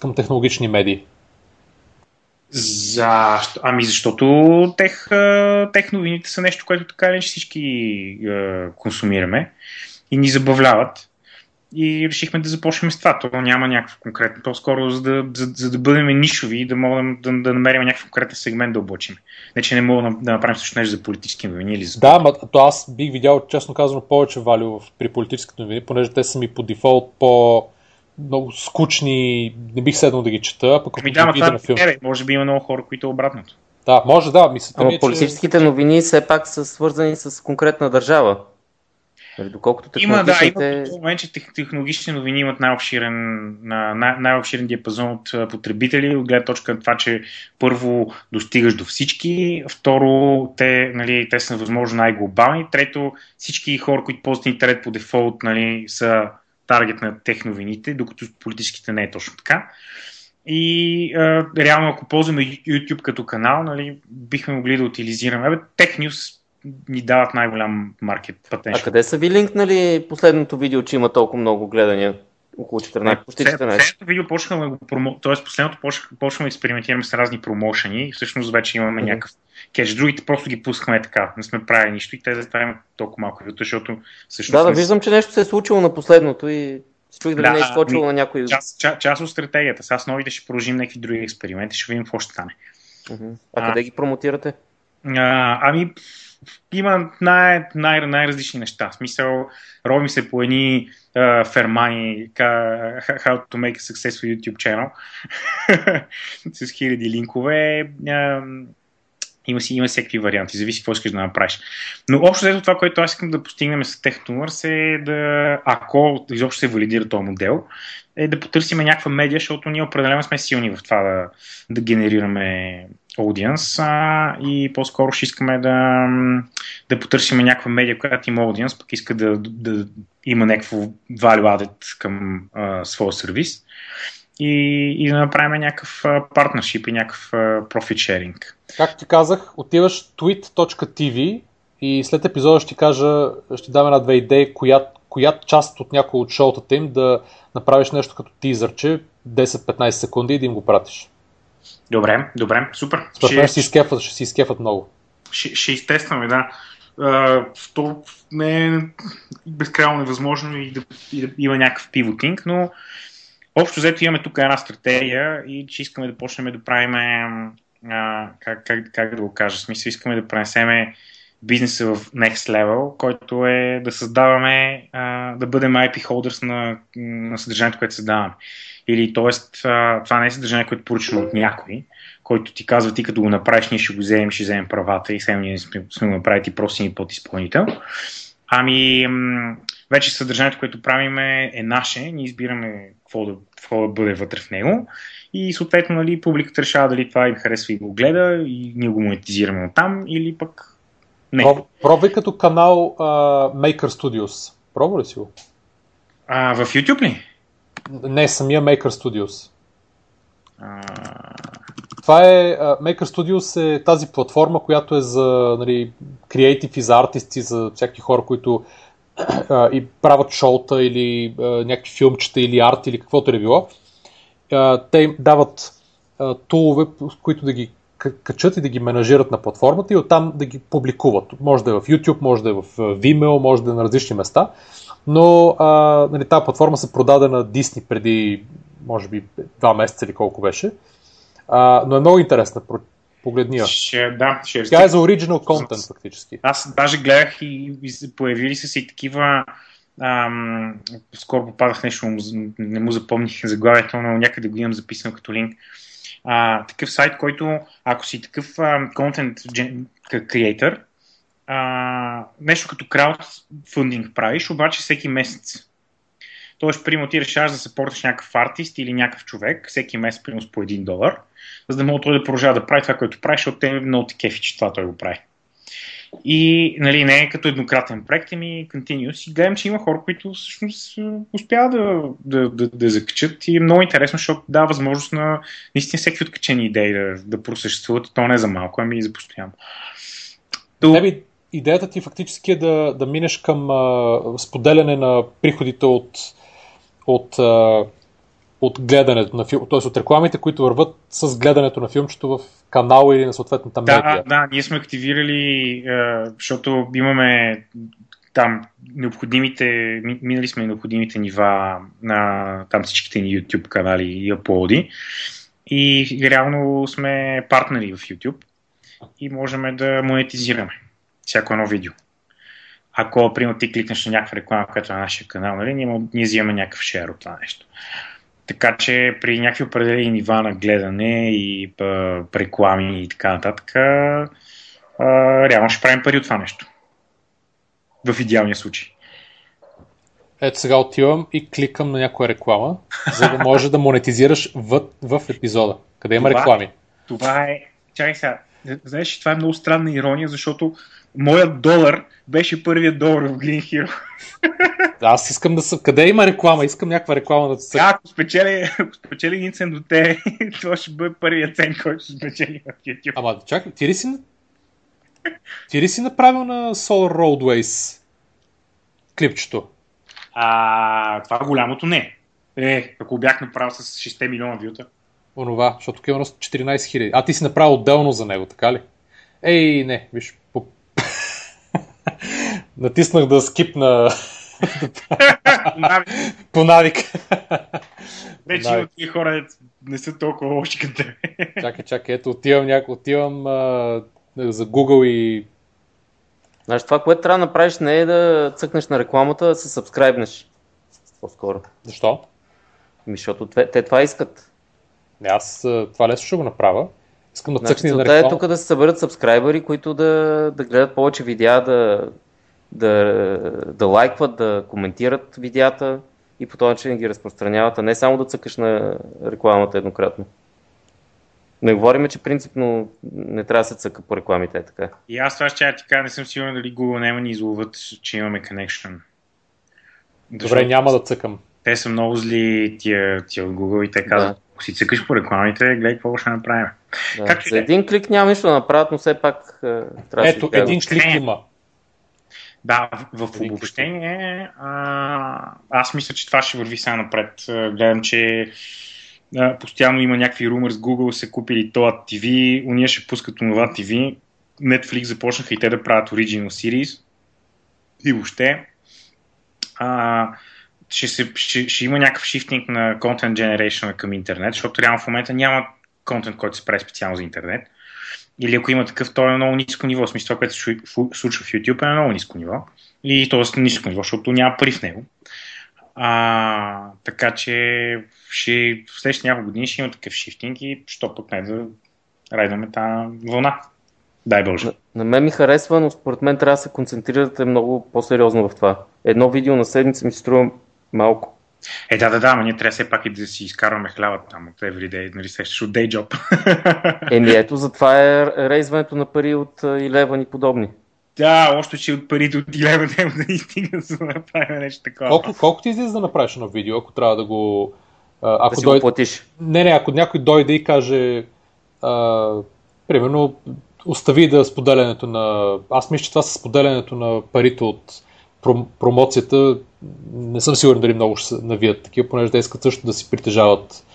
Speaker 1: към технологични медии?
Speaker 3: Защо? Ами защото тех, тех новините са нещо, което така или всички е, консумираме и ни забавляват и решихме да започнем с това. То няма някакво конкретно. По-скоро за да, за, за да бъдем нишови и да можем да, да намерим някакъв конкретен сегмент да облачим. Не, че не мога да направим също нещо за политически новини или за...
Speaker 1: Да, ма, то аз бих видял, честно казано, повече валю при политическите новини, понеже те са ми по дефолт по много скучни, не бих седнал да ги чета, а пък
Speaker 3: ами да, това на филм. Е, може би има много хора, които е обратното.
Speaker 1: Да, може да. Мисълта
Speaker 2: Ама ми, е, политическите че... новини все пак са свързани с конкретна държава. Нали, доколкото
Speaker 3: има, да, има в момент, че технологични новини имат най-обширен, най- най-обширен диапазон от потребители, от гледна точка на това, че първо достигаш до всички, второ, те, нали, те са възможно най-глобални, трето, всички хора, които ползват интернет по дефолт, нали, са таргет на тех новините, докато политическите не е точно така. И а, реално, ако ползваме YouTube като канал, нали, бихме могли да утилизираме. Tech News ни дават най-голям маркет
Speaker 2: пътен. А къде са ви линкнали последното видео, че има толкова много гледания? Около 14, почти 14.
Speaker 3: Последното видео почнахме го промо... т.е. последното почнахме да експериментираме с разни промоушени и всъщност вече имаме mm-hmm. някакъв кеш. Другите просто ги пускахме така, не сме правили нищо и те за това имат толкова малко видео, защото
Speaker 2: всъщност... Да, да, виждам, че нещо се е случило на последното и чух дали да, не е изкочило на някой...
Speaker 3: Част, част, част от стратегията. Сега с новите ще продължим някакви други експерименти, ще видим какво ще стане.
Speaker 2: Uh-huh. А, а къде ги промотирате?
Speaker 3: А, ами, има най- най- най-различни неща. В смисъл, ровим се по едни uh, фермани, how to make a successful YouTube channel, с хиляди линкове. Uh, има си има всеки варианти, зависи какво искаш да направиш. Но общо взето това, което аз искам да постигнем с TechTours е да, ако изобщо се валидира този модел, е да потърсим някаква медия, защото ние определено сме силни в това да, да генерираме аудиенс а, и по-скоро ще искаме да, да потърсим някаква медия, която има аудиенс, пък иска да, да, има някакво value added към а, своя сервис и, и да направим някакъв партнершип и някакъв profit sharing.
Speaker 1: Как ти казах, отиваш tweet.tv и след епизода ще кажа, ще дам една-две идеи, коя, коя част от някой от шоутата им да направиш нещо като тизърче, 10-15 секунди и да им го пратиш.
Speaker 3: Добре, добре, супер.
Speaker 1: Според мен ще, си изкефат, ще си изкефат много.
Speaker 3: Ще, ще изтестваме, да. Uh, то не е безкрайно невъзможно и да, и да има някакъв пивотинг, но общо взето имаме тук една стратегия и че искаме да почнем да правим uh, как, как, как да го кажа, смисъл искаме да пренесеме бизнеса в next level, който е да създаваме, uh, да бъдем IP holders на, на съдържанието, което създаваме. Или, т.е. това не е съдържание, което поръчано от някой, който ти казва, ти като го направиш, ние ще го вземем, ще вземем правата и сега ние сме, сме го направили, ти просто ни подизпълнител. Ами, вече съдържанието, което правим е, е наше, ние избираме какво да, какво да бъде вътре в него и съответно нали, публиката решава дали това им харесва и го гледа и ние го монетизираме от там или пък не.
Speaker 1: Пробвай като канал uh, Maker Studios. Пробва ли си го?
Speaker 3: А, в YouTube ли?
Speaker 1: Не, самия Maker Studios. А... Това е, Maker Studios е тази платформа, която е за нали, креатив и за артисти, за всякакви хора, които и правят шоута или uh, някакви филмчета или арт или каквото е било. Uh, те им дават uh, тулове, с които да ги качат и да ги менажират на платформата и оттам да ги публикуват. Може да е в YouTube, може да е в Vimeo, може да е на различни места. Но а, нали, тази платформа се продаде на Disney преди, може би, два месеца или колко беше. А, но е много интересна. Погледни я.
Speaker 3: Ще, да, ще
Speaker 1: Тя е за original content, фактически.
Speaker 3: Аз даже гледах и, и появили са се и такива Ам, скоро попадах нещо, не му запомних заглавието, но някъде го имам записано като линк а, такъв сайт, който ако си такъв content creator, а, нещо като краудфандинг правиш, обаче всеки месец. Тоест, примерно ти решаваш да съпортиш някакъв артист или някакъв човек, всеки месец, примерно по 1 долар, за да мога той да продължава да прави това, което прави, защото те много те кефи, че това той го прави. И нали, не е като еднократен проект, ами continuous. И гледам, че има хора, които всъщност успяват да, да, да, да закачат и е много интересно, защото дава възможност на наистина всеки откачени идеи да, да просъществуват то не за малко, ами и за постоянно.
Speaker 1: То... Неби, идеята ти фактически е да, да минеш към а, споделяне на приходите от, от а, от гледането на филм, т.е. от рекламите, които върват с гледането на филмчето в канала или на съответната медия.
Speaker 3: Да, да, ние сме активирали, защото имаме там необходимите, минали сме необходимите нива на там всичките ни YouTube канали и аплоди и реално сме партнери в YouTube и можем да монетизираме всяко едно видео. Ако, примерно, ти кликнеш на някаква реклама, която е на нашия канал, нали, ние, ние взимаме някакъв шер от това нещо. Така че при някакви определени нива на гледане и реклами и така нататък, а, реално ще правим пари от това нещо. В идеалния случай.
Speaker 1: Ето сега отивам и кликам на някоя реклама, за да може да монетизираш в, в епизода, къде има това, реклами.
Speaker 3: Това е... Чакай сега. Знаеш, това е много странна ирония, защото моят долар беше първият долар в Green Hero.
Speaker 1: Аз искам да съм... Къде има реклама? Искам някаква реклама да
Speaker 3: се... Ако спечели, ако спечели един цен до те, това ще бъде първият цен, който ще спечели в YouTube.
Speaker 1: Ама чакай, ти ли си... Ти ли си направил на Solar Roadways клипчето?
Speaker 3: А, това голямото не. Е, ако бях направил с 6 милиона вюта.
Speaker 1: Онова, защото тук има 14 хиляди. А ти си направил отделно за него, така ли? Ей, не, виж. Натиснах да скипна по навик.
Speaker 3: Вече има тия хора не са толкова лоши като тебе.
Speaker 1: чакай, чакай, ето отивам, няко, отивам а, за Google и...
Speaker 2: Значи това, което трябва да направиш не е да цъкнеш на рекламата, да се сабскрайбнеш. По-скоро.
Speaker 1: Защо?
Speaker 2: Ми, защото те това искат.
Speaker 1: Не, аз това лесно ще го направя. Искам да
Speaker 2: значи,
Speaker 1: цъкни
Speaker 2: на реклама. е тук да се съберат сабскрайбъри, които да, да гледат повече видеа, да, да, да лайкват, да коментират видеята и по този начин ги разпространяват, а не само да цъкаш на рекламата еднократно. Не говорим, че принципно не трябва да се цъка по рекламите, е така.
Speaker 3: И аз това ще ти кажа, не съм сигурен дали Google няма ни изловат, че имаме connection.
Speaker 1: Добре, няма да цъкам.
Speaker 3: Те са много зли тия, тия от Google и те казват, да. ако си цъкаш по рекламите, гледай какво ще направим.
Speaker 2: Да. Как За един клик няма нищо да направят, но все пак е, трябва
Speaker 1: Ето, да един клик има.
Speaker 3: Да, в, в обобщение, а, аз мисля, че това ще върви сега напред. Гледам, че а, постоянно има някакви румър с Google, се купили това TV, уния ще пускат това TV, Netflix започнаха и те да правят Original Series и въобще а, ще, се, ще, ще има някакъв шифтинг на content generation към интернет, защото реално в момента няма контент, който се прави специално за интернет. Или ако има такъв, то е на много ниско ниво. Смисъл, това, което се случва в YouTube е на много ниско ниво. И то е ниско ниво, защото няма пари в него. А, така че ще, в следващите няколко години ще има такъв шифтинг и що пък не да райдаме тази вълна. Дай Боже.
Speaker 2: На, на мен ми харесва, но според мен трябва да се концентрирате много по-сериозно в това. Едно видео на седмица ми се струва малко.
Speaker 3: Е, да, да, да, но ние трябва все пак и да си изкарваме хляба там от everyday, нали сещаш от day job.
Speaker 2: Еми ето, затова е рейзването на пари от Eleven и подобни.
Speaker 3: Да, още че от парите от 11 няма да ни стига за да направим нещо такова.
Speaker 1: Колко, колко ти излиза да направиш едно видео, ако трябва да го... а, Ако
Speaker 2: Да си
Speaker 1: дойде...
Speaker 2: го платиш.
Speaker 1: Не, не, ако някой дойде и каже, а, примерно, остави да споделянето на... Аз мисля, че това с споделянето на парите от промоцията, не съм сигурен дали много ще се навият такива, понеже те искат също да си притежават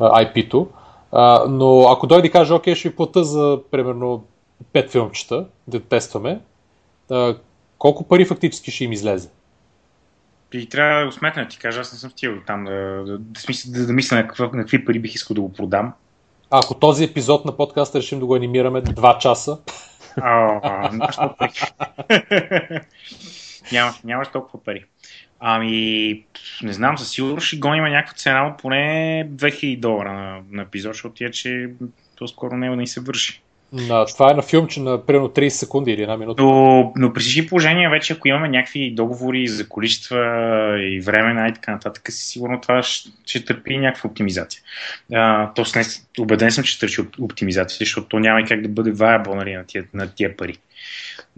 Speaker 1: IP-то. А, но ако дойде и каже, окей, ще ви плата за, примерно, 5 филмчета, да тестваме, а, колко пари фактически ще им излезе?
Speaker 3: И трябва да го сметна, ти кажа, аз не съм стигал там да, да, да, смисля, да, да мисля на, какво, на какви пари бих искал да го продам.
Speaker 1: А, ако този епизод на подкаста решим да го анимираме 2 часа,
Speaker 3: а, нямаш нямаш, толкова пари. Ами, не знам, със сигурност ще гоним някаква цена от поне 2000 долара на, на епизод, защото тя, че по-скоро няма да ни се върши.
Speaker 1: на, това е на филмче на примерно 30 секунди или една минута.
Speaker 3: Но, но при всички положения, вече ако имаме някакви договори за количества и време и така нататък, си сигурно това ще, ще търпи някаква оптимизация. А, то не, убеден съм, че търпи оп- оптимизация, защото то няма и как да бъде viable нали, на, тия, на тия пари.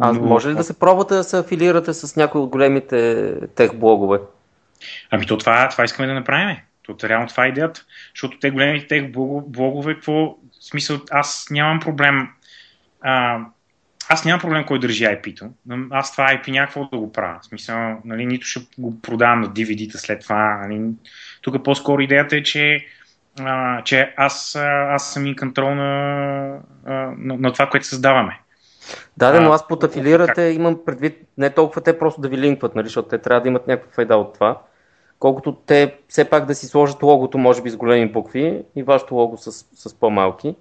Speaker 2: А може ли да се пробвате да се афилирате с някои от големите тех блогове?
Speaker 3: Ами то това, това искаме да направим. То, реално това е идеята. Защото те големите тех блого- блогове, какво смисъл, аз нямам проблем. А, аз нямам проблем кой държи IP-то. но Аз това IP някакво да го правя. В смисъл, нали, нито ще го продавам на DVD-та след това. Нали. Тук по-скоро идеята е, че, а, че аз, аз съм и контрол на, на, на това, което създаваме.
Speaker 2: Да, да, но аз под афилирате имам предвид не толкова те просто да ви линкват, нали, защото те трябва да имат някаква файда от това. Колкото те все пак да си сложат логото, може би с големи букви и вашето лого с, с по-малки.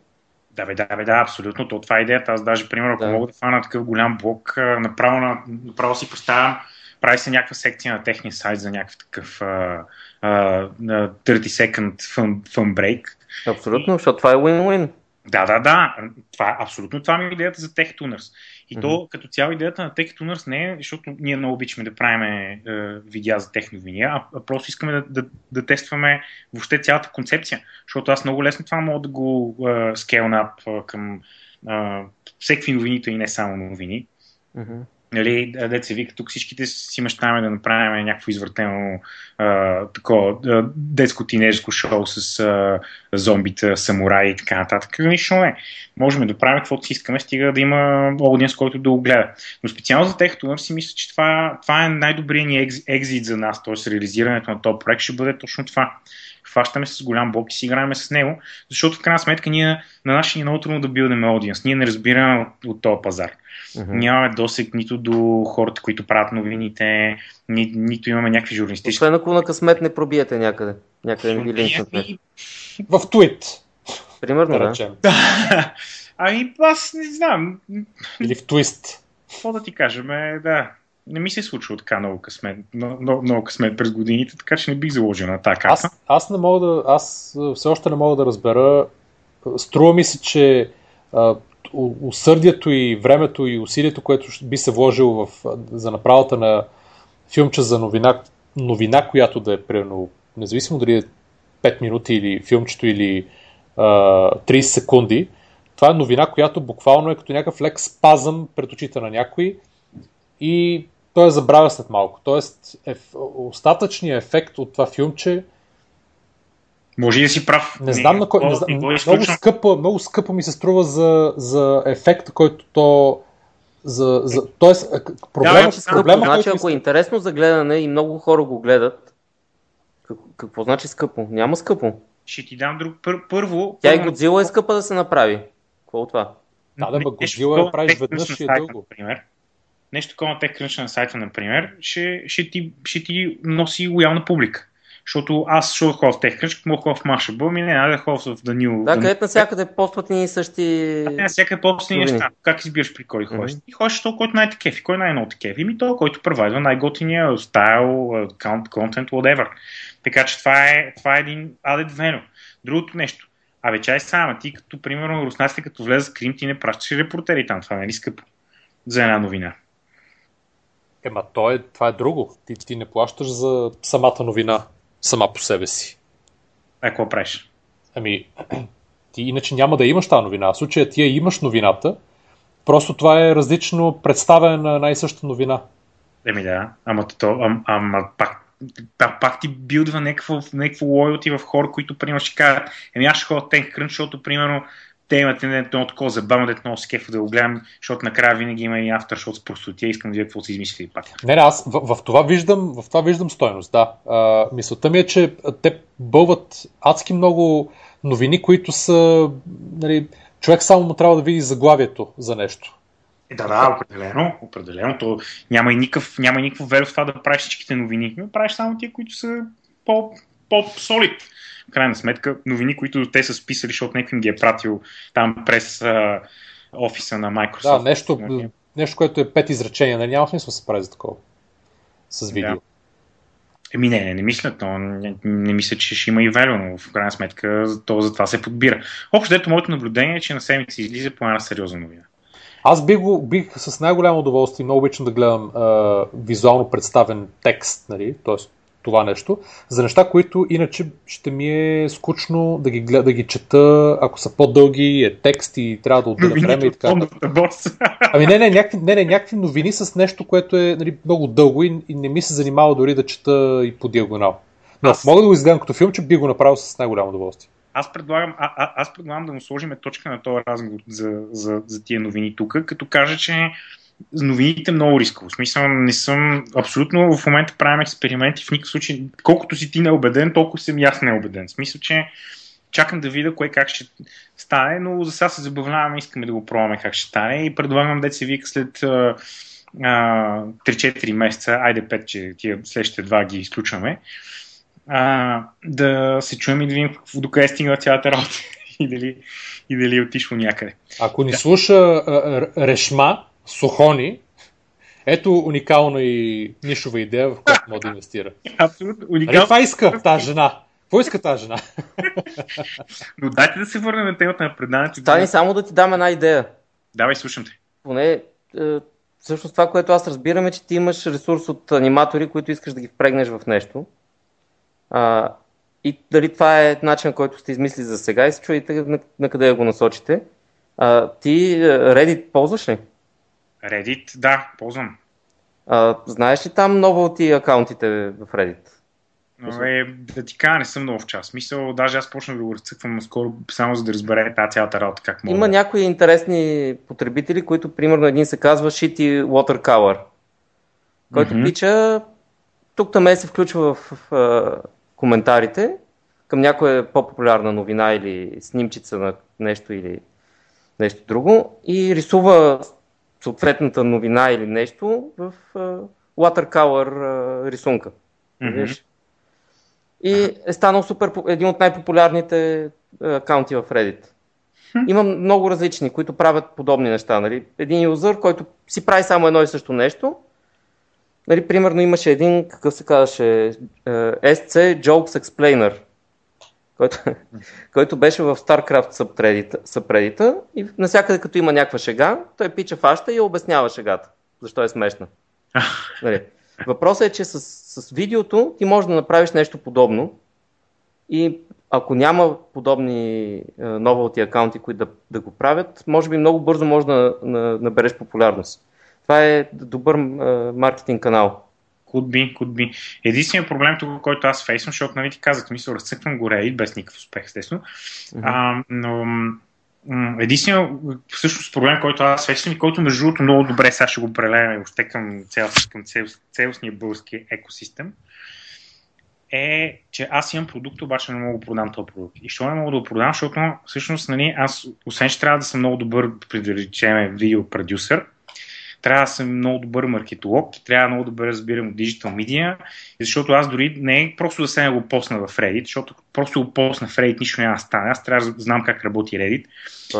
Speaker 3: Да, бе, да, бе, да, абсолютно. То, това е идеята. Аз даже, примерно, ако
Speaker 2: Да.
Speaker 3: мога да фана такъв голям блок, направо, на, направо си поставям, прави се някаква секция на техния сайт за някакъв такъв а, а, на 30 second fun, fun break.
Speaker 2: Абсолютно, защото това е win-win.
Speaker 3: Да, да, да. Това, абсолютно това ми е идеята за Tech Tuners. И то,
Speaker 2: Мгм.
Speaker 3: като цяло идеята на Tech Tuners не е, защото ние много обичаме да правим е, видеа за техновини, а, а просто искаме да, да, да тестваме въобще цялата концепция. Защото аз много лесно това мога да го е, скелна ап към е, всеки новините и не само новини.
Speaker 2: Мгм.
Speaker 3: Нали, се вика, тук всичките си мечтаме да направим някакво извъртено а, такова а, детско тинежско шоу с а, зомбита, самураи и така нататък. Нищо не. Можем да правим каквото си искаме, стига да има аудиенс, който да го гледа. Но специално за Tech си мисля, че това, това е най-добрият ни екз- екзит за нас, т.е. реализирането на този проект ще бъде точно това. Хващаме с голям блок и си играем с него, защото в крайна сметка ние, на нашия ни е много трудно да билдаме аудиенс. Ние не разбираме от, от този пазар.
Speaker 2: Мгм.
Speaker 3: Нямаме досег нито до хората, които правят новините, ни, нито имаме някакви журналистически.
Speaker 2: Освен ако на късмет не пробиете някъде. Някъде не ви линкнат.
Speaker 3: Ами,
Speaker 1: В твит,
Speaker 2: Примерно,
Speaker 1: да
Speaker 2: да.
Speaker 3: ами, аз не знам.
Speaker 1: Или в твист.
Speaker 3: Какво да ти кажем, е, да. Не ми се е случило така много късмет, много, много, късмет през годините, така че не бих заложил на карта.
Speaker 1: Аз, аз не мога да. Аз все още не мога да разбера. Струва ми се, че а, усърдието и времето и усилието, което би се вложил в, за направата на филмче за новина, новина, която да е примерно, независимо дали е 5 минути или филмчето или а, 30 секунди, това е новина, която буквално е като някакъв лек спазъм пред очите на някой и той я забравя след малко. Тоест, еф, остатъчният ефект от това филмче
Speaker 3: Може и да си прав.
Speaker 1: не знам на кой. Не знам,
Speaker 3: не го
Speaker 1: много, скъпо, много скъпо ми се струва за, за ефекта, който то. За, за, тоест, проблема,
Speaker 3: Да,
Speaker 1: проблема
Speaker 2: значи, ако е интересно за гледане и много хора го гледат, как, какво значи скъпо? Няма скъпо.
Speaker 3: Ще ти дам друг. Пър, първо.
Speaker 2: Тя и Годзила е скъпа да се направи. Какво от това?
Speaker 1: Да, да, бе,
Speaker 3: нещо
Speaker 1: Годзила я правиш веднъж и е дълго.
Speaker 3: Например, нещо такова на TechCrunch на сайта, например, ще, ще, ти, ще ти носи лоялна публика. Защото аз ще ходя в TechCrunch, мога да ходя в Mashable, ми не, да ходя в The New...
Speaker 2: Да, където навсякъде постват и същи...
Speaker 3: Не, всяка по-прости
Speaker 2: Новини.
Speaker 3: неща. Как избираш при кой ходиш?
Speaker 2: Мгм.
Speaker 3: И ходиш то, който най-те кефи. Кой най-много те кефи? Ими то, който провайдва най-готиния стайл, контент, whatever. Така че това е, това е един added value. Другото нещо. Абе, чай сега, ти като, примерно, руснаците като влезе с Крим, ти не пращаш репортери там, това не е скъпо за една новина?
Speaker 1: Ема, то е, това е друго. Ти, ти не плащаш за самата новина, сама по себе си.
Speaker 3: А какво правиш?
Speaker 1: Ами, ти иначе няма да имаш тази новина. В случая ти я имаш новината, просто това е различно представяне на най-съща новина.
Speaker 3: Еми да, ама, то, ама, ама пак, пак, пак ти билдва някакво, някакво лоялти в хора, които примерно ще кажат, еми аз ще ходя Tank Crunch, защото примерно те имат едно такова забавно, дето много скефа да го гледам, защото накрая винаги има и авторшот с простотия, искам да видя какво се измисли пак.
Speaker 1: Не, не, аз в, в, това виждам, в това виждам стойност, да. А, мисълта ми е, че те бълват адски много новини, които са, нали, човек само му трябва да види заглавието за нещо.
Speaker 3: Е, да, да, определено, определено. То няма и никакъв, няма и никакво веро в това да правиш всичките новини. Но правиш само тия, които са по, по-солид. В крайна сметка, новини, които те са списали, защото някой им ги е пратил там през а, офиса на Microsoft.
Speaker 1: Да, нещо, нещо, което е пет изречения. Нали няма смисъл да се прави за такова. С видео. Да.
Speaker 3: Еми не, не, не мисля, но не, не мисля, че ще има и веро, но в крайна сметка то за това се подбира. Общо дето моето наблюдение е, че на седмица излиза по една сериозна новина.
Speaker 1: Аз бих, бих с най-голямо удоволствие, много обичам да гледам а, визуално представен текст, нали, т.е. това нещо, за неща, които иначе ще ми е скучно да ги, гледа, да ги чета, ако са по-дълги, е текст и трябва да отделя време и така. Ами не, не, някакви, не, не, някакви новини с нещо, което е нали, много дълго и, и не ми се занимава дори да чета и по диагонал. Но Аз... мога да го изгледам като филм, че би го направил с най-голямо удоволствие
Speaker 3: аз предлагам, а, а, аз предлагам да му сложим точка на този разговор за, за, за тия новини тук, като кажа, че новините много рисково. В смисъл, не съм абсолютно в момента правим експерименти в никакъв случай. Колкото си ти неубеден, толкова съм и аз неубеден. В смисъл, че чакам да видя кое как ще стане, но за сега се забавляваме, искаме да го пробваме как ще стане и предлагам да се вика след а, а, 3-4 месеца, айде 5, че тия следващите два ги изключваме, а, да се чуем и да видим докъде е стигнала цялата работа и дали, и дали е отишло някъде.
Speaker 1: Ако ни да. слуша Решма, Сухони, ето уникална и нишова идея, в която може да инвестира.
Speaker 3: Абсолютно.
Speaker 1: Уникално. Нали това иска тази жена. Какво иска тази жена?
Speaker 3: Но дайте да се върнем на темата на предаването.
Speaker 2: Стани само да ти дам една идея.
Speaker 3: Давай, слушам те.
Speaker 2: Поне, е, всъщност това, което аз разбирам е, че ти имаш ресурс от аниматори, които искаш да ги впрегнеш в нещо. А, и дали това е начин, който сте измислили за сега и се чуете на, на къде го насочите. А, ти е, Reddit ползваш ли?
Speaker 3: Reddit, да, ползвам.
Speaker 2: А, знаеш ли там много от ти акаунтите в Reddit?
Speaker 3: Е, да ти кажа, не съм много в час. Мисъл, даже аз почнах да го разцъквам скоро, само за да разбере тази цялата работа как мога.
Speaker 2: Има някои интересни потребители, които примерно един се казва Shitty Watercolor, който mm-hmm. пича тук там се включва в, в, в коментарите към някоя по-популярна новина или снимчица на нещо или нещо друго и рисува съответната новина или нещо в watercolor рисунка. Mm-hmm. И е станал супер, един от най-популярните акаунти в Reddit. Има много различни, които правят подобни неща. Нали? Един юзър, който си прави само едно и също нещо, Нали, примерно имаше един, какъв се казваше, SC Jokes Explainer, който, който беше в StarCraft съпредита и насякъде като има някаква шега, той пича фаща и обяснява шегата, защо е смешна. Нали. Въпросът е, че с, с видеото ти можеш да направиш нещо подобно и ако няма подобни е, нови акаунти, които да, да го правят, може би много бързо може да набереш популярност. Това е добър а, маркетинг канал.
Speaker 3: Could be, could be. Единственият проблем тук, който аз фейсвам, защото нали ти казах, мисля, разцъквам горе и без никакъв успех, естествено. Mm-hmm. А, но единственият всъщност проблем, който аз фейсвам и който между другото много добре сега ще го прелеем въобще към, цял, към цел, цялостния български екосистем, е, че аз имам продукт, обаче не мога да продам този продукт. И що не мога да го продам, защото всъщност нали, аз, освен че трябва да съм много добър, при да речем, видеопродюсър, трябва да съм много добър маркетолог, трябва много добре разбирам от Digital Media, защото аз дори не е просто да се не го посна в Reddit, защото просто го посна в Reddit, нищо няма да стане. Аз трябва да знам как работи Reddit.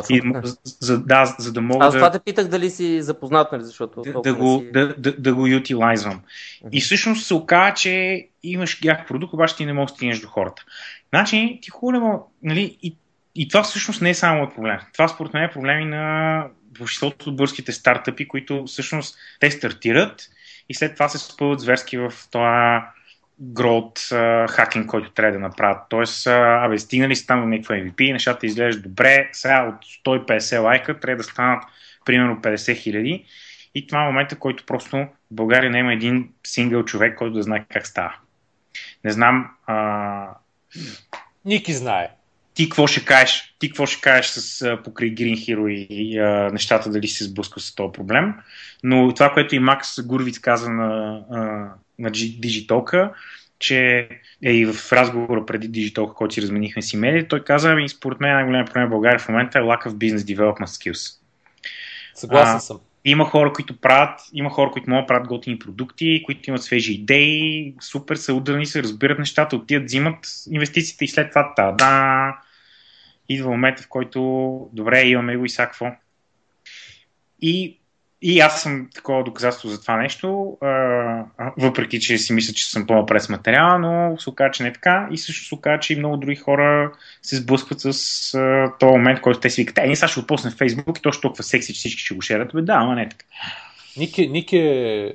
Speaker 3: И, за, да, за да мога
Speaker 2: Аз
Speaker 3: да...
Speaker 2: това те питах дали си запознат, нали, защото...
Speaker 3: Да, да, го, си... да, да, да го ютилайзвам. Uh-huh. И всъщност се оказа, че имаш някакъв продукт, обаче ти не можеш да стигнеш до хората. Значи, ти хубаво, нали, и и това всъщност не е само проблем. Това според мен е проблем и на обществото от бърските стартъпи, които всъщност те стартират и след това се спъват зверски в това грот хакинг, който трябва да направят. Тоест, абе, стигнали са там до някаква MVP, нещата изглеждат добре, сега от 150 лайка трябва да станат примерно 50 хиляди и това е момента, който просто в България няма един сингъл човек, който да знае как става. Не знам. А...
Speaker 1: Ники знае.
Speaker 3: Ти какво ще кажеш? Ти какво ще кажеш с покрай Green Hero и, и а, нещата, дали си се сблъскал с този проблем? Но това, което и Макс Гурвиц каза на, а, на Digitalka, че е и в разговора преди Digitalka, който си разменихме с имейли, той каза, ами, според мен най-големият проблем в България в момента е lack of business development skills.
Speaker 1: Съгласен а, съм.
Speaker 3: Има хора, които правят, има хора, които могат да правят готини продукти, които имат свежи идеи, супер са ударни, се разбират нещата, отиват, взимат инвестициите и след това та да идва момента, в който добре, имаме го и всякакво. И и аз съм такова доказателство за това нещо, въпреки че си мисля, че съм по-напред с материала, но се оказа, че не е така. И също се оказа, че и много други хора се сблъскват с този момент, който те си викат, е, ние сега ще го пусна в Фейсбук и то ще толкова секси, че всички ще го шерят. Бе, да, ама не е така.
Speaker 1: Ник е, Ник е,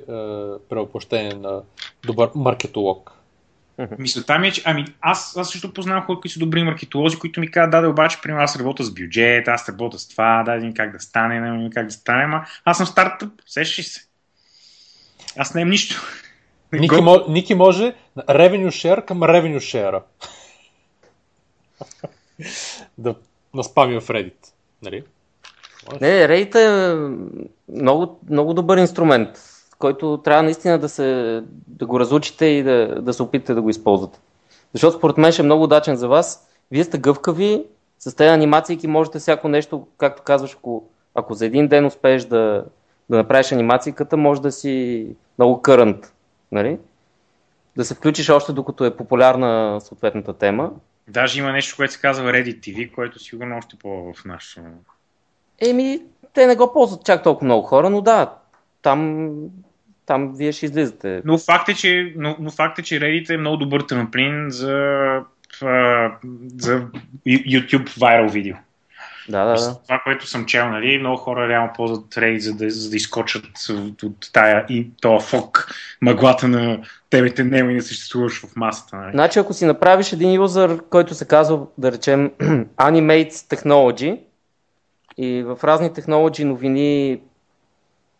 Speaker 1: е на добър маркетолог.
Speaker 3: Мисълта ми е, че ами, аз, аз също познавам хора, които са добри маркетолози, които ми казват, да, да, обаче, при аз работя с бюджет, аз работя с това, да, да как да стане, не как да стане, ама аз съм стартъп, сещаш се. Аз не имам нищо.
Speaker 1: Ники, мо, Ники може revenue share към revenue share. да наспами в Reddit. Нали?
Speaker 2: Не, Reddit е много, много добър инструмент който трябва наистина да, се, да го разучите и да, да се опитате да го използвате. Защото според мен ще е много удачен за вас. Вие сте гъвкави, с тези анимации можете всяко нещо, както казваш, ако, ако за един ден успееш да, да направиш анимацията, може да си много кърънт. Нали? Да се включиш още докато е популярна съответната тема.
Speaker 3: Даже има нещо, което се казва Reddit TV, което сигурно още по в нашото.
Speaker 2: Еми, те не го ползват чак толкова много хора, но да, там там вие ще излизате.
Speaker 3: Но факт е, че, но, но факт е, че Reddit е много добър трамплин за, за YouTube viral видео.
Speaker 2: Да, да, да.
Speaker 3: Това, което съм чел, нали, много хора реално ползват Reddit, за да, за да изкочат от тая и то фок, мъглата на тебе няма и не съществуваш в масата. Нали.
Speaker 2: Значи, ако си направиш един юзър, който се казва, да речем, Animates Technology, и в разни технологии новини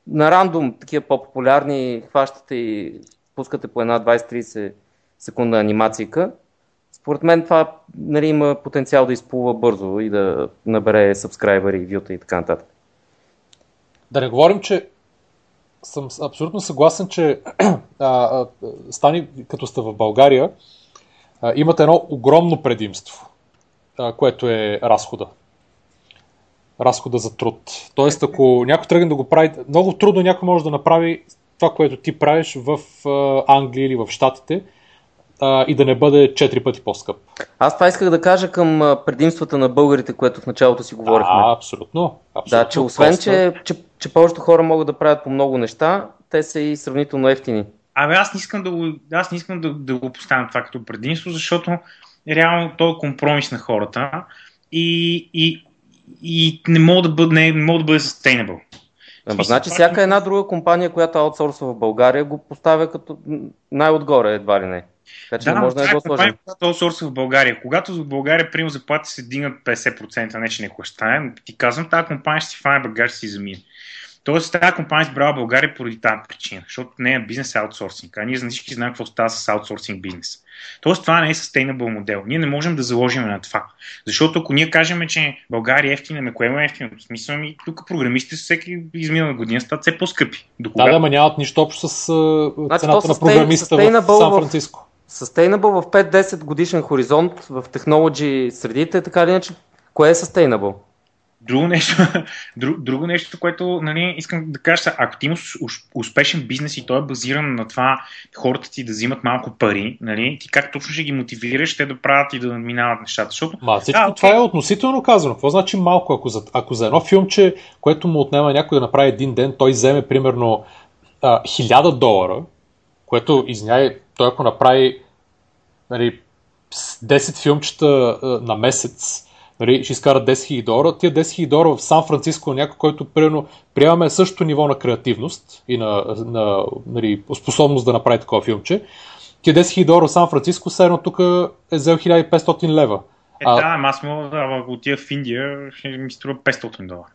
Speaker 2: на рандом такива по-популярни хващате и пускате по една 20-30 секундна анимацийка. Според мен това нали, има потенциал да изплува бързо и да набере сабскрайбъри, вюта и така нататък.
Speaker 1: Да не говорим, че съм абсолютно съгласен, че а, а, стани като сте в България, а, имате едно огромно предимство, а, което е разхода разхода за труд. Тоест, ако някой тръгне да го прави, много трудно някой може да направи това, което ти правиш в Англия или в Штатите и да не бъде 4 пъти по-скъп.
Speaker 2: Аз това исках да кажа към предимствата на българите, което в началото си говорихме.
Speaker 1: А, абсолютно. абсолютно
Speaker 2: да, че освен, че, че, че повечето хора могат да правят по много неща, те са и сравнително ефтини.
Speaker 3: Абе, аз не искам да го, аз не искам да, да го поставям това като предимство, защото реално то е компромис на хората и, и и не мога да бъде, не, не мога да бъде sustainable.
Speaker 2: Ама, значи всяка една друга компания, която аутсорсва в България, го поставя като най-отгоре, едва ли не. Така че
Speaker 3: да,
Speaker 2: не може да
Speaker 3: не
Speaker 2: го сложим.
Speaker 3: Когато аутсорсва в България, когато в България, примерно, заплати се дигнат 50%, не че ще стане, ти казвам, тази компания ще си фане багаж, ще си замине. Тоест, тази компания избрала България поради тази причина, защото не е бизнес аутсорсинг, а ние за всички знаем какво става с аутсорсинг бизнес. Тоест, това не е sustainable модел. Ние не можем да заложим на това. Защото ако ние кажем, че България е ефтина, ме кое е ефтина, в смисъл ми, тук програмистите всеки изминала година стават все по-скъпи.
Speaker 1: До да, да, ама нямат нищо общо с значи, цената на програмиста в Сан Франциско.
Speaker 2: Sustainable в 5-10 годишен хоризонт в технологии средите, така или иначе, кое е sustainable?
Speaker 3: Друго нещо, друг, друго нещо, което нали, искам да кажа, ако ти имаш успешен бизнес и той е базиран на това хората ти да взимат малко пари, нали, ти как точно ще ги мотивираш те да правят и да минават нещата? Защото,
Speaker 1: Ма, всичко да, това е относително казано. Какво значи малко? Ако за, ако за едно филмче, което му отнема някой да направи един ден, той вземе примерно а, 1000 долара, което изняй, той ако направи нали, 10 филмчета а, на месец, нали, ще изкарат 10 000 долара. Тия 10 000 долара в Сан Франциско някой, който примерно приемаме същото ниво на креативност и на, на нали, способност да направи такова филмче. Тия 10 000 долара в Сан Франциско, все едно тук е взел 1500 лева.
Speaker 3: Е, а... да, аз мога да отида в Индия, ще ми струва 500 долара.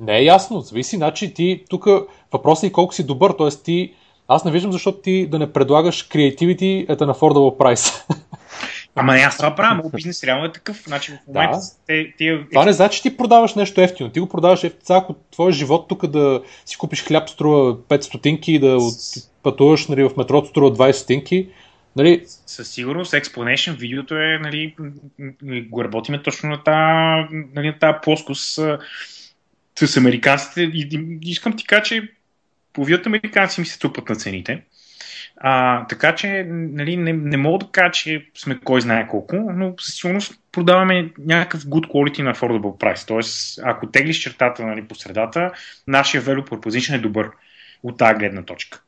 Speaker 1: Не е ясно, зависи. Значи ти тук въпросът е колко си добър, т.е. ти аз не виждам защо ти да не предлагаш creativity at an affordable price.
Speaker 3: Ама не, аз това правя, моят бизнес реално е такъв. Значи в момента да. те,
Speaker 1: те, Това не значи, че ти продаваш нещо ефтино. Ти го продаваш ефтино. Ако твой живот тук да си купиш хляб струва 5 стотинки и да пътуваш нали, в метрото струва 20 стотинки, Нали...
Speaker 3: Със сигурност Explanation видеото е, нали, го работиме точно на тази, нали, на тази плоскост с американците и, и искам ти кажа, че половината американци ми се трупат на цените. А, така че нали, не, не мога да кажа, че сме кой знае колко, но със сигурност продаваме някакъв good quality на affordable price. Тоест, ако теглиш чертата нали, по средата, нашия value proposition е добър от тази гледна точка.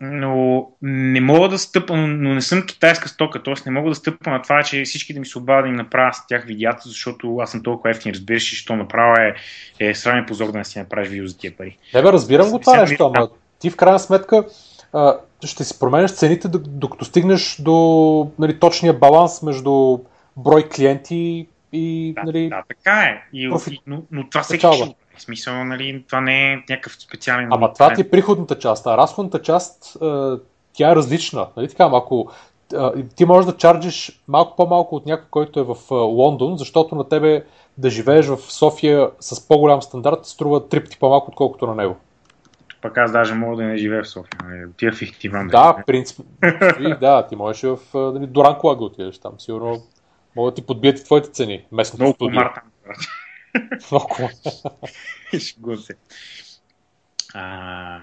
Speaker 3: Но не мога да стъпам, но не съм китайска стока, т.е. не мога да стъпам на това, че всички да ми се обадят да им направя с тях видеята, защото аз съм толкова ефтин, разбираш, що направя е, е срамен позор да не си направиш видео за тия пари.
Speaker 1: Не бе, разбирам го това нещо, ама ти в крайна сметка а, ще си променеш цените, докато стигнеш до нали, точния баланс между брой клиенти и...
Speaker 3: Да,
Speaker 1: нали,
Speaker 3: да така е. И, профит... но, но това всеки ще в смисъл, нали, това не е някакъв специален...
Speaker 1: Ама това ти е приходната част, а разходната част тя е различна. Нали така? ако ти можеш да чарджиш малко по-малко от някой, който е в Лондон, защото на тебе да живееш в София с по-голям стандарт струва три пъти по-малко, отколкото на него.
Speaker 3: Пък аз даже мога да не живея в София. Нали? Отида в Ихтиван.
Speaker 1: Да, в принцип. И, да, ти можеш в нали, Дуранкола да отидеш там. Сигурно могат да ти подбият и твоите цени. Местното
Speaker 3: Много комар там.
Speaker 1: Много комар.
Speaker 3: Шегувам се. А,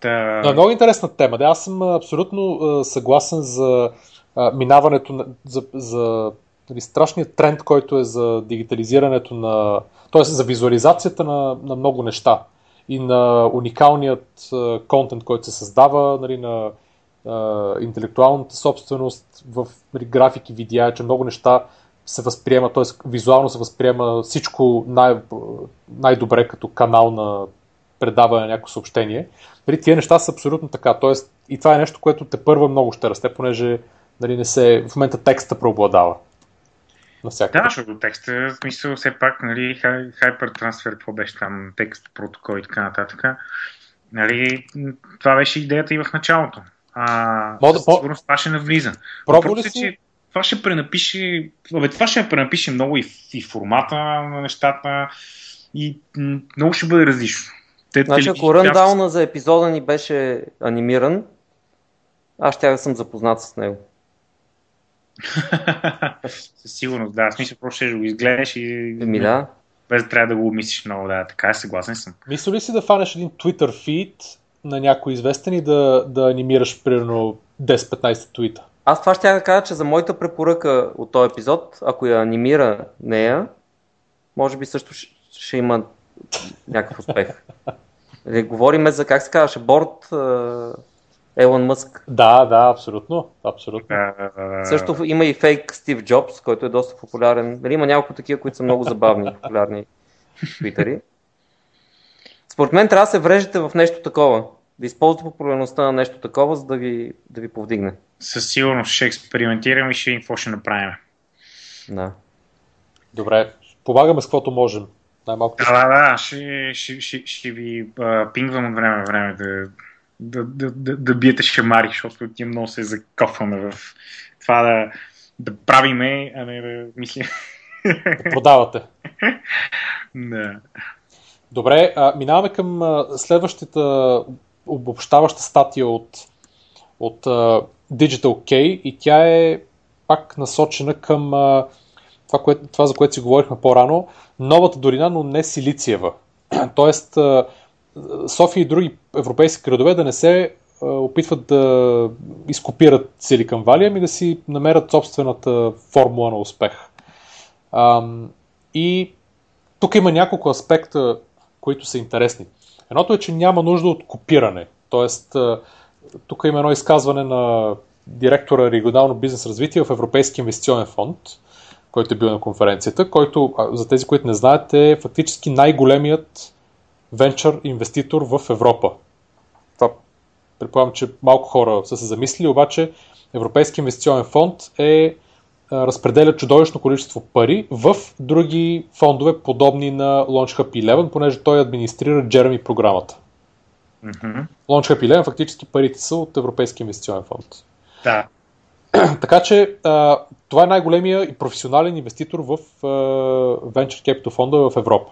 Speaker 1: Та... Да, много интересна тема. Да, аз съм абсолютно а, съгласен за а, минаването, на, за, за нали, страшният тренд, който е за дигитализирането на, т.е. за визуализацията на, на много неща и на уникалният контент, който се създава, нали, на интелектуалната собственост в нали, графики, видеа, че много неща се възприема, т.е. визуално се възприема всичко най- най-добре като канал на предаване на някакво съобщение. Нали, тия неща са абсолютно така. Тоест, и това е нещо, което те първа много ще расте, понеже нали, не се, в момента текста преобладава.
Speaker 3: Да, защото текста, в смисъл, все пак, нали, хайпертрансфер, какво беше там, текст, протокол и така нататък. Нали, това беше идеята и в началото. А, Мога да сигурност това ще навлиза. Пробва ли си? Че това ще пренапише, абе, това ще пренапише много и, и формата на нещата и много ще бъде различно.
Speaker 2: Те, значи, ако ръндауна за епизода ни беше анимиран, аз ще да съм запознат с него.
Speaker 3: Със сигурност, да. Смисъл, просто ще го изгледаш и...
Speaker 2: Еми да.
Speaker 3: Без да трябва да го обмислиш много, да. Така, съгласен съм.
Speaker 1: Мисля ли си да фанеш един Twitter фид на някой известен и да, да анимираш примерно 10-15 твита?
Speaker 2: Аз това ще да кажа, че за моята препоръка от този епизод, ако я анимира нея, може би също ще има някакъв успех. Или говорим за, как се казваше, борт Елон Мъск.
Speaker 1: Да, да, абсолютно. абсолютно.
Speaker 2: Също има и фейк Стив Джобс, който е доста популярен. Дали има няколко такива, които са много забавни, популярни твитъри. Според мен трябва да се врежете в нещо такова. Да използвате популярността на нещо такова, за да ви, да ви повдигне.
Speaker 3: Със сигурност ще експериментираме и ще видим какво ще направим.
Speaker 2: Да.
Speaker 1: Добре, помагаме с каквото можем. Най-малко.
Speaker 3: Да, да, да, ще, ще, ще, ще ви а, пингвам от време на време да, да, да, да, да биете шамари, защото ние много се закофваме в това да, да правиме, а не да мисля.
Speaker 1: Да продавате.
Speaker 3: да.
Speaker 1: Добре, а, минаваме към а, следващата обобщаваща статия от, от а, Digital K и тя е пак насочена към а, това, кое, това, за което си говорихме по-рано, новата долина, но не Силициева. Тоест, София и други европейски градове да не се опитват да изкопират Silicon Valley, ами да си намерят собствената формула на успех. И тук има няколко аспекта, които са интересни. Едното е, че няма нужда от копиране. Тоест, тук има едно изказване на директора регионално бизнес развитие в Европейски инвестиционен фонд, който е бил на конференцията, който, за тези, които не знаят, е фактически най-големият венчър инвеститор в Европа. Това предполагам, че малко хора са се замислили, обаче Европейски инвестиционен фонд е разпределя чудовищно количество пари в други фондове, подобни на Launch Hub 11, понеже той администрира Jeremy програмата. Mm-hmm. Launch Hub 11 фактически парите са от Европейския инвестиционен фонд.
Speaker 3: Да.
Speaker 1: така че а, това е най-големия и професионален инвеститор в а, Venture Capital фонда в Европа.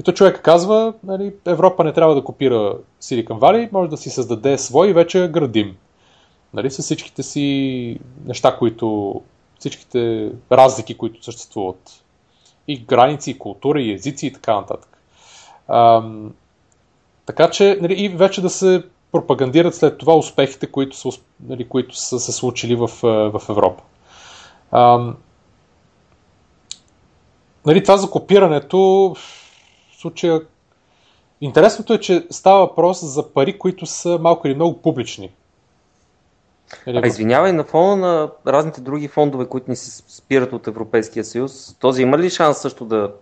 Speaker 1: И то човек казва, нали, Европа не трябва да копира Silicon Valley, може да си създаде свой и вече градим. Нали, с всичките си неща, които всичките разлики, които съществуват. И граници, и култура, и езици и така нататък. Ам, така че, нали, и вече да се пропагандират след това успехите, които са, нали, които са се случили в, в Европа. Ам, нали, това за копирането, случая, интересното е, че става въпрос за пари, които са малко или много публични.
Speaker 2: А извинявай, на фона на разните други фондове, които ни се спират от Европейския съюз, този има ли шанс също да,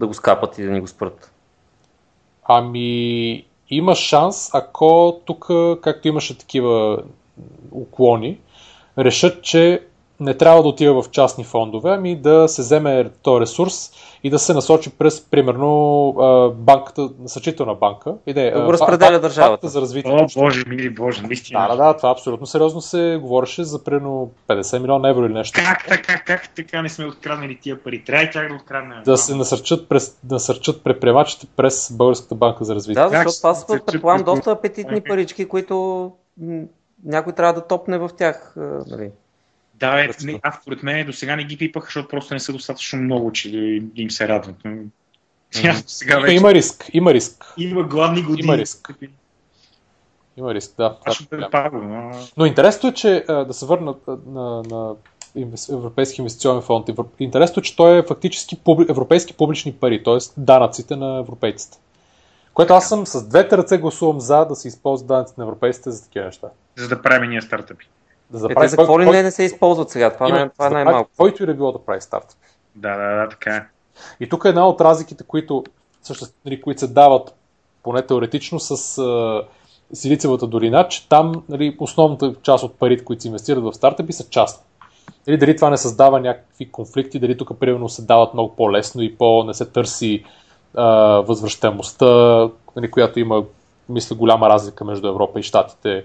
Speaker 2: да го скапат и да ни го спрат?
Speaker 1: Ами, има шанс, ако тук, както имаше такива уклони, решат, че не трябва да отива в частни фондове, ами да се вземе този ресурс и да се насочи през, примерно, банката, насъчителна банка.
Speaker 2: Иде, да го разпределя държавата.
Speaker 1: за развитие.
Speaker 3: О, боже, мили боже, наистина.
Speaker 1: Да, да, да, това абсолютно сериозно се говореше за примерно 50 милиона евро или нещо.
Speaker 3: Как така, как така не сме откраднали тия пари? Трябва тях да откраднем.
Speaker 1: Да се насърчат, през, насърчат предприемачите през Българската банка за развитие.
Speaker 2: Да, защото това са, предполагам, доста апетитни парички, които някой трябва да топне в тях. Нали.
Speaker 3: Да, е, не, аз според мен до сега не ги пипах, защото просто не са достатъчно много, че им се радват.
Speaker 1: сега вече... има риск, има риск.
Speaker 3: Има гладни години.
Speaker 1: Има риск. Има риск, да.
Speaker 3: Аз ще паго, но...
Speaker 1: но интересното е, че да се върнат на, на Европейски инвестиционен фонд. Интересното е, че той е фактически публи, европейски публични пари, т.е. данъците на европейците. Което аз съм с двете ръце гласувам за да се използват данъците на европейците за такива неща.
Speaker 3: За да правим ние стартъпи.
Speaker 2: Да заправи, е, за какво ли не, не се използват сега? Това, има, това е най-малко.
Speaker 1: Който и да било да прави старт.
Speaker 3: Да, да, да, така е.
Speaker 1: И тук е една от разликите, които, също, нали, които се дават поне теоретично с uh, Силицевата долина, че там нали, основната част от парите, които се инвестират в стартъпи, са частни. Дали, дали това не създава някакви конфликти, дали тук примерно се дават много по-лесно и по не се търси uh, възвръщаемостта, нали, която има, мисля, голяма разлика между Европа и Штатите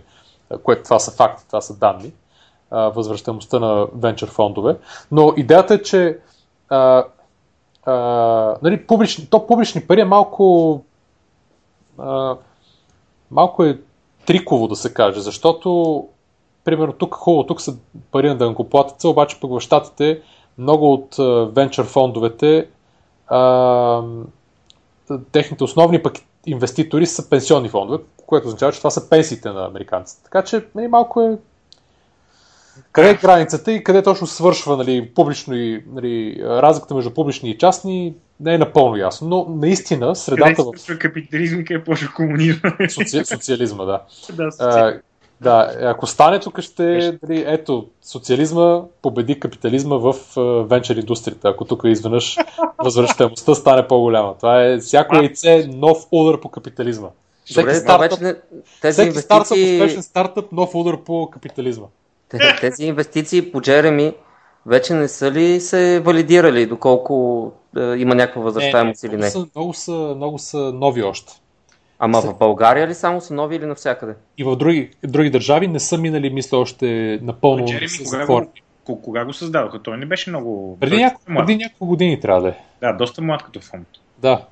Speaker 1: което това са факти, това са данни, възвръщаемостта на венчър фондове. Но идеята е, че а, а, нали, публични, то публични пари е малко а, малко е триково да се каже, защото примерно тук хубаво, тук са пари на дънкоплатеца, обаче пък в щатите много от венчър фондовете а, техните основни пък инвеститори са пенсионни фондове, което означава, че това са пенсиите на американците. Така че нали, малко е къде е границата и къде точно свършва нали, публично и нали, разликата между публични и частни не е напълно ясно, но наистина средата
Speaker 3: в... Къде капитализм и къде почва комунизма?
Speaker 1: Соци... Социализма, да.
Speaker 3: да, социализма.
Speaker 1: Да, ако стане тук ще, дали, ето, социализма победи капитализма в венчър индустрията, ако тук изведнъж възвръщаемостта стане по-голяма. Това е всяко яйце нов удар по капитализма.
Speaker 2: Добре, всеки стартъп, не, тези всеки инвестиции... стартъп,
Speaker 1: успешен стартъп, нов удар по капитализма.
Speaker 2: Тези инвестиции по Джереми вече не са ли се валидирали, доколко е, има някаква възвръщаемост или не?
Speaker 1: Са, много, са, много са нови още.
Speaker 2: Ама в България ли само са нови или навсякъде?
Speaker 1: И в други, други държави не са минали, мисля, още напълно
Speaker 3: Джереми, кога, го, кога го създадоха? Той не беше много...
Speaker 1: Преди, няко, преди няколко години трябва да е.
Speaker 3: Да, доста млад като фонд.
Speaker 1: Да.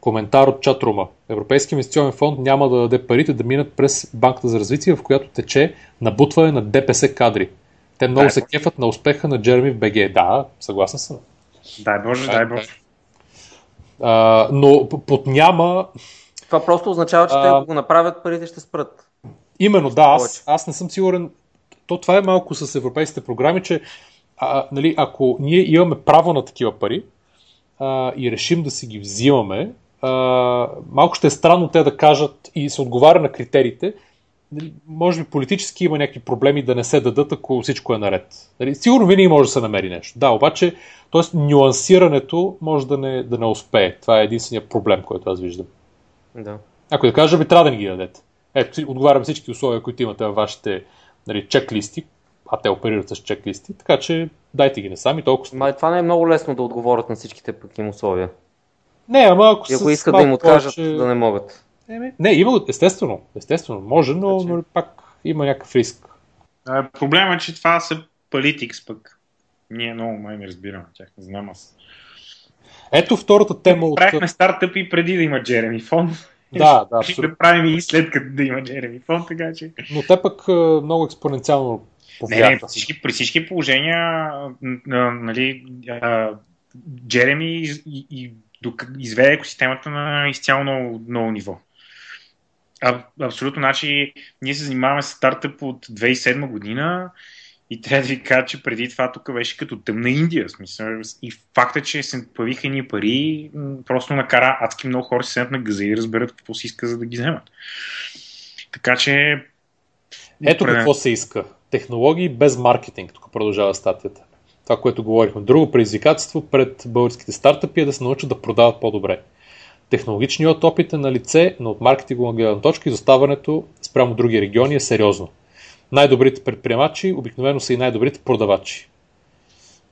Speaker 1: Коментар от чатрума. Европейски инвестиционен фонд няма да даде парите да минат през банката за развитие, в която тече набутване на ДПС кадри. Те много дай се кефат на успеха на Джереми в БГ. Да, съгласен съм.
Speaker 3: Дай Боже, дай Боже.
Speaker 1: А, но под няма...
Speaker 2: Това просто означава, че а... те го направят, парите ще спрат.
Speaker 1: Именно, да. Аз, аз не съм сигурен. То това е малко с европейските програми, че а, нали, ако ние имаме право на такива пари а, и решим да си ги взимаме, а, малко ще е странно те да кажат и се отговаря на критериите, нали, може би политически има някакви проблеми да не се дадат, ако всичко е наред. Нали, сигурно винаги може да се намери нещо. Да, обаче, т.е. нюансирането може да не, да не успее. Това е единствения проблем, който аз виждам.
Speaker 2: Да.
Speaker 1: Ако да кажа, би трябва да ни ги дадете. Ето, отговарям всички условия, които имате във вашите нали, чеклисти, а те оперират с чеклисти, така че дайте ги не сами толкова.
Speaker 2: Ма това не е много лесно да отговорят на всичките пък им условия.
Speaker 1: Не, ама ако
Speaker 2: И ако искат да им откажат,
Speaker 1: повече...
Speaker 2: да не могат.
Speaker 1: Еми, Не, има, естествено, естествено, може, но,
Speaker 2: Значи-
Speaker 1: но пак има някакъв риск.
Speaker 3: А, Проблема е, че това са политикс пък. Ние много май не разбираме тях, не знам аз.
Speaker 1: Ето втората тема от...
Speaker 3: Правихме стартъпи преди да има Джереми Фон.
Speaker 1: Да, да,
Speaker 3: Ще
Speaker 1: абсолютно.
Speaker 3: да правим и след като да има Джереми Фон, така че...
Speaker 1: Но те пък много експоненциално
Speaker 3: Не, не,
Speaker 1: повлияха.
Speaker 3: при всички, при всички положения, нали, Джереми и, и, док- изведе екосистемата на изцяло ново, ново ниво. А, абсолютно, значи, ние се занимаваме с стартъп от 2007 година и трябва да ви кажа, че преди това тук беше като тъмна Индия. Смисъл, и факта, че се появиха едни пари, просто накара адски много хора се седнат на газа и разберат какво си иска, за да ги вземат. Така че...
Speaker 1: Ето
Speaker 3: определено-
Speaker 1: какво се иска. Технологии без маркетинг, тук продължава статията. Това, което говорихме. Друго предизвикателство пред българските стартъпи е да се научат да продават по-добре. Технологичният опит е на лице, но от маркетингова гледна точка изоставането спрямо други региони е сериозно. Най-добрите предприемачи обикновено са и най-добрите продавачи.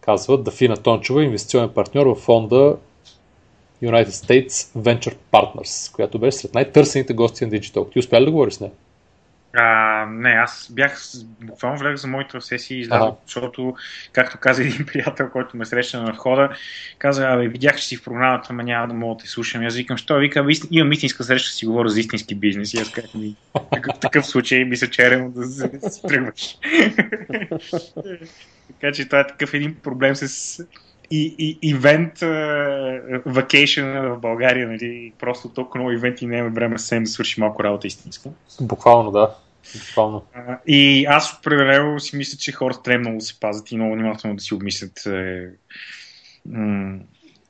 Speaker 1: Казва Дафина Тончева, инвестиционен партньор в фонда United States Venture Partners, която беше сред най-търсените гости на Digital. Ти успя ли да говориш с нея?
Speaker 3: А, не, аз бях буквално влег за моята сесия и излязох,
Speaker 1: Ага.
Speaker 3: защото, както каза един приятел, който ме срещна на входа, каза, абе, видях, че си в програмата, ама няма да мога да те слушам. И Аз викам, що? Вика, «Абе, ист- имам истинска среща, си говоря за истински бизнес. И аз казах, «Ми, такъв, такъв случай мисля, че е редно да, се- тръгваш. така че това е такъв един проблем с и, и, ивент, вакейшн в България, нали, просто толкова много ивенти не имаме време съвсем да свърши малко работа истинска.
Speaker 1: Буквално, да. Буквално.
Speaker 3: И аз определено си мисля, че хората трябва много да се пазят и много внимателно да си обмислят е, м-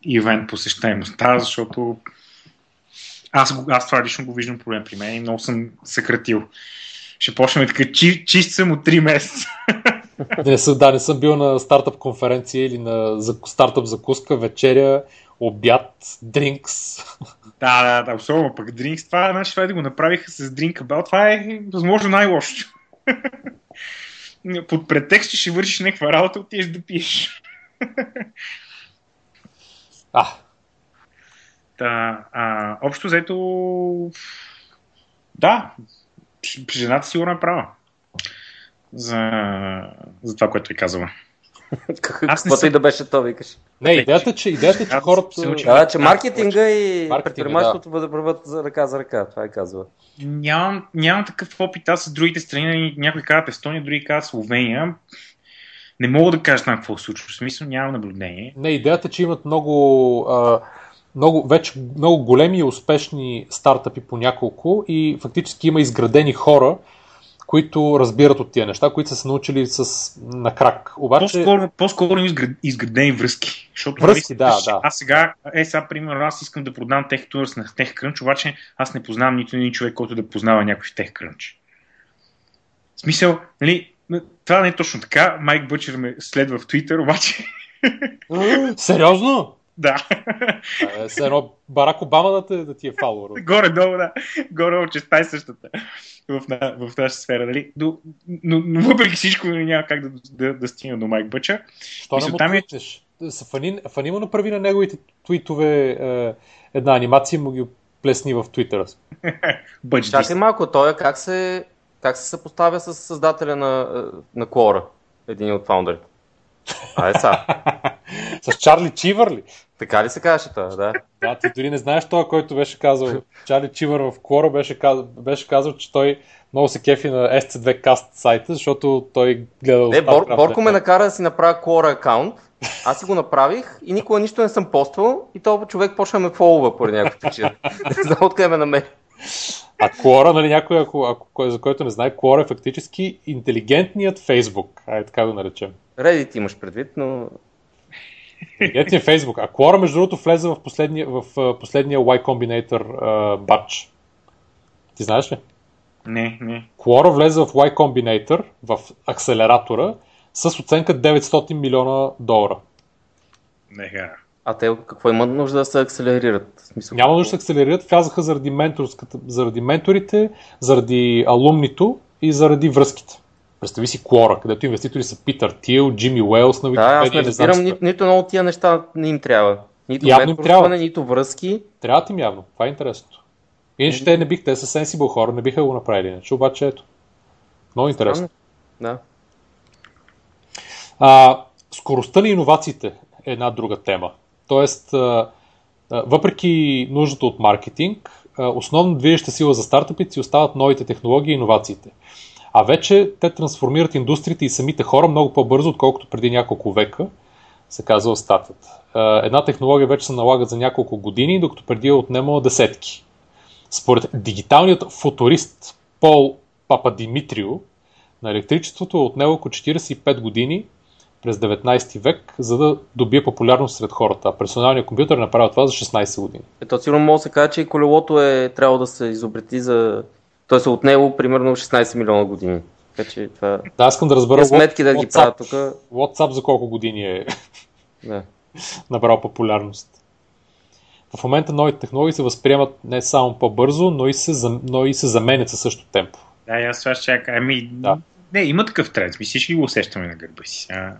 Speaker 3: ивент посещаемостта, защото аз, аз това лично го виждам проблем при мен и много съм съкратил. Ще почнем така, чи, чист съм от 3 месеца.
Speaker 1: Не съм, да, не съм бил на стартъп конференция или на стартъп закуска, вечеря, обяд, дринкс.
Speaker 3: Да, да, да, особено пък Drinks, това, значи, това да го направиха с Drink About, това е възможно най-лошото. Под претекст, че ще вършиш някаква работа, отидеш да пиеш.
Speaker 1: А,
Speaker 3: Та, а, общо взето, да, жената сигурно е права. За, за това, което е казала. Аз
Speaker 2: Каквото
Speaker 3: съм-
Speaker 2: и да беше то, викаш.
Speaker 1: не, идеята, че, идеята, че
Speaker 3: Аз
Speaker 1: хората...
Speaker 2: Да, че маркетинга и предприемачеството да върват за ръка за ръка, това е казва.
Speaker 3: Нямам, нямам такъв опит аз с другите страни. Някои казват Естония, други казват Словения. Не мога да кажа там какво се случва. В смисъл нямам наблюдение.
Speaker 1: Не, идеята, че имат много, а, много, вече много големи и успешни стартъпи по няколко и фактически има изградени хора, които разбират от тия неща, които са се научили с, на крак. Обаче,
Speaker 3: По-скоро, по-скоро изград- изградени връзки. Защото,
Speaker 1: Връзки,
Speaker 3: нали,
Speaker 1: да, да.
Speaker 3: Аз сега, е, сега, примерно, аз искам да продам TechTours на TechCrunch, обаче аз не познавам нито един човек, който да познава някой в TechCrunch. В смисъл, нали, това не е точно така. Майк Бъчер ме следва в Twitter, обаче,
Speaker 1: сериозно?
Speaker 3: да.
Speaker 1: Е, Все едно Барак Обама да, те, да ти е фалуър.
Speaker 3: Горе-долу, да. Горе-долу, че е същата в, в нашата сфера. Нали? Но, но, но, въпреки всичко нали, няма как да, да, да стигна до Майк Бъча.
Speaker 1: Що не му
Speaker 3: ми е-
Speaker 1: Фани, фани му направи на неговите твитове е, една анимация и му ги плесни в твитъра.
Speaker 2: Чакай малко, той е как се, как се съпоставя с създателя на, е, на Quora, един от фаундерите. А, е са.
Speaker 1: С Чарли Чивър ли?
Speaker 2: Така ли се казваше това, да?
Speaker 1: Да, ти дори не знаеш това, който беше казал. Чарли Чивър в Quora беше казал, беше казал, че той много се кефи на SC2 Cast сайта, защото той гледа...
Speaker 2: Не, Бор, Борко ме накара да си направя Quora акаунт. Аз си го направих и никога нищо не съм поствал и този човек почна ме фолува поради някаква причина. Не знам откъде ме намери.
Speaker 1: А Quora, нали, някой, ако, ако, за който не знае, Quora е фактически интелигентният Facebook. Айде така го наречем.
Speaker 2: Reddit имаш предвид, но
Speaker 1: Интелигентният Facebook. А Quora, между другото, влезе в последния, в последния Y Combinator батч. Ти знаеш ли?
Speaker 3: Не, не.
Speaker 1: Quora влезе в Y Combinator, в акселератора, с оценка 900 милиона долара.
Speaker 3: Не, ха.
Speaker 2: А те какво имат нужда да се акселерират? В Смисъл,
Speaker 1: Няма нужда да се акселерират, влязаха заради, менторската, заради менторите, заради алумнито и заради връзките. Представи си Quora, където инвеститори са Питър Тил, Джимми Уелс на
Speaker 2: Да, аз
Speaker 1: Wikipedia,
Speaker 2: не разбирам, ни, нито едно от тия неща не им трябва. Нито
Speaker 1: Явно им трябва.
Speaker 2: нито връзки.
Speaker 1: Трябва им явно. Това е интересното. Иначе те не бих, те са sensible хора, не биха го направили. Иначе обаче ето. Много интересно.
Speaker 2: Да.
Speaker 1: А, скоростта на иновациите е една друга тема. Тоест, а, а, въпреки нуждата от маркетинг, а, основно движеща сила за стартъпите си остават новите технологии и иновациите. А вече те трансформират индустриите и самите хора много по-бързо, отколкото преди няколко века, се казва в статията. А, Една технология вече се налага за няколко години, докато преди е отнемала десетки. Според дигиталният футурист Пол Пападимитрио, на електричеството е отнело около 45 години през 19 век, за да добие популярност сред хората. А персоналният компютър е направил това за 16 години.
Speaker 2: Ето сигурно може да се каже, че колелото е трябвало да се изобрети за... Той се отнело примерно 16 милиона години. Така че това...
Speaker 1: Да, искам да разбера
Speaker 2: сметки да ги правят тук.
Speaker 1: WhatsApp за колко години е
Speaker 2: Да.
Speaker 1: набрал популярност. В момента новите технологии се възприемат не само по-бързо, но и се, но и се заменят със същото темпо.
Speaker 3: Да, и аз това ще чакам. Ами,
Speaker 1: Да.
Speaker 3: не, има такъв тренд. Ми всички го усещаме на гърба си. А,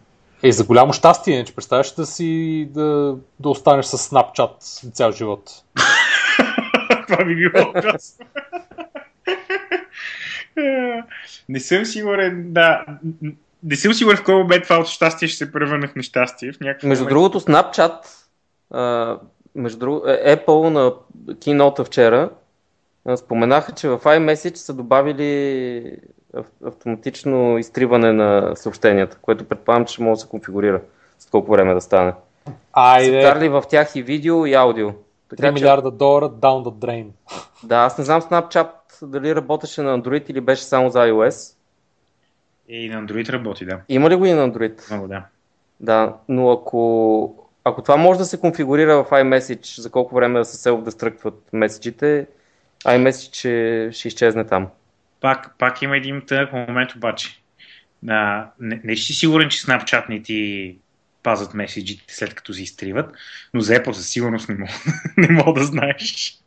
Speaker 1: Е, за голямо щастие, че представяш да си да, да останеш с Snapchat цял живот.
Speaker 3: Това би било ужасно. Не съм сигурен, да. Не съм сигурен в кой момент това от щастие ще се превърне в нещастие. В
Speaker 2: Между
Speaker 3: момент.
Speaker 2: другото, Snapchat, а, между друго, е, Apple на кинота вчера а, споменаха, че в iMessage са добавили ав- автоматично изтриване на съобщенията, което предполагам, че ще може да се конфигурира с колко време да стане.
Speaker 1: Айде,
Speaker 2: вкарали в тях и видео, и аудио.
Speaker 1: 3
Speaker 2: Така, че,
Speaker 1: милиарда долара down the drain.
Speaker 2: да, аз не знам Snapchat дали работеше на Android или беше само за iOS.
Speaker 3: И на Android работи, да.
Speaker 2: Има ли го и на Android?
Speaker 3: Много да.
Speaker 2: Да, но ако, ако това може да се конфигурира в iMessage за колко време да се self-destructват меседжите, iMessage ще, ще изчезне там.
Speaker 3: Пак, пак има един тънък момент обаче. А, не, не си сигурен, че Snapchat не ти пазят меседжите след като се изтриват, но за Apple със сигурност не мога, не мога да знаеш.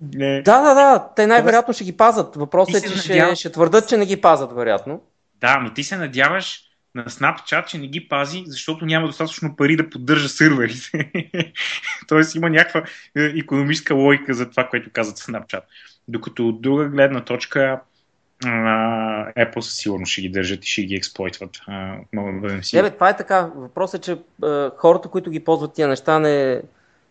Speaker 3: Не.
Speaker 2: Да, да, да, те най-вероятно ще ги пазят. Въпросът е, че ще,
Speaker 3: надявам-
Speaker 2: ще твърдат, че не ги пазят, вероятно.
Speaker 3: Да, но ти се надяваш на Snapchat, че не ги пази, защото няма достатъчно пари да поддържа сървърите. Тоест има някаква економическа логика за това, което казват Snapchat. Докато от друга гледна точка Apple със сигурност ще ги държат и ще ги експлойтват. Мога да бъдем
Speaker 2: това е така. Въпросът е, че е, хората, които ги ползват тия неща, не,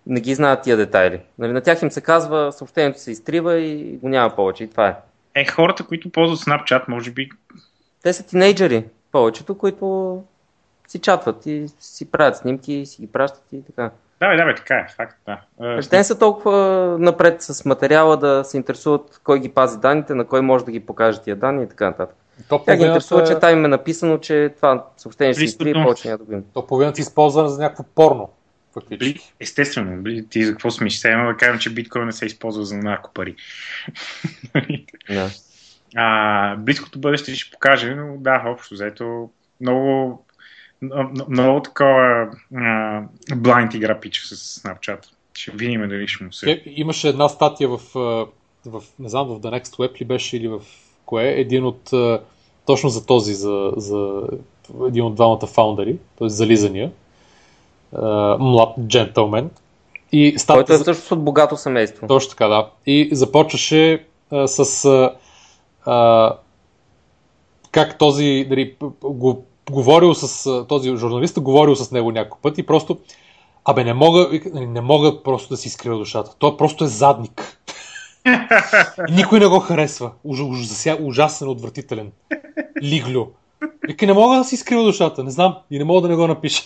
Speaker 2: не ги знаят тия детайли. Нали, на тях им се казва, съобщението се изтрива и го няма повече. И това е.
Speaker 3: Е, хората, които ползват Snapchat, може би
Speaker 2: Те са тинейджери, повечето, които си чатват и си правят снимки, си ги пращат и така.
Speaker 3: Да, бе, да, бе, така е, факт, да. А,
Speaker 2: Те не са толкова напред с материала да се интересуват кой ги пази данните, на кой може да ги покаже тия данни и така нататък.
Speaker 1: То
Speaker 2: Тя ги интересува, че там им е написано, че това съобщение ще изтрие,
Speaker 3: до-
Speaker 2: повече няма да го има.
Speaker 1: то половината е използвана за някакво порно.
Speaker 3: Бли, естествено, бли, ти за какво смиш? Сега има да кажем, че биткоин не се използва за наркопари.
Speaker 2: Да.
Speaker 3: А, близкото бъдеще ще покаже, но да, общо взето много, много, много такова а, блайнд игра пича с Snapchat. Ще видим дали ще му се...
Speaker 1: Е, Имаше една статия в, в, не знам, в The Next Web ли беше или в кое, един от, точно за този, за, за един от двамата фаундъри, т.е. зализания, млад джентълмен. И
Speaker 2: Който
Speaker 1: статията,
Speaker 2: е всъщност от богато семейство.
Speaker 1: точно така, да. И започваше а, с а, а, как този, нали, го, говорил с този журналист, говорил с него няколко пъти и просто Абе, не мога, не мога просто да си изкрия душата. Той просто е задник. Никой не го харесва. Уж, уж, зася, ужасен, отвратителен. Лиглю. Вика, не мога да си изкрия душата. Не знам. И не мога да не го напиша.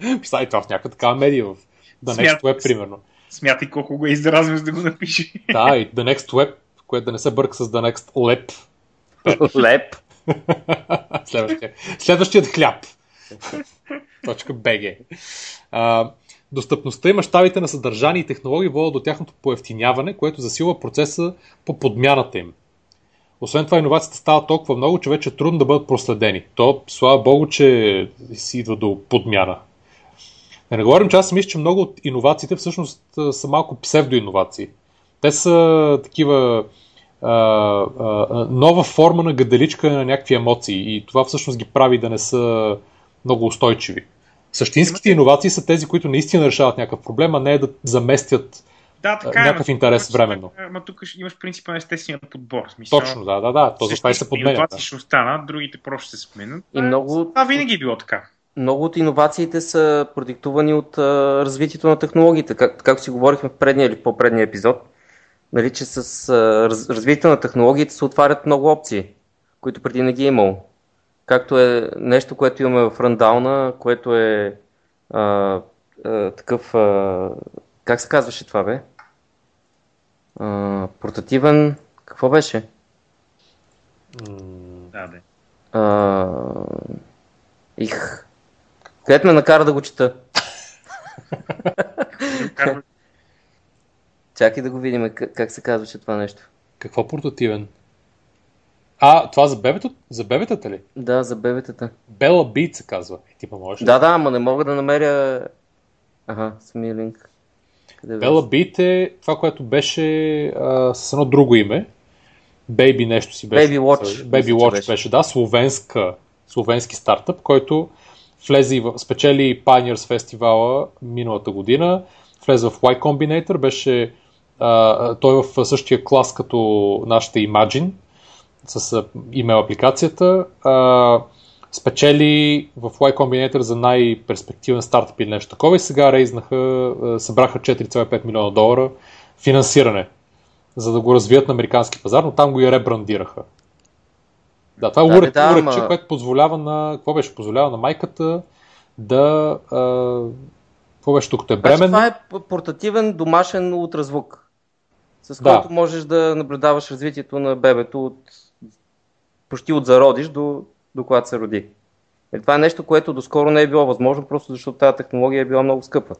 Speaker 1: Представи това в някаква такава медия в The Next
Speaker 3: Смят-
Speaker 1: Web, примерно.
Speaker 3: Смятай колко го е изразнил, за да го напише.
Speaker 1: Да, и The Next Web, което да не се бърка с The Next Lep.
Speaker 2: Леп.
Speaker 1: Следващия. Следващият хляб. Точка BG. Достъпността и мащабите на съдържание и технологии водят до тяхното поевтиняване, което засилва процеса по подмяната им. Освен това, иновациите стават толкова много, че вече е трудно да бъдат проследени. То, слава богу, че си идва до подмяна. Да не говорим, че аз мисля, че много от иновациите всъщност са малко псевдоиновации. Те са такива а, а, нова форма на гаделичка на някакви емоции и това всъщност ги прави да не са много устойчиви. Същинските иновации са тези, които наистина решават някакъв проблем, а не е да заместят да, така, някакъв интерес временно.
Speaker 3: Ама тук имаш принципа на естествения подбор.
Speaker 1: Смисъл, Точно, да, да, да. То за това и се подменят. Иновации
Speaker 3: ще останат, другите просто ще се сменят.
Speaker 2: И много...
Speaker 3: Това винаги е било така.
Speaker 2: Много от иновациите са продиктувани от а, развитието на технологиите. Как, както си говорихме в предния или по-предния епизод, нали, че с а, раз, развитието на технологиите се отварят много опции, които преди не ги е имало. Както е нещо, което имаме в рандауна, което е а, а, такъв. А, как се казваше това, бе? А, портативен. Какво беше?
Speaker 3: Да, бе.
Speaker 2: А, их. Където ме накара да го чета. Чакай да го видим как се казваше това нещо.
Speaker 1: Какво портативен? А, това за бебето? За бебетата ли?
Speaker 2: Да, за бебетата.
Speaker 1: Бела Бит се казва. Е, типа можеш
Speaker 2: Да, да, ама не мога да намеря... Ага, смилинг.
Speaker 1: Бела Бит е това, което беше а, с едно друго име. Baby нещо си беше.
Speaker 2: Baby Watch.
Speaker 1: Baby Watch беше. беше, да, словенска, словенски стартъп, който влезе в, спечели Pioneers фестивала миналата година, влезе в Y Combinator, беше а, той в същия клас като нашите Imagine, с имейл апликацията. А, спечели в Y Combinator за най-перспективен стартъп или нещо такова и сега рейзнаха, събраха 4,5 милиона долара финансиране, за да го развият на американски пазар, но там го и ребрандираха. Да, това е да, уред, да, уредче, ама... което позволява на... Какво беше? Позволява на майката да... А... Какво беше тук? Е бремен.
Speaker 2: Това е портативен домашен ултразвук, с да. който можеш да наблюдаваш развитието на бебето от почти от зародиш до, до когато се роди. И това е нещо, което доскоро не е било възможно, просто защото тази технология е била много скъпа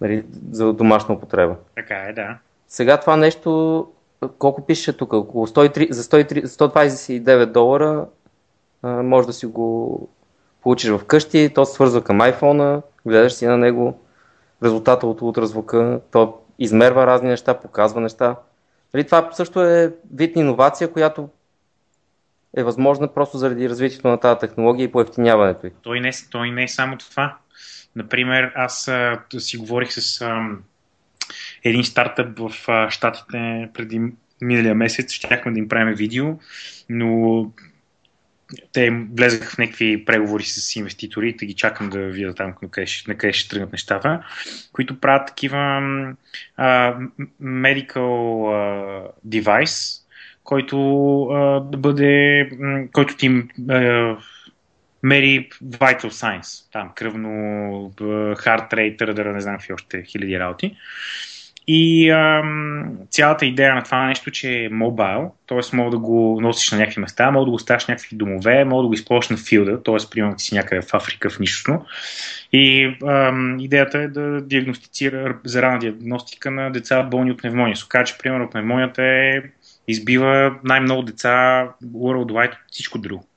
Speaker 2: нали, за домашна употреба.
Speaker 3: Така е, да.
Speaker 2: Сега това нещо колко пише тук? Около 103, за 103, 129 долара а, може да си го получиш в къщи, то се свързва към iPhone, гледаш си на него резултата от ултразвука, то измерва разни неща, показва неща. Нали, това също е вид иновация, която е възможна просто заради развитието на тази технология и поевтиняването й.
Speaker 3: Той не, той не е само това. Например, аз а, си говорих с а, един стартъп в Штатите преди миналия месец. Щяхме да им правим видео, но те влезаха в някакви преговори с инвеститори, да ги чакам да видя там на къде, ще, на къде ще тръгнат нещата, които правят такива а, medical а, device, който а, да бъде, който ти а, мери vital signs, там кръвно, heart rate, не знам какви още хиляди работи. И ам, цялата идея на това нещо, че е мобайл, т.е. мога да го носиш на някакви места, мога да го оставиш в някакви домове, мога да го използваш на филда, т.е. примерно си някъде в Африка в нищото. И ам, идеята е да диагностицира за рана диагностика на деца болни от пневмония. Се че примерно пневмонията е избива най-много деца worldwide от всичко друго.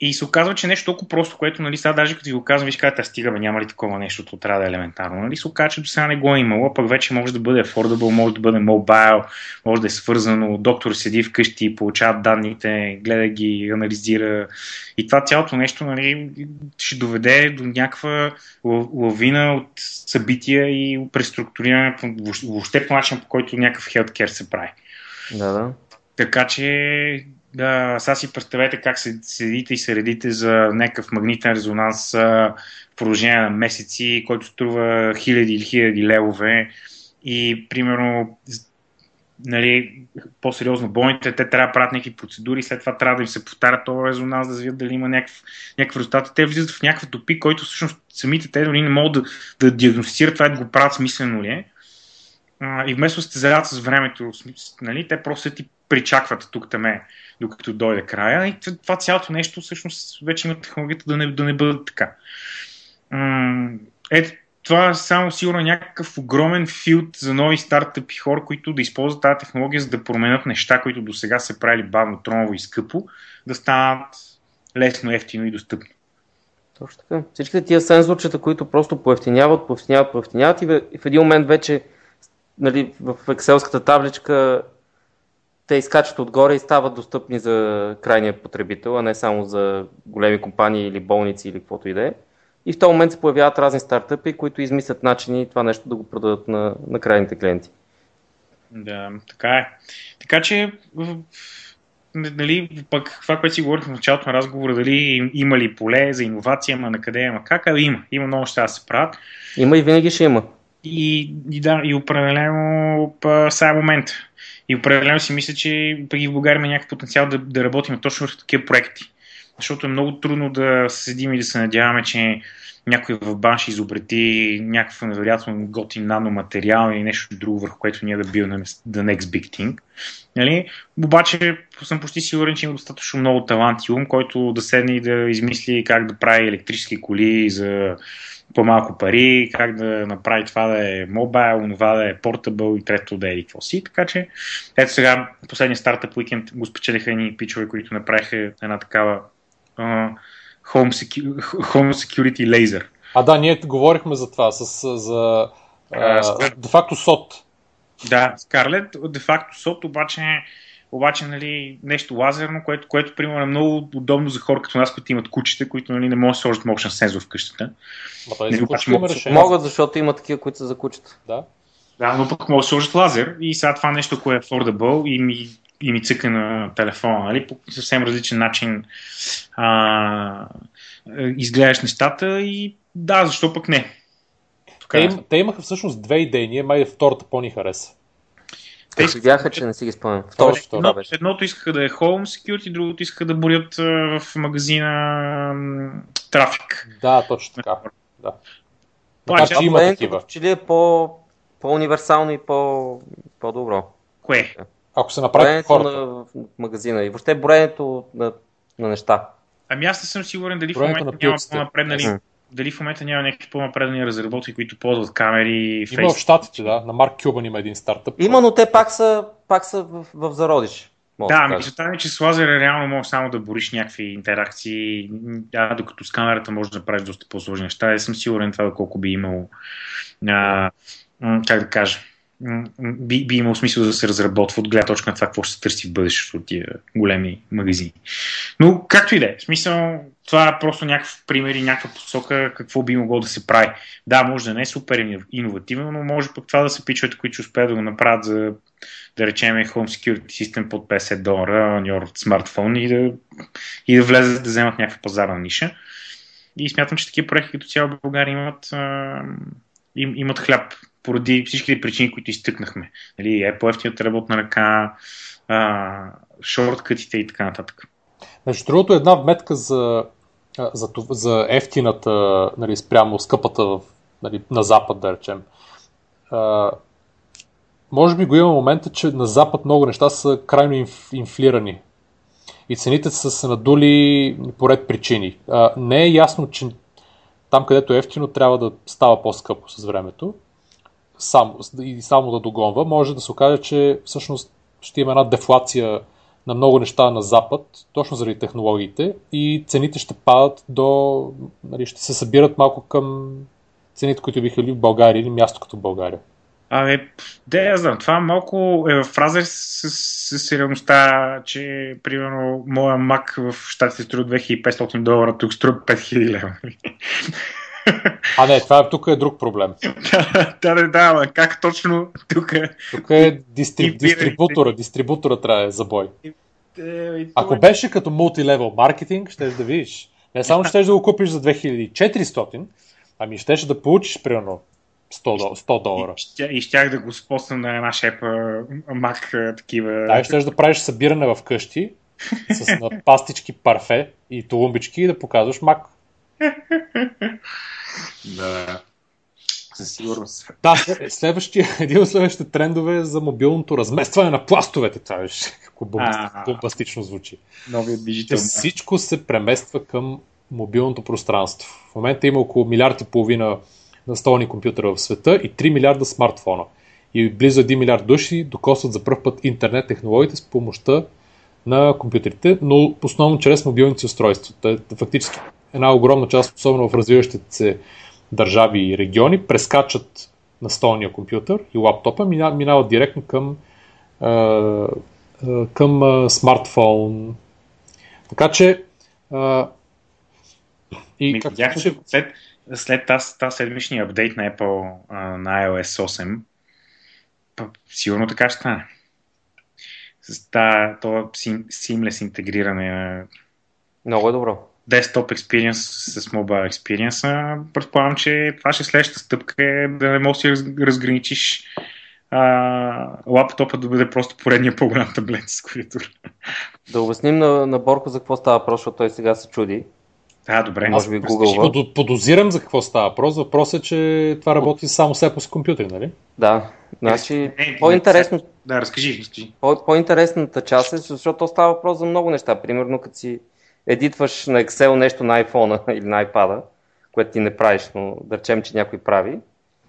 Speaker 3: И се оказва, че нещо толкова просто, което, нали, сега даже като ви го казвам, виж казвате, стига, бе, няма ли такова нещо, то трябва да е елементарно. Нали, се оказва, че до сега не го е имало, пък вече може да бъде affordable, може да бъде мобайл, може да е свързано, доктор седи вкъщи, получава данните, гледа ги, анализира. И това цялото нещо нали, ще доведе до някаква лавина от събития и преструктуриране въобще по начин, по който някакъв healthcare се прави.
Speaker 2: Да, да.
Speaker 3: Така че да, сега си представете как седите и се редите за някакъв магнитен резонанс в продължение на месеци, който струва хиляди или хиляди левове и примерно нали, по-сериозно болните, те трябва да правят някакви процедури, след това трябва да им се повтаря този резонанс, да видят дали има някакъв, някакъв резултат. Те влизат в някакъв топик, който всъщност самите те дори не могат да, да диагностицират това, да го правят смислено ли е. и вместо да се с времето, нали, те просто ти причакват тук таме докато дойде края. И това цялото нещо всъщност вече има технологията да не, да не бъде така. Ето, това е само сигурно някакъв огромен филд за нови стартъпи хора, които да използват тази технология, за да променят неща, които до сега се правили бавно, троново и скъпо, да станат лесно, ефтино и достъпно.
Speaker 2: Точно така. Всичките тия сензорчета, които просто поевтиняват, поевтиняват, поевтиняват и в един момент вече нали, в екселската табличка те изкачат отгоре и стават достъпни за крайния потребител, а не само за големи компании или болници или каквото и да е. И в този момент се появяват разни стартъпи, които измислят начини това нещо да го продадат на, на крайните клиенти.
Speaker 3: Да, така е. Така че, нали, пък това, което си говорих в началото на разговора, дали има ли поле за иновация, ама на къде, ама как, а има. Има много неща да се правят.
Speaker 2: Има и винаги ще има.
Speaker 3: И, и да, и определено сега е момент. И определено си мисля, че и в България има някакъв потенциал да, да работим точно в такива проекти. Защото е много трудно да седим и да се надяваме, че някой в бан ще изобрети някакъв невероятно готин наноматериал или нещо друго, върху което ние да билнем the next big thing. Нали? Обаче съм почти сигурен, че има достатъчно много талант и ум, който да седне и да измисли как да прави електрически коли за по-малко пари, как да направи това да е мобайл, това да е портабъл и трето да е какво си. Така че, ето сега, последния стартъп уикенд го спечелиха едни пичове, които направиха една такава uh, home, secu- home Security Laser.
Speaker 1: А да, ние говорихме за това, с, за де-факто сот.
Speaker 3: Да, Scarlett, де-факто сот, обаче обаче нали, нещо лазерно, което, което примерно е много удобно за хора като нас, които имат кучета, които нали, не могат да сложат мощен сензор в къщата.
Speaker 1: Ма нали, за
Speaker 2: могат, могат, защото има такива, които са за кучета.
Speaker 1: Да.
Speaker 3: Да, но пък могат да сложат лазер и сега това нещо, ако е affordable и ми, и ми цъка на телефона, нали, по съвсем различен начин а, изгледаш нещата и да, защо пък не.
Speaker 1: Те, им, те имаха всъщност две идеи, ние май втората по-ни хареса.
Speaker 2: Те видяха, че не си ги спомням.
Speaker 3: Второ, едно, беше. Едното искаха да е Home Security, другото искаха да борят в магазина трафик.
Speaker 1: Да, точно така. Да.
Speaker 2: Това, че има такива. Че ли е по, по-универсално и по, по-добро?
Speaker 3: Кое?
Speaker 1: Ако се направи хората.
Speaker 2: на магазина и въобще броенето на, на неща.
Speaker 3: Ами аз не съм сигурен дали в момента няма по-напреднали дали в момента няма някакви по-напредни разработки, които ползват камери.
Speaker 1: Има в Штатите, да. На Марк Кюбан има един стартъп.
Speaker 2: Има, но те пак са, пак са в, в зародиш.
Speaker 3: Да, ами мисълта ми, че с лазера реално може само да бориш някакви интеракции, а, докато с камерата може да правиш доста по-сложни неща. Не съм сигурен това колко би имало, а, как да кажа, би, би имал смисъл да се разработва от гледна точка на това, какво ще се търси в бъдещето от тия големи магазини. Но както и да е, смисъл, това е просто някакъв пример и някаква посока какво би могло да се прави. Да, може да не е супер иновативно, но може пък това да се пичовете, които успеят да го направят за, да речем, Home Security System под 50 долара your смартфон и да, и да влезат да вземат някаква пазарна ниша. И смятам, че такива проекти като цяло в България имат, имат хляб поради всичките причини, които изтъкнахме. Нали, Apple ефтината работна ръка, а, шорткътите и така нататък.
Speaker 1: Между другото, една вметка за, за, за ефтината, нали, спрямо скъпата нали, на Запад, да речем. А, може би го има момента, че на Запад много неща са крайно инф, инфлирани. И цените са се надули по ред причини. А, не е ясно, че там, където е ефтино, трябва да става по-скъпо с времето само, и само да догонва, може да се окаже, че всъщност ще има една дефлация на много неща на Запад, точно заради технологиите и цените ще падат до, нали, ще се събират малко към цените, които биха били в България или място като България.
Speaker 3: Абе, да, я знам. Това малко е в разрез с, с, че, примерно, моя мак в щатите струва 2500 долара, тук струва 5000 лева.
Speaker 1: А не, това тук е друг проблем.
Speaker 3: да, да, да, ама как точно тук
Speaker 1: е? Тук е дистриб, дистрибутора, дистрибутора трябва е забой. Е, Ако беше като мултилевел маркетинг, ще да видиш. Не само ще да го купиш за 2400, ами ще да получиш примерно 100, 100 долара.
Speaker 3: И, и щях да го спосна на една шепа мак такива.
Speaker 1: Да, ще да правиш събиране в къщи с на пастички парфе и тулумбички и да показваш мак.
Speaker 3: Да. Със сигурност.
Speaker 1: Да, следващия, един от следващите трендове е за мобилното разместване на пластовете. Това виж, колко бомбастично звучи.
Speaker 3: Новият движител.
Speaker 1: Всичко се премества към мобилното пространство. В момента има около милиард и половина настолни компютъра в света и 3 милиарда смартфона. И близо 1 милиард души докосват за първ път интернет технологиите с помощта на компютрите, но основно чрез мобилните устройства. Те, фактически една огромна част, особено в развиващите се държави и региони, прескачат настолния компютър и лаптопа, минават директно към, към смартфон. Така че
Speaker 3: и Ми, как видях, че... след, след тази, тази седмичния апдейт на Apple на iOS 8, сигурно така ще стане. С това seamless интегриране на
Speaker 2: много е добро.
Speaker 3: Desktop experience с mobile experience. Предполагам, че това ще е следващата стъпка е да не можеш да си разграничиш а, лаптопа да бъде просто поредния по-голям таблет с клавиатура.
Speaker 2: Да обясним на, на Борко за какво става въпрос, защото той сега се чуди.
Speaker 3: А, добре.
Speaker 2: Може би Google.
Speaker 1: Подозирам за какво става въпрос. Въпросът е, че това работи само с Apple компютъри, нали?
Speaker 2: Да. Значи, по-интересно...
Speaker 3: Да, разкажи, разкажи.
Speaker 2: По- по-интересната част е, защото става въпрос за много неща. Примерно, като си едитваш на Excel нещо на iPhone или на iPad, което ти не правиш, но да речем, че някой прави.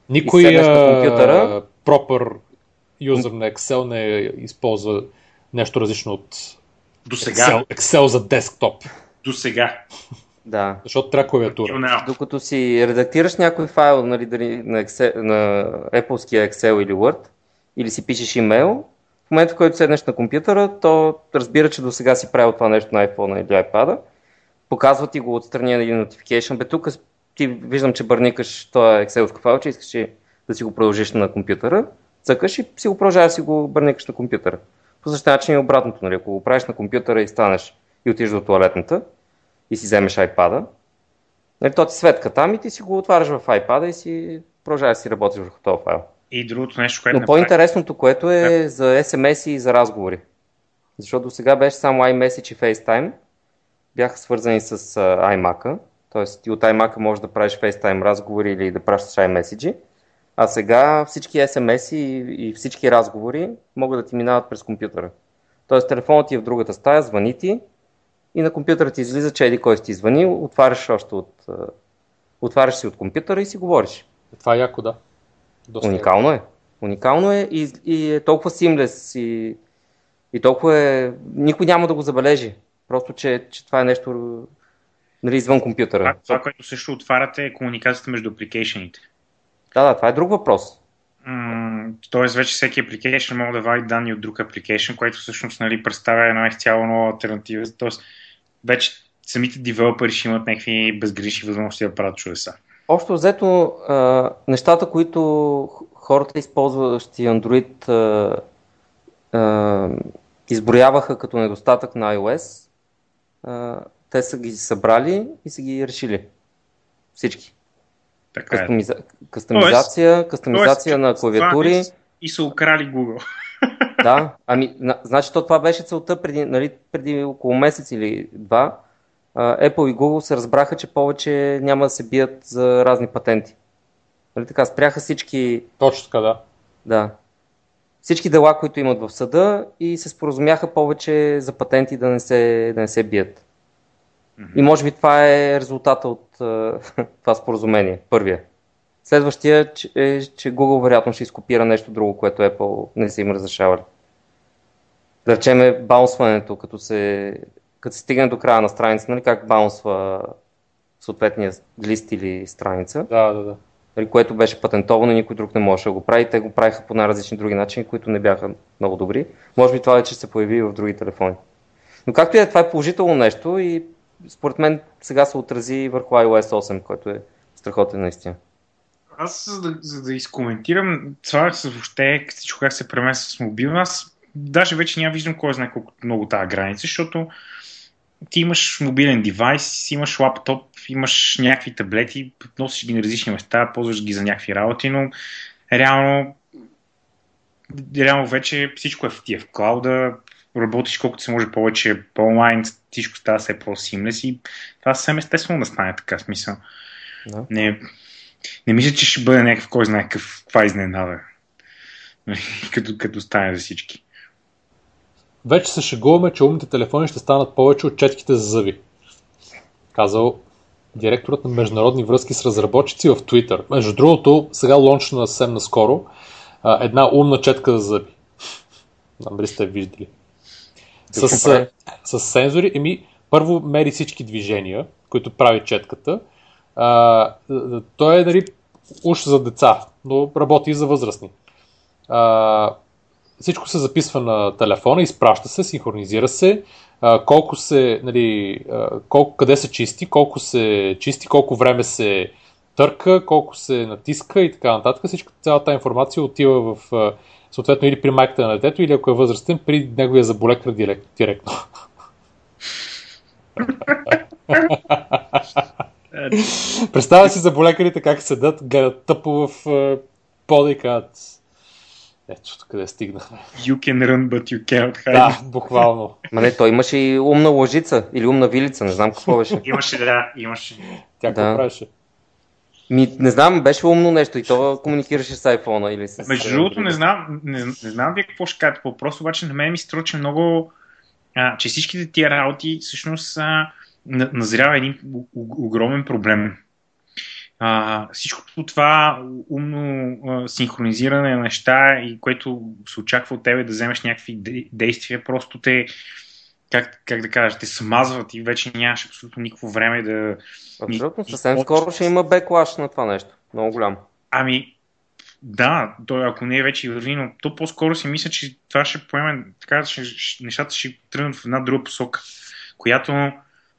Speaker 1: Никой на компютъра, пропър юзер на Excel не използва нещо различно от
Speaker 3: до сега.
Speaker 1: Excel, Excel за десктоп.
Speaker 3: До сега.
Speaker 2: Да.
Speaker 1: Защото трябва клавиатура.
Speaker 2: Докато си редактираш някой файл нали, дали, на, Excel, на Apple Excel или Word, или си пишеш имейл, в момента, в който седнеш на компютъра, то разбира, че до сега си правил това нещо на iPhone или iPad, показва ти го отстрани един notification. Бе, тук ти виждам, че бърникаш този Excel файл, че искаш да си го продължиш на компютъра, цъкаш и си го продължаваш си го бърникаш на компютъра. По същия начин и обратното. Нали? Ако го правиш на компютъра и станеш и отидеш до туалетната, и си вземеш iPad-а, нали, то ти светка там и ти си го отваряш в iPad-а и си продължаваш си работиш върху този файл.
Speaker 3: И другото нещо, което.
Speaker 2: Но по-интересното, което е да. за SMS и за разговори. Защото до сега беше само iMessage и FaceTime. Бяха свързани с uh, iMac-а. Тоест ти от iMac можеш да правиш FaceTime разговори или да пращаш iMessage. А сега всички SMS и, и всички разговори могат да ти минават през компютъра. Тоест телефонът ти е в другата стая, звъни ти, и на компютъра ти излиза, че еди кой си ти звъни, отваряш още от, отваряш си от компютъра и си говориш.
Speaker 1: Това е яко, да.
Speaker 2: Доста Уникално е. Уникално е и, и е толкова симлес и, и толкова е... Никой няма да го забележи. Просто, че, че това е нещо нали, извън компютъра.
Speaker 3: Това, това, което също отваряте е комуникацията между апликейшените.
Speaker 2: Да, да, това е друг въпрос.
Speaker 3: тоест вече всеки application може да вади данни от друг application, което всъщност нали, представя една изцяло нова альтернатива. Тоест вече самите девелопери ще имат някакви безгрешни възможности да правят чудеса.
Speaker 2: Общо взето, а, нещата, които хората, използващи Android, а, а, изброяваха като недостатък на iOS, а, те са ги събрали и са ги решили. Всички.
Speaker 3: Така е.
Speaker 2: Кастомиза... Кастомизация, кастомизация тоест, на клавиатури. И,
Speaker 3: и са украли Google.
Speaker 2: Да, ами, значи то това беше целта преди, нали, преди около месец или два. Apple и Google се разбраха, че повече няма да се бият за разни патенти. Нали така, спряха всички...
Speaker 1: Точно така, да.
Speaker 2: Да. Всички дела, които имат в съда и се споразумяха повече за патенти да не се, да не се бият. Mm-hmm. И може би това е резултата от това споразумение, първия. Следващия е, че Google вероятно ще изкопира нещо друго, което Apple не са им разрешавали. Да речеме баунсването, като се, като се стигне до края на страница, нали, как баунсва съответния лист или страница.
Speaker 1: Да, да, да.
Speaker 2: Нали, което беше патентовано, никой друг не можеше да го прави. Те го правиха по най-различни други начини, които не бяха много добри. Може би това вече се появи в други телефони. Но както и е, това е положително нещо и според мен сега се отрази върху iOS 8, който е страхотен наистина
Speaker 3: аз за да, за да изкоментирам това с въобще всичко как се премества с мобилна, аз даже вече няма виждам кой знае колко много тази граница, защото ти имаш мобилен девайс, имаш лаптоп, имаш някакви таблети, носиш ги на различни места, ползваш ги за някакви работи, но реално реално вече всичко е в тия в клауда, работиш колкото се може повече по-онлайн, всичко става все по-симлес и това съвсем естествено да стане така смисъл. Да. Не, не мисля, че ще бъде някакъв, кой знае какъв, каква изненада. като, като стане за всички.
Speaker 1: Вече се шегуваме, че умните телефони ще станат повече от четките за зъби. Казал директорът на международни връзки с разработчици в Twitter. Между другото, сега лончна съвсем наскоро една умна четка за зъби. Знам дали сте виждали. С, с, с сензори. Еми, първо мери всички движения, които прави четката. А, той е нали, уж за деца, но работи и за възрастни. А, всичко се записва на телефона, изпраща се, синхронизира се, а, колко се, нали, а, колко, къде се чисти, колко се чисти, колко време се търка, колко се натиска и така нататък. Всичка цялата информация отива в съответно или при майката на детето, или ако е възрастен, при неговия заболекар директно. Представя си заболекарите как седат, гледат тъпо в пода и казват ето, къде стигнахме.
Speaker 3: You can run, but you can't hide.
Speaker 1: Да, буквално.
Speaker 2: Ма не, той имаше и умна лъжица или умна вилица, не знам какво беше.
Speaker 3: имаше, да, имаше.
Speaker 1: Тя какво да. правеше?
Speaker 2: Ми, не знам, беше умно нещо и то комуникираше с iPhone или с...
Speaker 3: Между другото, не знам, не, не знам вие какво ще кажете по въпрос, обаче на мен ми се струва, че много, а, че всичките тия работи всъщност а, назрява един огромен проблем. А, всичкото това умно а, синхронизиране на неща и което се очаква от тебе да вземеш някакви действия, просто те, как, как да кажа, те смазват и вече нямаш абсолютно никакво време да...
Speaker 2: Абсолютно, съвсем и, скоро ще има беклаш на това нещо. Много голям.
Speaker 3: Ами, да, то, ако не е вече върви, но то по-скоро си мисля, че това ще поеме, така, ще, нещата ще тръгнат в една друга посока, която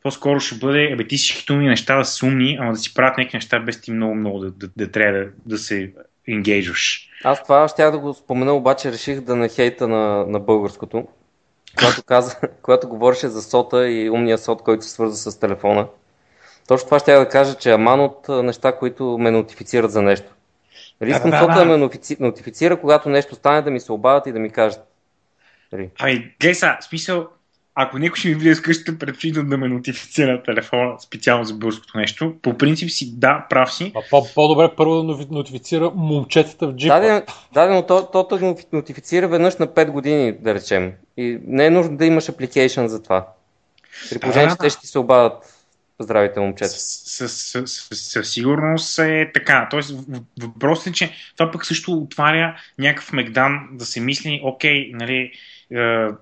Speaker 3: по-скоро ще бъде, абе ти всичките умни неща да са умни, ама да си правят някакви неща без ти много, много да, да, да трябва да, да се енгейджваш.
Speaker 2: Аз това щях да го спомена, обаче реших да не хейта на, на българското. Когато, каза, когато говореше за сота и умния сот, който се свърза с телефона. Точно това ще да кажа, че аман от неща, които ме нотифицират за нещо. Нали, искам да, сота да, да ме нотифицира, когато нещо стане, да ми се обадят и да ми кажат.
Speaker 3: Нали? Ами, гледай сега, смисъл, ако някой ще ми влие в къщата, предпочитам да ме нотифицира на телефона специално за българското нещо. По принцип си, да, прав си.
Speaker 1: А по- по-добре първо да нотифицира момчетата в джипа.
Speaker 2: Да, да, но то, то, то нотифицира веднъж на 5 години, да речем. И не е нужно да имаш апликейшн за това. При положение, че те ще се обадат. Здравейте, момчета.
Speaker 3: Със сигурност е така. Тоест, въпросът е, че това пък също отваря някакъв мегдан да се мисли, окей, нали,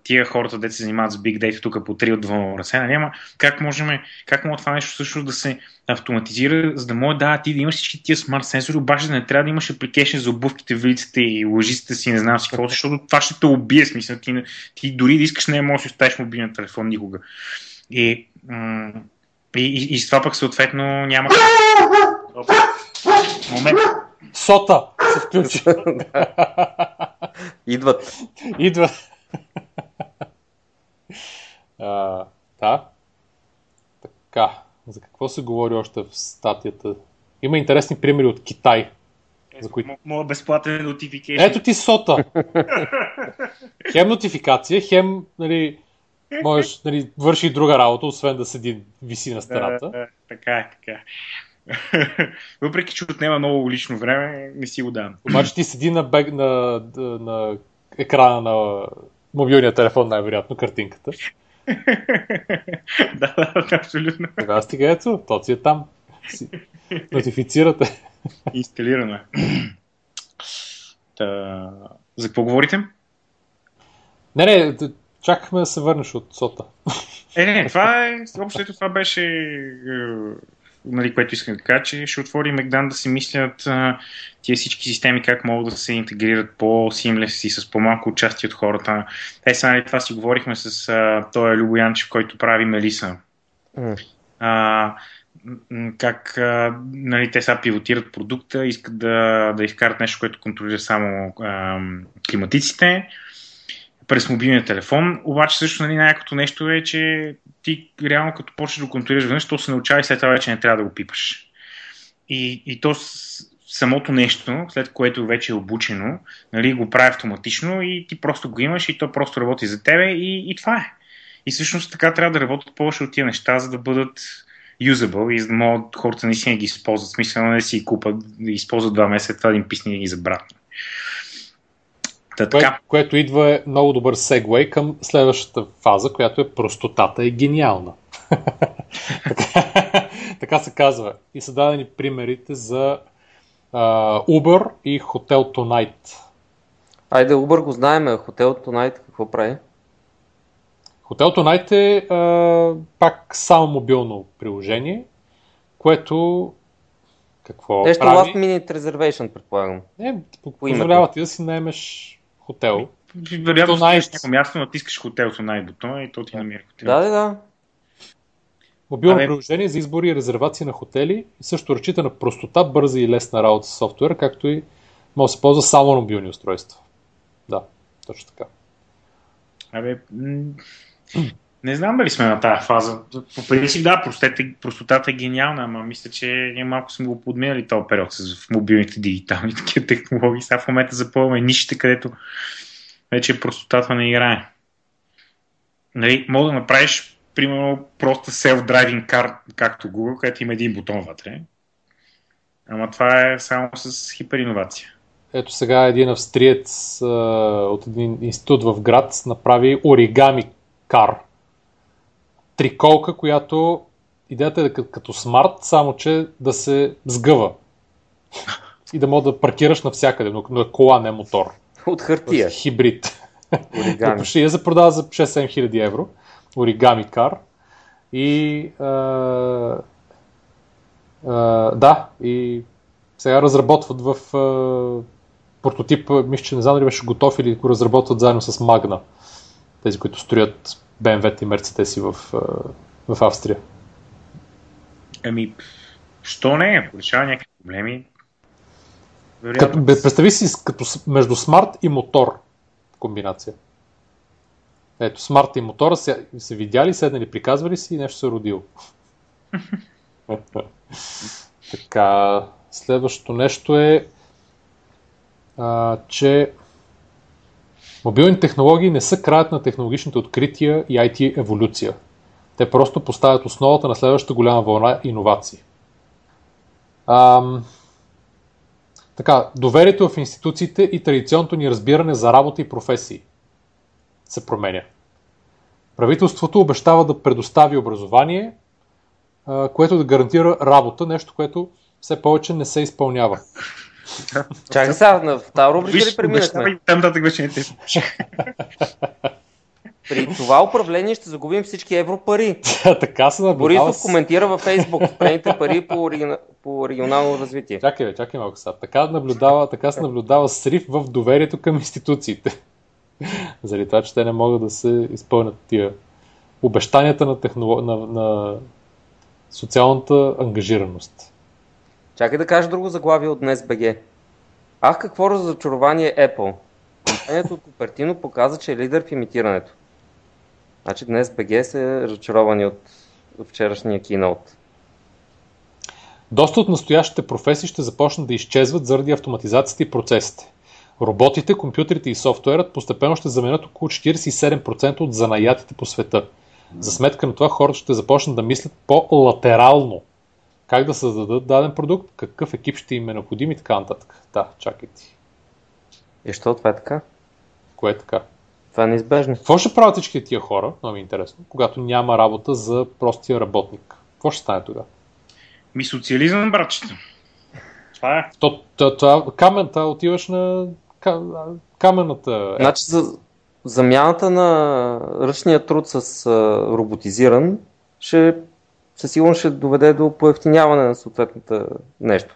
Speaker 3: тия хората, де се занимават с Big Data тук по три от два ръце, нали? Ама как можем, как може това нещо също да се автоматизира, за да може да, ти да имаш всички тия смарт сенсори, обаче да не трябва да имаш апликейшн за обувките, вилиците и лъжиците си, не знам си какво, защото това ще те убие, смисъл. Ти, ти дори да искаш, не можеш да оставиш мобилен телефон никога. И, и, и, и с това пък съответно няма. Момент.
Speaker 1: Сота се включи.
Speaker 2: Идват.
Speaker 1: Идват. а, да. Така. За какво се говори още в статията? Има интересни примери от Китай.
Speaker 3: За които... Моя безплатен нотификация.
Speaker 1: Ето ти сота. хем нотификация, хем нали, можеш нали, върши друга работа, освен да седи виси на стената.
Speaker 3: така е, така е. Въпреки, че отнема много лично време, не си го давам.
Speaker 1: Обаче ти седи на, бег, на, на екрана на мобилния телефон, най-вероятно, картинката.
Speaker 3: да, да, абсолютно.
Speaker 1: Тогава стига ето, то си е там. Си... Нотифицирате.
Speaker 3: Инсталирано е. Та... За какво говорите?
Speaker 1: Не, не, чакахме да се върнеш от сота.
Speaker 3: Е, не, това е, общо това беше е, нали, което искам да кажа, че ще отвори Мегдан да си мислят а, тия всички системи как могат да се интегрират по-симлес и с по-малко участие от хората. Е, сега нали, това си говорихме с а, този Любо Янчев, който прави Мелиса. Mm. А, как а, нали, те сега пивотират продукта, искат да, да изкарат нещо, което контролира само а, климатиците през мобилния телефон. Обаче също нали, най-якото нещо е, че ти реално като почнеш да контролираш веднъж, то се научава и след това вече не трябва да го пипаш. И, и то самото нещо, след което вече е обучено, нали, го прави автоматично и ти просто го имаш и то просто работи за тебе и, и това е. И всъщност така трябва да работят повече от тия неща, за да бъдат юзабъл и за да могат хората наистина ги използват. Смисъл да си купат, да използват два месеца, това да им писне и ги забравят.
Speaker 1: Та, Кое, което идва е много добър сегвей към следващата фаза, която е простотата е гениална. така се казва. И са дадени примерите за uh, Uber и Hotel Tonight.
Speaker 2: Айде, Uber го знаем, Hotel Tonight какво прави?
Speaker 1: Hotel Tonight е uh, пак само мобилно приложение, което какво
Speaker 2: Нещо
Speaker 1: прави?
Speaker 2: last minute reservation, предполагам.
Speaker 1: Не, позволява ти да си наемеш хотел.
Speaker 3: Вероятно,
Speaker 1: Tonight.
Speaker 3: стоиш на някакво място, натискаш хотел с най бутона и то ти намира хотел.
Speaker 2: Да, да, да.
Speaker 1: Мобилно
Speaker 3: Абе-
Speaker 1: приложение за избори и резервации на хотели и също разчита на простота, бърза и лесна работа с софтуер, както и може да се ползва само на мобилни устройства. Да, точно така.
Speaker 3: Абе, м, не знам дали сме на тази фаза. По принцип, да, простете, простотата е гениална, ама мисля, че ние малко сме го подминали този период с мобилните дигитални такива технологии. Сега в момента запълваме нишите, където вече простотата не играе. Нали, мога да направиш, примерно, просто self-driving car, както Google, където има един бутон вътре. Ама това е само с хипериновация.
Speaker 1: Ето сега един австриец а, от един институт в град направи оригами кар. Триколка, която идеята е като, смарт, само че да се сгъва. И да мога да паркираш навсякъде, но, е кола, не мотор.
Speaker 2: От хартия.
Speaker 1: Хибрид.
Speaker 2: Оригами.
Speaker 1: Ще я за продава за 6-7 хиляди евро. Оригами кар. И а, а, да, и сега разработват в а, прототип, мисля, че не знам дали беше готов или го разработват заедно с Magna. Тези, които строят BMW и Mercedes в, в Австрия.
Speaker 3: Ами, що не? Ако решава някакви проблеми,
Speaker 1: Като, бе, представи си като между смарт и мотор комбинация. Ето, смарт и мотора се, се видяли, седнали, приказвали си и нещо се е родило. така, следващото нещо е, а, че мобилни технологии не са краят на технологичните открития и IT еволюция. Те просто поставят основата на следващата голяма вълна иновации. Ам, така, доверието в институциите и традиционното ни разбиране за работа и професии се променя. Правителството обещава да предостави образование, което да гарантира работа, нещо, което все повече не се изпълнява.
Speaker 2: Чакай сега, на тази рубрика ли преминахме?
Speaker 3: там нататък вече не те
Speaker 2: При това управление ще загубим всички европари.
Speaker 1: така се наблюдава.
Speaker 2: Борисов коментира във Фейсбук. Спрените пари по, оригина... по регионално развитие.
Speaker 1: Чакай, бе, чакай малко сега. Така, наблюдава, така се наблюдава срив в доверието към институциите. Заради това, че те не могат да се изпълнят тия обещанията на, технолог... на, на социалната ангажираност.
Speaker 2: Чакай да кажа друго заглавие от днес БГ. Ах, какво разочарование Apple. Компанията от Купертино показа, че е лидер в имитирането. Значи днес БГ са разочаровани от вчерашния кинот.
Speaker 1: Доста от настоящите професии ще започнат да изчезват заради автоматизацията и процесите. Роботите, компютрите и софтуерът постепенно ще заменят около 47% от занаятите по света. За сметка на това хората ще започнат да мислят по-латерално. Как да създадат даден продукт, какъв екип ще им е необходим и така нататък. Да, чакайте.
Speaker 2: И що това е така?
Speaker 1: Кое е така?
Speaker 2: Това е неизбежно.
Speaker 1: Какво ще правят всички тия хора, много ми е интересно, когато няма работа за простия работник? Какво ще стане тогава?
Speaker 3: Ми социализъм, братчета. Това е.
Speaker 1: То, то, това, камен, това отиваш на ка- каменната е,
Speaker 2: Значи за замяната на ръчния труд с а, роботизиран ще със сигурност ще доведе до поевтиняване на съответната нещо.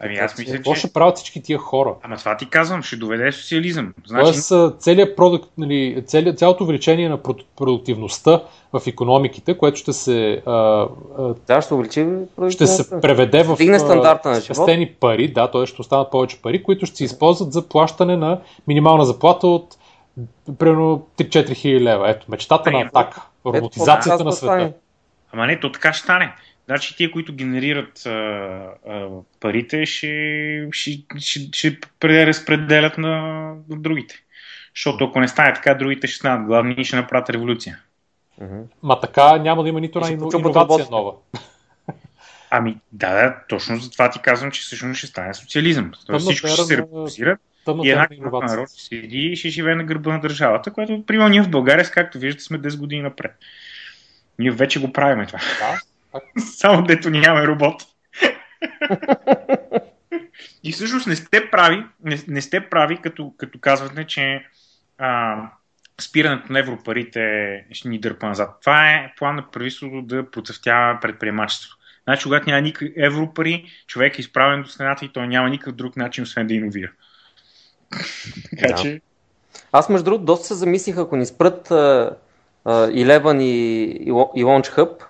Speaker 3: Ами аз мисля,
Speaker 1: Какво
Speaker 3: че...
Speaker 1: ще правят всички тия хора?
Speaker 3: Ама това ти казвам, ще доведе социализъм. Значи,
Speaker 1: Тоест, а, целият продукт, нали, целият, цялото увеличение на проду- продуктивността в економиките, което ще се, а, а,
Speaker 2: Да, ще увеличи
Speaker 1: ще се преведе в
Speaker 2: Дигне
Speaker 1: а,
Speaker 2: стандарта на живот.
Speaker 1: спестени пари, да, т.е. ще останат повече пари, които ще се използват за плащане на минимална заплата от примерно 3-4 хиляди лева. Ето, мечтата на
Speaker 3: Ето,
Speaker 1: атака. Роботизацията на света.
Speaker 3: Ама не, то така ще стане. Значи тия, които генерират а, а, парите, ще, ще, ще, ще преразпределят на, на другите. Защото ако не стане така, другите ще станат главни и ще направят революция.
Speaker 1: Ма така няма да има нито една иновация нова.
Speaker 3: Ами, да, да, точно за това ти казвам, че всъщност ще стане социализъм. Тоест всичко ще се
Speaker 1: Тъмната
Speaker 3: и една група народ ще седи и ще живее на гърба на държавата, което, примерно, ние в България, както виждате, сме 10 години напред. Ние вече го правиме това.
Speaker 1: Да.
Speaker 3: Само дето нямаме робот. И всъщност не сте прави, не, не сте прави, като, като казвате, че а, спирането на европарите ще ни дърпа назад. Това е план на правителството да процъфтява предприемачество. Значи, когато няма никакви европари, човек е изправен до стената и той няма никакъв друг начин, освен да иновира. така
Speaker 2: Да.
Speaker 3: че,
Speaker 2: Аз между другото доста се замислих, ако ни спрат а, Eleven и, и, Launch Hub,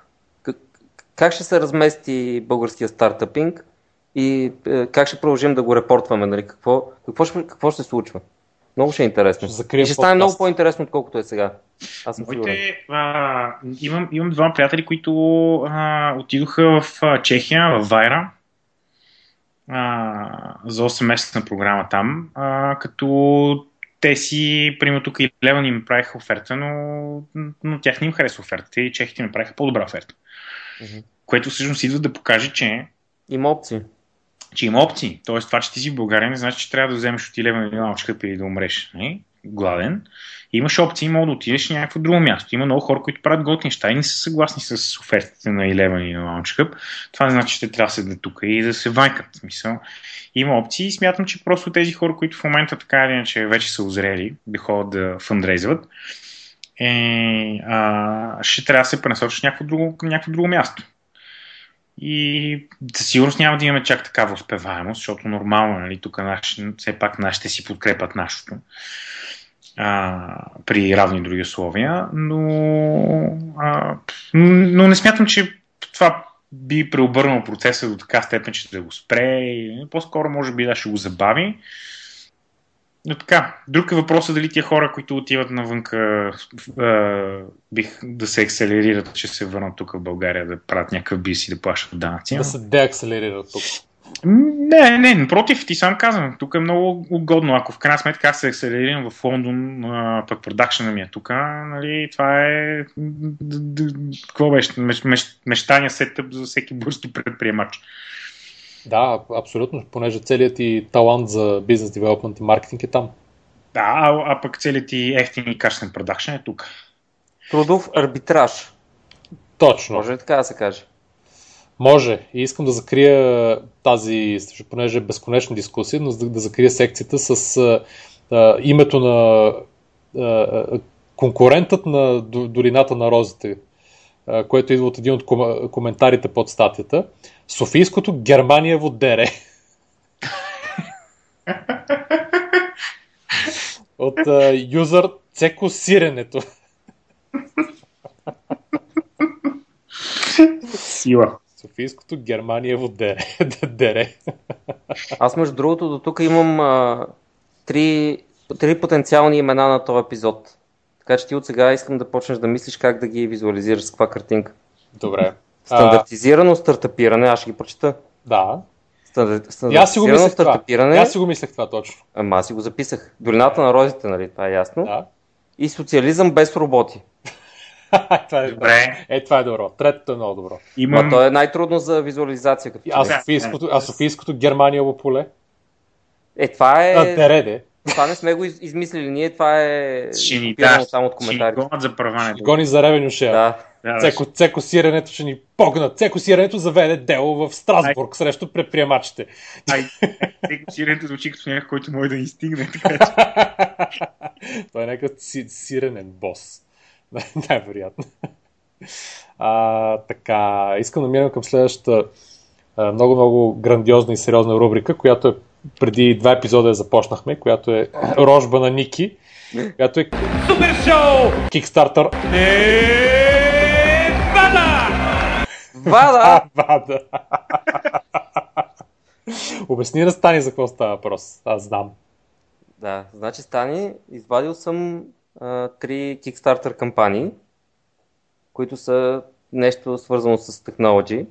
Speaker 2: как, ще се размести българския стартъпинг и е, как ще продължим да го репортваме, нали? Какво, какво, ще, какво ще се случва? Много ще е интересно.
Speaker 1: Ще
Speaker 2: и ще стане много по-интересно, отколкото е сега. Аз съм сигурен.
Speaker 3: моите, а, имам, имам два приятели, които а, отидоха в а, Чехия, в Вайра, а, за 8 месеца на програма там, а, като те си, примерно тук и Леван им правиха оферта, но, но тях не им хареса офертата и чехите правиха по-добра оферта.
Speaker 2: Мгм.
Speaker 3: Което всъщност идва да покаже, че
Speaker 2: Има опции.
Speaker 3: че има опции. Тоест, това, че ти си в България, не значи, че трябва да вземеш от 11 милиона шкъпи или да умреш не? Гладен. Имаш опции, мога да отидеш на някакво друго място. Има много хора, които правят готини неща и не са съгласни с офертите на 11 и на Launch Hub. Това не значи, че те трябва да седят тук и да се вайкат. Смисъл. Има опции и смятам, че просто тези хора, които в момента така или иначе вече са озрели да ходят да фандрейзват, е, а, ще трябва да се пренасочат някакво друго, към някакво друго място. И със сигурност няма да имаме чак такава успеваемост, защото нормално, нали, тук наш, все пак нашите си подкрепят нашето а, при равни други условия, но, а, но не смятам, че това би преобърнал процеса до така степен, че да го спре. По-скоро може би да ще го забави. Но така, друг е въпросът дали тия хора, които отиват навънка, а, бих да се акселерират, че се върнат тук в България да правят някакъв бис и да плащат данъци.
Speaker 1: Да се деакселерират тук.
Speaker 3: Не, не, напротив, ти сам казвам, тук е много угодно. Ако в крайна сметка аз се акселерирам в Лондон, а, пък продакшена ми е тук, нали, това е... Какво беше? Меч, меч, мечтания сетъп за всеки български предприемач.
Speaker 1: Да, абсолютно, понеже целият ти талант за бизнес девелопмент и маркетинг е там.
Speaker 3: Да, а, а пък целият ти ефтин и качествен продакшен е тук.
Speaker 2: Трудов арбитраж.
Speaker 1: Точно.
Speaker 2: Може ли така да се каже?
Speaker 1: Може. И искам да закрия тази, понеже е безконечна дискусия, но да, да закрия секцията с а, а, името на а, конкурентът на до- долината на розите, а, което идва от един от ком- коментарите под статията. Софийското Германиево дере. от юзър Цеко Сиренето.
Speaker 3: Сила.
Speaker 1: Софийското Германиево дере. дере.
Speaker 2: Аз между другото до тук имам а, три, три потенциални имена на този епизод. Така че ти от сега искам да почнеш да мислиш как да ги визуализираш с каква картинка.
Speaker 1: Добре. А,
Speaker 2: Стандартизирано стартапиране, аз ще ги прочета.
Speaker 1: да.
Speaker 2: Стандар...
Speaker 1: И аз си го
Speaker 2: Стандартизирано
Speaker 1: мислех това.
Speaker 2: стартапиране.
Speaker 1: И аз си го мислех това точно.
Speaker 2: Ама аз си го записах. Долината на розите, нали? Това е ясно.
Speaker 1: Да.
Speaker 2: И социализъм без роботи.
Speaker 1: това е,
Speaker 3: Добре.
Speaker 1: Е, това е добро. Третото е много добро.
Speaker 3: Имам...
Speaker 2: Ма то е най-трудно за визуализация. Като
Speaker 1: А. Софийското, а Софийското Германиево поле?
Speaker 2: Е, това е...
Speaker 1: А, дереде.
Speaker 2: Това не сме го из- измислили ние, това е
Speaker 3: Ще ни даш,
Speaker 2: само от
Speaker 3: ще ни
Speaker 2: коментарите.
Speaker 3: гонят за праването.
Speaker 1: Гони за ревен шея.
Speaker 2: Да.
Speaker 3: Да,
Speaker 1: Цеко, цеко сиренето ще ни погнат. Цеко сиренето заведе дело в Страсбург срещу предприемачите.
Speaker 3: Ай, сиренето звучи като някой, който може да ни стигне. Така, че...
Speaker 1: Той е някакъв си, сиренен бос. Най-вероятно. А, така, искам да минем към следващата много-много грандиозна и сериозна рубрика, която е преди два епизода я започнахме, която е Рожба на Ники, която е Супер шоу! Kickstarter
Speaker 2: Вада!
Speaker 1: Вада. Обясни на Стани за какво става въпрос. Аз знам.
Speaker 2: Да, значи Стани, извадил съм а, три Kickstarter кампании, които са нещо свързано с технологии.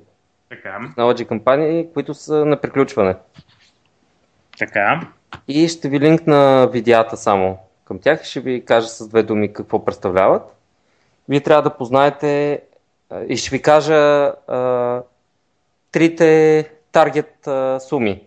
Speaker 3: Така,
Speaker 2: Technology кампании, които са на приключване.
Speaker 3: така.
Speaker 2: И ще ви линкна видеята само към тях и ще ви кажа с две думи какво представляват. Вие трябва да познаете а, и ще ви кажа а, трите таргет а, суми,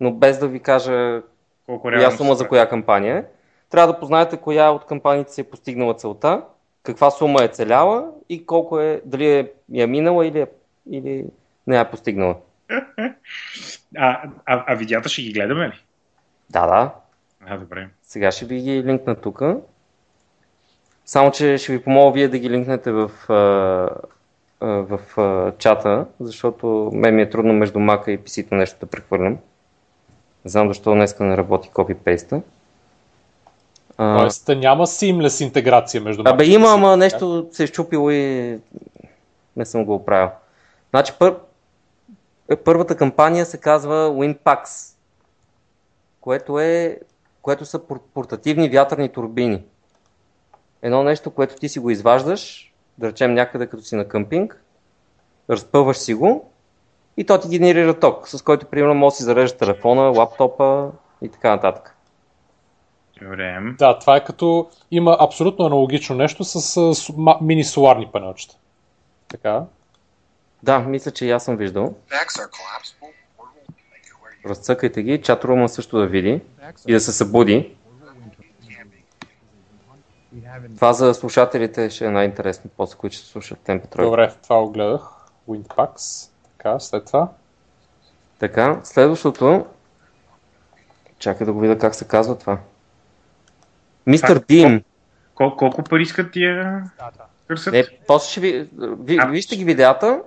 Speaker 2: но без да ви кажа
Speaker 3: Колко
Speaker 2: коя сума за коя кампания е. Трябва да познаете коя от кампаниите си е постигнала целта, каква сума е целяла и колко е, дали е, я минала или е или не я постигнала.
Speaker 3: А, а, а видеята ще ги гледаме ли?
Speaker 2: Да, да.
Speaker 3: А, добре.
Speaker 2: Сега ще ви ги линкна тук. Само, че ще ви помоля вие да ги линкнете в, в чата, защото мен ми е трудно между Mac и PC-то нещо да прехвърлям. Не знам защо днеска не работи копи-пейста.
Speaker 1: Тоест няма seamless интеграция между
Speaker 2: Абе
Speaker 1: Mac
Speaker 2: има, ама нещо се е щупило и не съм го оправил. Значи пър... е, първата кампания се казва WindPax, което, е... което са пор- портативни вятърни турбини. Едно нещо, което ти си го изваждаш, да речем някъде като си на къмпинг, разпъваш си го и то ти генерира ток, с който примерно може да си зареждаш телефона, лаптопа и така нататък.
Speaker 3: Добре.
Speaker 1: Да, това е като има абсолютно аналогично нещо с, с ма- мини соларни панелчета. Така.
Speaker 2: Да, мисля, че и аз съм виждал. Разцъкайте ги, чатрума също да види и да се събуди. Това за слушателите ще е най-интересно, после които ще слушат темпо тройка.
Speaker 1: Добре, това го гледах. Windpax. Така, след това.
Speaker 2: Така, следващото... Чакай да го видя как се казва това. Мистер? Бим.
Speaker 3: Кол- колко пари искат тия кърсът?
Speaker 2: Не, после ще ви... ви
Speaker 3: А.
Speaker 2: вижте ги видеята,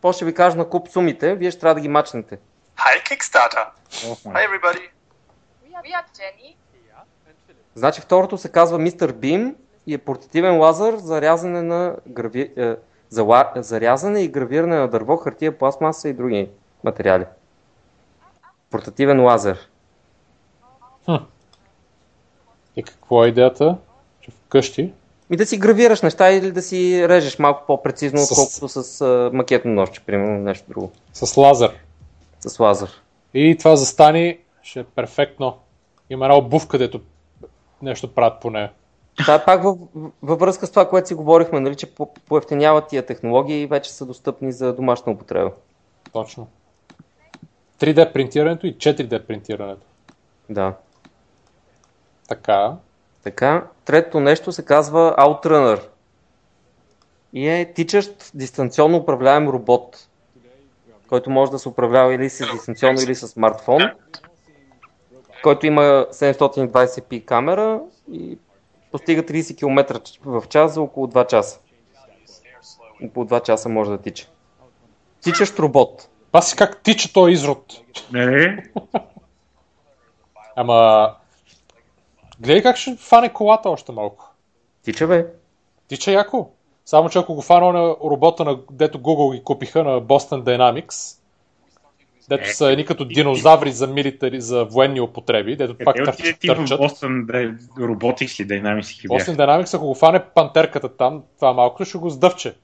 Speaker 2: после ще ви кажа на куп сумите, вие ще трябва да ги мачнете.
Speaker 4: Hi, Kickstarter. Hi, everybody.
Speaker 5: We are, we are Jenny.
Speaker 2: Значи второто се казва Мистер Бим и е портативен лазер за рязане на грави... е, за, ла... за рязане и гравиране на дърво, хартия, пластмаса и други материали. Портативен лазер.
Speaker 1: И какво е идеята? Че вкъщи.
Speaker 2: И да си гравираш неща или да си режеш малко по-прецизно,
Speaker 1: С-
Speaker 2: отколкото с а, макетно нощче, примерно нещо друго.
Speaker 1: С лазер.
Speaker 2: С лазер.
Speaker 1: И това застани ще е перфектно. Има една обувка, където нещо правят по нея.
Speaker 2: Това е пак във, във връзка с това, което си говорихме, нали, че по- поевтиняват тия технологии и вече са достъпни за домашна употреба.
Speaker 1: Точно. 3D принтирането и 4D принтирането.
Speaker 2: Да.
Speaker 1: Така.
Speaker 2: Така, третото нещо се казва Outrunner. И е тичащ дистанционно управляем робот, който може да се управлява или с дистанционно, или с смартфон, който има 720p камера и постига 30 км в час за около 2 часа. Около 2 часа може да тича. Тичащ робот.
Speaker 1: Паси как тича този изрод.
Speaker 3: Не,
Speaker 1: Ама... Гледай как ще фане колата още малко.
Speaker 2: Тича бе.
Speaker 1: Тича яко. Само, че ако го фана на робота, на, дето Google ги купиха на Boston Dynamics, дето са едни като динозаври за милитари, за военни употреби, дето пак
Speaker 3: къде
Speaker 1: тър,
Speaker 3: отиде ти в
Speaker 1: търчат.
Speaker 3: Бостън да роботикс ли Dynamics ги
Speaker 1: Boston
Speaker 3: бяха?
Speaker 1: Dynamics, ако го фане пантерката там, това малко ще го сдъвче.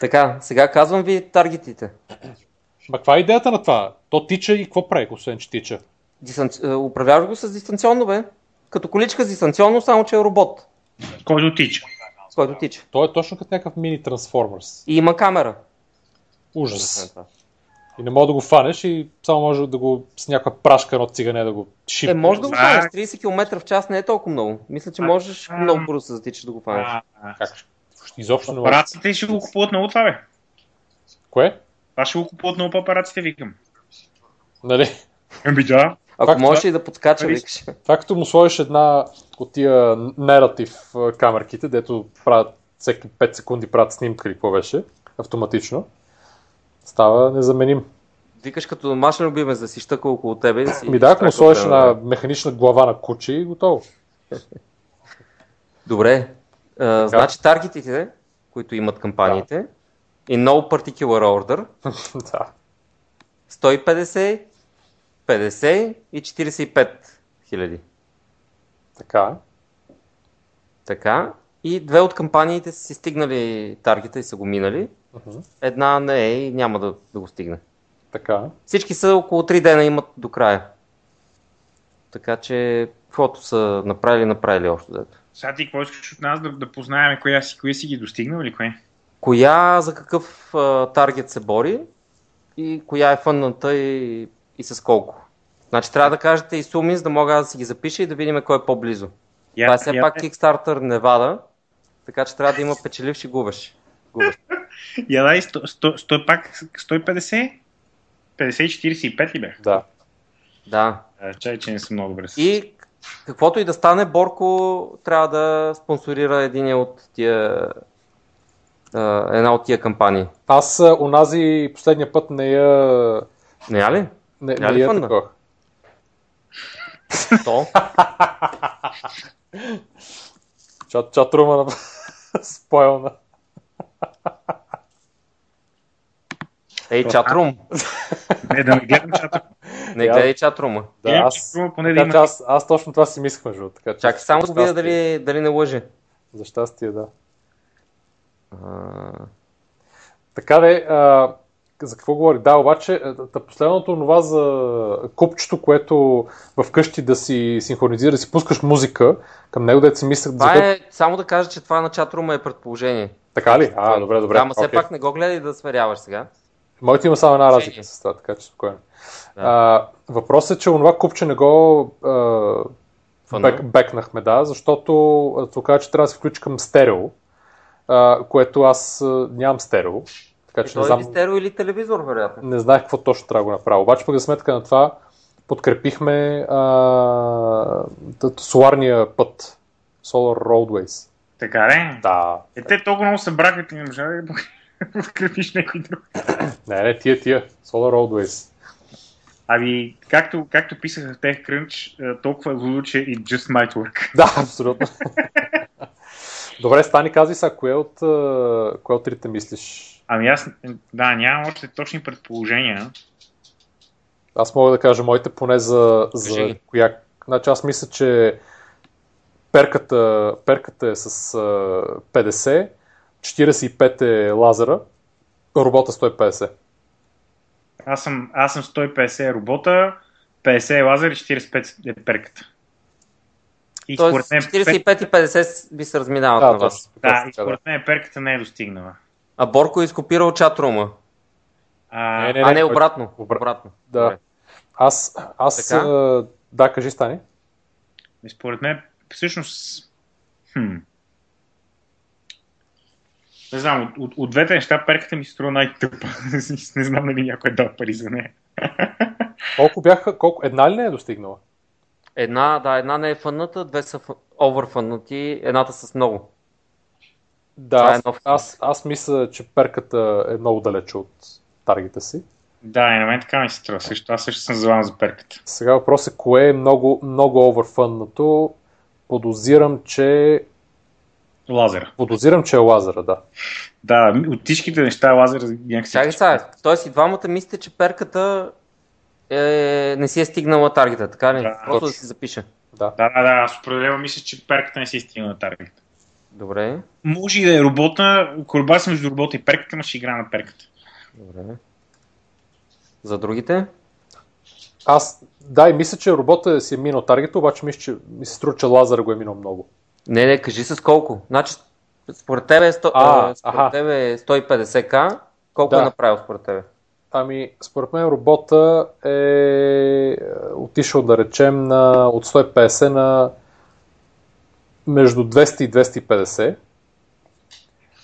Speaker 2: Така, сега казвам ви таргетите.
Speaker 1: Ма каква е идеята на това? То тича и какво прави, освен че тича?
Speaker 2: Дистанци... е, Управляваш го с дистанционно бе. Като количка с дистанционно, само че е робот,
Speaker 3: Който тича.
Speaker 2: който тича.
Speaker 1: То е точно като някакъв мини Transformers.
Speaker 2: И има камера.
Speaker 1: Ужас. И не мога да го фанеш и само може да го с някаква прашка на цигане да го шип.
Speaker 2: Е, може да го фанеш. 30 км в час не е толкова много. Мисля, че можеш
Speaker 3: А.
Speaker 2: много бързо да затичаш да го фанеш.
Speaker 1: Как? Изобщо не.
Speaker 3: Папараците ще го купуват много това, бе.
Speaker 1: Кое?
Speaker 3: Това ще го купуват много папараците, викам.
Speaker 1: Нали?
Speaker 3: Еми да.
Speaker 2: Ако
Speaker 1: Факт,
Speaker 2: можеш
Speaker 1: това-
Speaker 2: и да подскача, викаш.
Speaker 1: Това като му сложиш една от тия нератив камерките, дето правят всеки 5 секунди правят снимка или какво беше, автоматично, става незаменим.
Speaker 2: Викаш като домашен любимец да си щъка около тебе. Да си
Speaker 1: Ми да, ако му сложиш
Speaker 2: на
Speaker 1: механична глава на куче и готово.
Speaker 2: Добре. А, значи таргетите, които имат кампаниите, и no particular order,
Speaker 1: да.
Speaker 2: 150, 50 и 45 хиляди.
Speaker 1: Така.
Speaker 2: Така. И две от кампаниите са си стигнали таргета и са го минали.
Speaker 1: Мгм.
Speaker 2: Една не е и няма да, да го стигне.
Speaker 1: Така.
Speaker 2: Всички са около 3 дена имат до края. Така че, каквото са направили, направили още дето.
Speaker 3: Сега ти какво искаш от нас да, да познаем коя си, коя си ги достигнал или кое?
Speaker 2: Коя за какъв а, таргет се бори и коя е фънната и, и с колко. Значи трябва да кажете и суми, за да мога да си ги запиша и да видим кой е по-близо. Това е все пак Kickstarter Невада, така че трябва да има печеливши губещи. Губещи.
Speaker 3: Я дай 100, 100, 100 пак 150? 50-45 ли бях?
Speaker 1: Да.
Speaker 2: Да.
Speaker 3: А, Чай, че не съм много добре.
Speaker 2: И каквото и да стане, Борко трябва да спонсорира един от тия, една от тия кампании.
Speaker 1: Аз а, онази последния път не я...
Speaker 2: Не я ли?
Speaker 1: Не,
Speaker 2: Тя
Speaker 1: не
Speaker 2: ли
Speaker 1: я такова.
Speaker 2: То.
Speaker 1: Чат, чатрума на спойлна.
Speaker 2: Ей, чатрум.
Speaker 3: Не, да не гледам чата.
Speaker 2: Не гледай чатрума.
Speaker 1: Да,
Speaker 3: Гледам
Speaker 1: аз,
Speaker 3: поне да има.
Speaker 1: аз, аз точно това си мислех, между така че.
Speaker 2: Чакай само да видя дали, дали не лъже.
Speaker 1: За щастие, да.
Speaker 2: А,
Speaker 1: Така де, а, за какво говори? Да, обаче, та последното това за купчето, което вкъщи да си синхронизира, да си пускаш музика, към него да си мислех за
Speaker 2: това
Speaker 1: което...
Speaker 2: е, само да кажа, че това на чатрума е предположение.
Speaker 1: Така ли? А, добре, добре.
Speaker 2: Да, ама все пак не го гледай да сверяваш сега.
Speaker 1: Моите има само една разлика с това, така че спокойно.
Speaker 2: Да.
Speaker 1: А, въпросът е, че онова купче не го а, бек, бекнахме, да, защото а, се оказа, че трябва да се включи към стерео, а, което аз а, нямам стерео. Така
Speaker 2: И
Speaker 1: че не
Speaker 2: той е
Speaker 1: знам,
Speaker 2: или стерео или телевизор, вероятно.
Speaker 1: не знаех какво точно трябва да го направя. Обаче пък за сметка на това подкрепихме а, соларния път. Solar Roadways.
Speaker 3: Така ли?
Speaker 1: Да.
Speaker 3: Е, те толкова много се браха, ти не можа да подкрепиш някой друг.
Speaker 1: Не, не, тия, тия. Solar Roadways.
Speaker 3: Ами, както, както писаха в TechCrunch, е, толкова е лудо, че и just might work.
Speaker 1: Да, абсолютно. Добре, Стани, казвай сега, кое от, кое от трите мислиш?
Speaker 3: Ами аз, да, нямам още точни предположения.
Speaker 1: Аз мога да кажа моите поне за, за коя... Значи аз мисля, че перката, перката е с а, 50, 45 е лазера, робота 150.
Speaker 3: Аз съм, аз съм 150 робота, 50 е лазер и 45 е перката. И
Speaker 2: Тоест
Speaker 3: според мен,
Speaker 2: 45 и 50 ви се разминават
Speaker 1: Да,
Speaker 2: на вас.
Speaker 3: да, и според мен перката не е достигнала.
Speaker 2: А Борко е изкопирал чатрума.
Speaker 3: А,
Speaker 1: Не, не,
Speaker 2: а не,
Speaker 1: не,
Speaker 2: обратно.
Speaker 1: обра-
Speaker 2: обратно.
Speaker 1: Да.
Speaker 2: Добре.
Speaker 1: Аз, аз
Speaker 2: Така?
Speaker 1: а, да, кажи Стани.
Speaker 3: И Според мен, всъщност, хм, не знам, от, от, от двете неща перката ми се струва най-тъпа. не знам дали някой е дал пари за нея.
Speaker 1: Колко бяха, колко, една ли не е достигнала?
Speaker 2: Една, да, една не е фънната, две са фъ- оверфъннати, едната с много.
Speaker 1: Да,
Speaker 2: Това е
Speaker 1: аз,
Speaker 2: нов
Speaker 1: аз, аз мисля, че перката е много далече от таргета си.
Speaker 3: Да, и на мен така ми се струва също. Аз също съм залан за перката.
Speaker 1: Сега въпрос е кое е много, много оверфъннато. Подозирам, че
Speaker 3: Лазера.
Speaker 1: подозирам, че е лазера, да.
Speaker 3: Да, от всичките неща лазер някакси...
Speaker 2: Чакай сега, т.е. и двамата мислите, че перката е, не си е стигнала таргета, така ли?
Speaker 3: Да,
Speaker 2: Просто да
Speaker 1: точно.
Speaker 2: си запиша.
Speaker 1: Да.
Speaker 3: Да, да, да, аз определено мисля, че перката не си стигна на таргет.
Speaker 2: Добре,
Speaker 3: Може и да е робота, корба съм между робота и перката, но ще игра на перката.
Speaker 2: добре. За другите?
Speaker 1: Аз, да, и мисля, че робота си е минал таргета, обаче мисля, че ми се струва, че лазера го е минал много.
Speaker 2: Не, не, кажи с колко. Значи, според тебе е, 100,
Speaker 1: А,
Speaker 2: а, според
Speaker 1: аха.
Speaker 2: тебе е 150к. Колко
Speaker 1: Да.
Speaker 2: е направил според тебе?
Speaker 1: Ами, според мен робота е е отишъл, да речем, на, от 150 на между 200 и 250.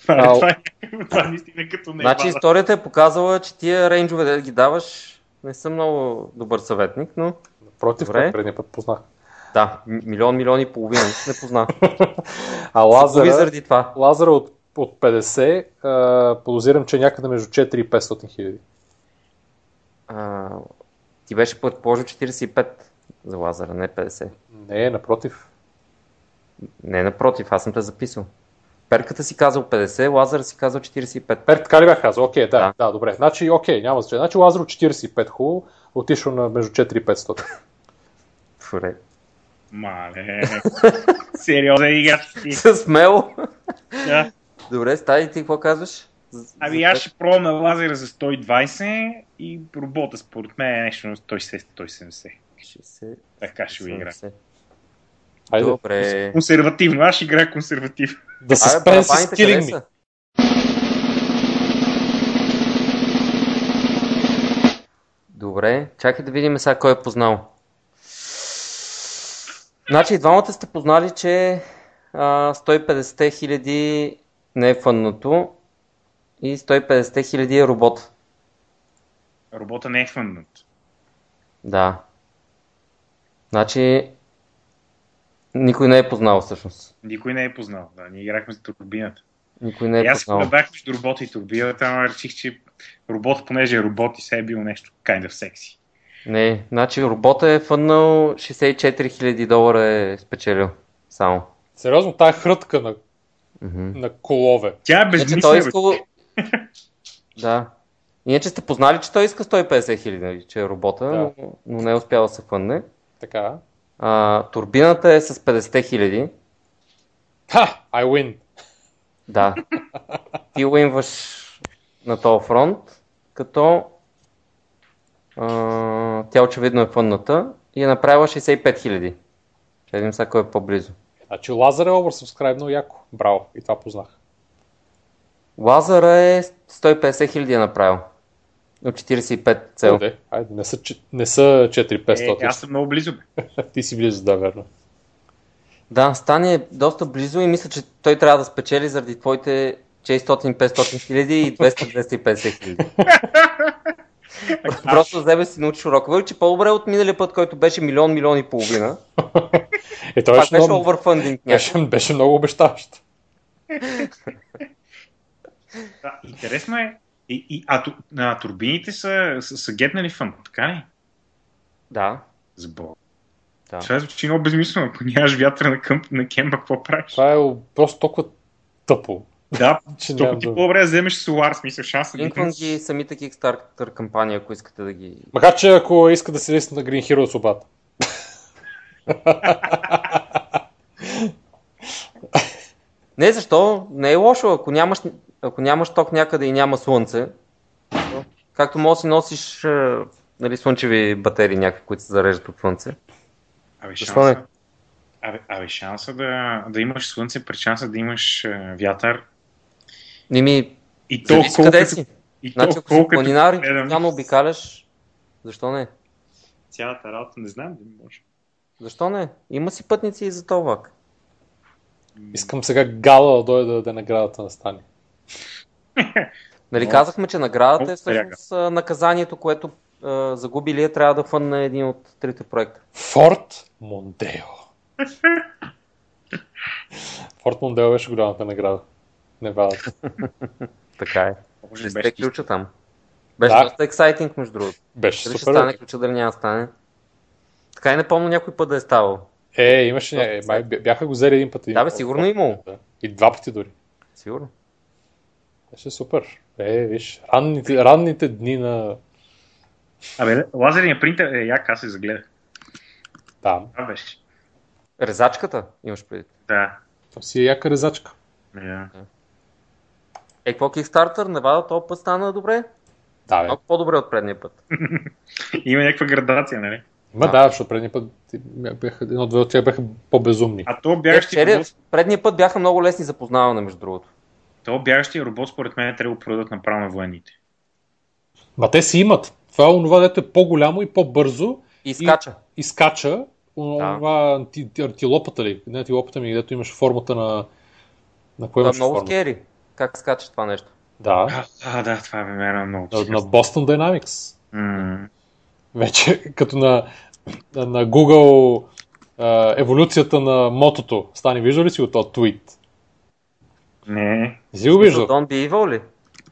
Speaker 3: Това,
Speaker 1: Ау.
Speaker 3: е, това, е, това наистина като не е
Speaker 2: Значи историята е показала, че тия рейнджове да ги даваш не съм много добър съветник, но
Speaker 1: това предния път познах.
Speaker 2: да, милион, милион и половина не позна.
Speaker 1: А
Speaker 2: Лазера...
Speaker 1: лазера,
Speaker 2: заради това.
Speaker 1: лазера от, от 50, а, подозирам, че е някъде между 4 и 500 хиляди.
Speaker 2: А, ти беше предположил 45 за лазера, не 50.
Speaker 1: Не, напротив.
Speaker 2: Не, напротив, аз съм те записал. Перката си казал 50, лазера си казал 45.
Speaker 1: Пер, така ли бях казал? Окей, да,
Speaker 2: Да.
Speaker 1: да, добре. Значи, окей, няма значение. Значи лазер от 45 хубаво, отишъл на между 4 и 500.
Speaker 2: Добре.
Speaker 3: Мале. Сериозен играч ти.
Speaker 2: Смело.
Speaker 3: Да.
Speaker 2: Добре, стади ти какво казваш?
Speaker 3: Ами аз ще пробвам лазера за 120 и робота според мен е нещо на 160-170.
Speaker 2: 60,
Speaker 3: Така ще го игра.
Speaker 2: 70.
Speaker 1: Хайде,
Speaker 2: Добре.
Speaker 3: Консервативно, аз ще играя консервативно.
Speaker 1: да се спен с killing me.
Speaker 2: Добре, чакай да видим сега кой е познал. Значи, двамата сте познали, че а, 150 хиляди не е фънното и 150 хиляди е робот.
Speaker 3: Робота не е фънднат.
Speaker 2: Да. Значи, никой не е познал всъщност.
Speaker 3: Никой не е познал. Да, ние играхме за турбината.
Speaker 2: Никой не
Speaker 3: И
Speaker 2: е
Speaker 3: аз
Speaker 2: познал.
Speaker 3: колебах между робота и турбината, ама реших, че робот, понеже е робот и се е бил нещо kind of секси.
Speaker 2: Не, значи робота е фъннал 64 хиляди долара е спечелил. Само.
Speaker 1: Сериозно, тая хрътка на,
Speaker 2: Мгм.
Speaker 1: на колове.
Speaker 3: Тя е
Speaker 2: той
Speaker 3: безмислена. бе.
Speaker 2: искал... да. Иначе сте познали, че той иска 150 хиляди, нали, че е робота,
Speaker 1: Да.
Speaker 2: но, но не е успял да се фънне.
Speaker 1: Така.
Speaker 2: А, турбината е с 50 хиляди.
Speaker 1: Ха! I win!
Speaker 2: Да. Ти уинваш на този фронт, като а, тя очевидно е фънната и е направила 65 хиляди. Ще видим сега кой е по-близо.
Speaker 1: Значи Лазар е oversubscribe яко. Браво. И това познах.
Speaker 2: Лазара е 150 хиляди е направил. От 45 цел.
Speaker 1: Де, айде, не са, не са 4500.
Speaker 3: Е, аз съм много близо.
Speaker 1: Ти си близо, да, верно.
Speaker 2: Да, Стани е доста близо и мисля, че той трябва да спечели заради твоите 600-500 хиляди и 200-250 хиляди. Просто за себе си научиш урока. Въпреки, че по-добре от миналия път, който беше милион, милион и половина.
Speaker 1: Е, това беше, много,
Speaker 2: оверфандинг
Speaker 1: беше, беше много обещаващо.
Speaker 3: Да, интересно е. И, и, а, ту- а турбините са, са, са гетнали фън, така ли?
Speaker 2: Да,
Speaker 3: За Бог.
Speaker 2: да.
Speaker 3: Това звучи много безмислено. Ако нямаш вятъра на, къмп, на кемба, какво правиш?
Speaker 1: Това е просто толкова тъпо.
Speaker 3: Да,
Speaker 1: Че
Speaker 3: толкова ти по-добре да вземеш солар, смисъл шанса да
Speaker 2: Линквам ги самите Kickstarter кампания, ако искате да ги...
Speaker 1: Макар, че ако иска да се листа на Green Hero с обата.
Speaker 2: Не, защо? Не е лошо. Ако нямаш, ако нямаш ток някъде и няма слънце, както може да си носиш е, нали, слънчеви батерии някакви, които се зареждат от слънце.
Speaker 3: Абе,
Speaker 2: Защо
Speaker 3: шанса,
Speaker 2: не?
Speaker 3: абе, абе, шанса да, да имаш слънце, при шанса да имаш е, вятър.
Speaker 2: Не ми,
Speaker 3: И то
Speaker 2: зависи къде
Speaker 3: колкото,
Speaker 2: си.
Speaker 3: и то
Speaker 2: Значи, ако си
Speaker 3: колкото
Speaker 2: планинар
Speaker 3: гледам
Speaker 2: постоянно обикаляш, защо не?
Speaker 3: цялата работа, не знам дали може.
Speaker 2: Защо не? Има си пътници и за този влак.
Speaker 1: Искам сега Гала да дойде да даде наградата на Стани.
Speaker 2: Нали казахме, че наградата е всъщност наказанието, което а, загубилия трябва да фънне един от трите проекта.
Speaker 1: Форт Мондео. Форт Мондео беше голямата награда. Невадата.
Speaker 2: Така е. Ще сте ключа там. Беше
Speaker 1: Да.
Speaker 2: доста ексайтинг, между другото.
Speaker 1: Беше
Speaker 2: Дали ще
Speaker 1: супер.
Speaker 2: стане ключа, дали няма стане. Така и не помня някой път да е ставал.
Speaker 1: Е, имаше, ня- е, май, бя- бяха го взели един път. един
Speaker 2: Да, бе, сигурно е имало.
Speaker 1: Да. И два пъти дори.
Speaker 2: Сигурно.
Speaker 1: Беше супер. Е, виж, ранните, ранните дни на...
Speaker 3: Абе, лазерният принтер е як, аз се загледах.
Speaker 1: Да,
Speaker 3: Това беше.
Speaker 2: Резачката имаш преди.
Speaker 3: Да.
Speaker 1: то си е яка резачка.
Speaker 3: да.
Speaker 2: Е, какво Kickstarter? Невада този път стана добре?
Speaker 1: Да, бе.
Speaker 2: Малко по-добре от предния път.
Speaker 3: Има някаква градация, нали?
Speaker 1: Ма да, защото предния път бяха, едно-две от тях бяха по-безумни.
Speaker 3: А то
Speaker 2: Е,
Speaker 3: бягащи
Speaker 2: вчера,
Speaker 3: робот,
Speaker 2: предния път бяха много лесни за познаване, между другото.
Speaker 3: то бягащия робот, според мен, трябва да го продадат направо на военните.
Speaker 1: Ма те си имат. Това е онова, дето е по-голямо и по-бързо
Speaker 2: И скача.
Speaker 1: и скача. Онова анти, антилопата ли? Не антилопата ми, дето имаше формата на... На кое
Speaker 2: е
Speaker 1: имаше
Speaker 2: много скери. Как скача това нещо?
Speaker 1: Да,
Speaker 3: А, да, това бе ме много.
Speaker 1: на, на Boston Dynamics.
Speaker 3: М,
Speaker 1: Вече като на, на, Google а, еволюцията на мотото. Стани, виждал ли си от този твит?
Speaker 3: Не.
Speaker 1: Си го виждал?
Speaker 2: Don't be evil ли?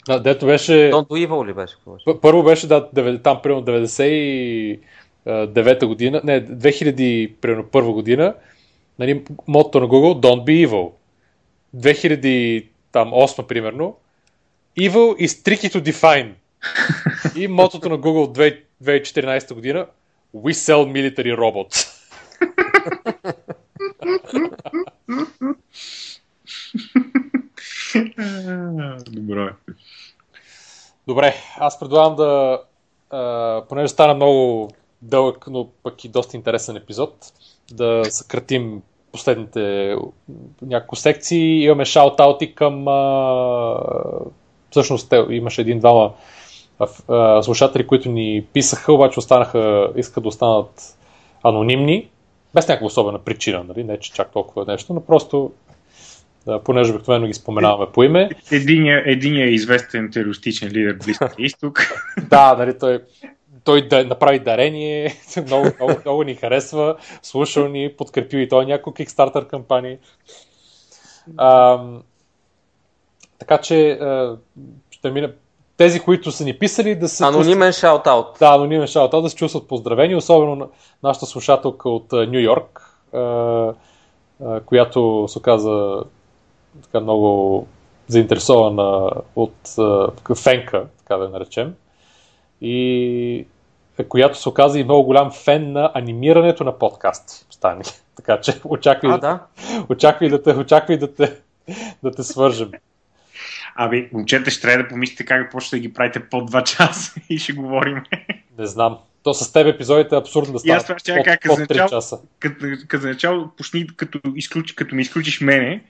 Speaker 1: Да, дето беше...
Speaker 2: Don't do evil ли беше?
Speaker 1: Първо беше да, там примерно 99-та година, не, 2000 примерно първа година, нали, мотото на Google Don't be evil. 2008 примерно Evil is tricky to define. И мотото на Google 2014 година We sell military robots.
Speaker 3: Добро е.
Speaker 1: Добре, аз предлагам да, а, понеже стана много дълъг, но пък и доста интересен епизод, да съкратим последните няколко секции. Имаме шаут-аути към... А, всъщност имаше един-двама а, слушатели, които ни писаха, обаче останаха, искат да останат анонимни, без някаква особена причина, нали? не че чак толкова нещо, но просто да, понеже обикновено ги споменаваме по име.
Speaker 3: Единия, единия известен терористичен лидер Близкия изток.
Speaker 1: Да, нали, той, той да направи дарение, много, много, много ни харесва, слушал ни, подкрепил и той няколко Kickstarter кампании. А, така че а, ще мина. Тези, които са ни писали, да се.
Speaker 2: Анонимен шаут-аут.
Speaker 1: Да, анонимен шаут да се чувстват поздравени, особено на нашата слушателка от Нью Йорк, която се оказа така много заинтересована от фенка, така да я наречем, и която се оказа и много голям фен на анимирането на подкасти. Стани. Така че очаквай,
Speaker 2: а, да.
Speaker 1: очаквай, да, те, очаквай да, те, да те свържем.
Speaker 3: Абе, момчета, ще трябва да помислите как да почнете да ги правите по 2 часа и ще говорим.
Speaker 1: Не знам. То с теб епизодите е абсурдно да става.
Speaker 3: аз това ще под, как, под 3 начало, часа. Като, като начало почни, като, изключ, като ми изключиш мене.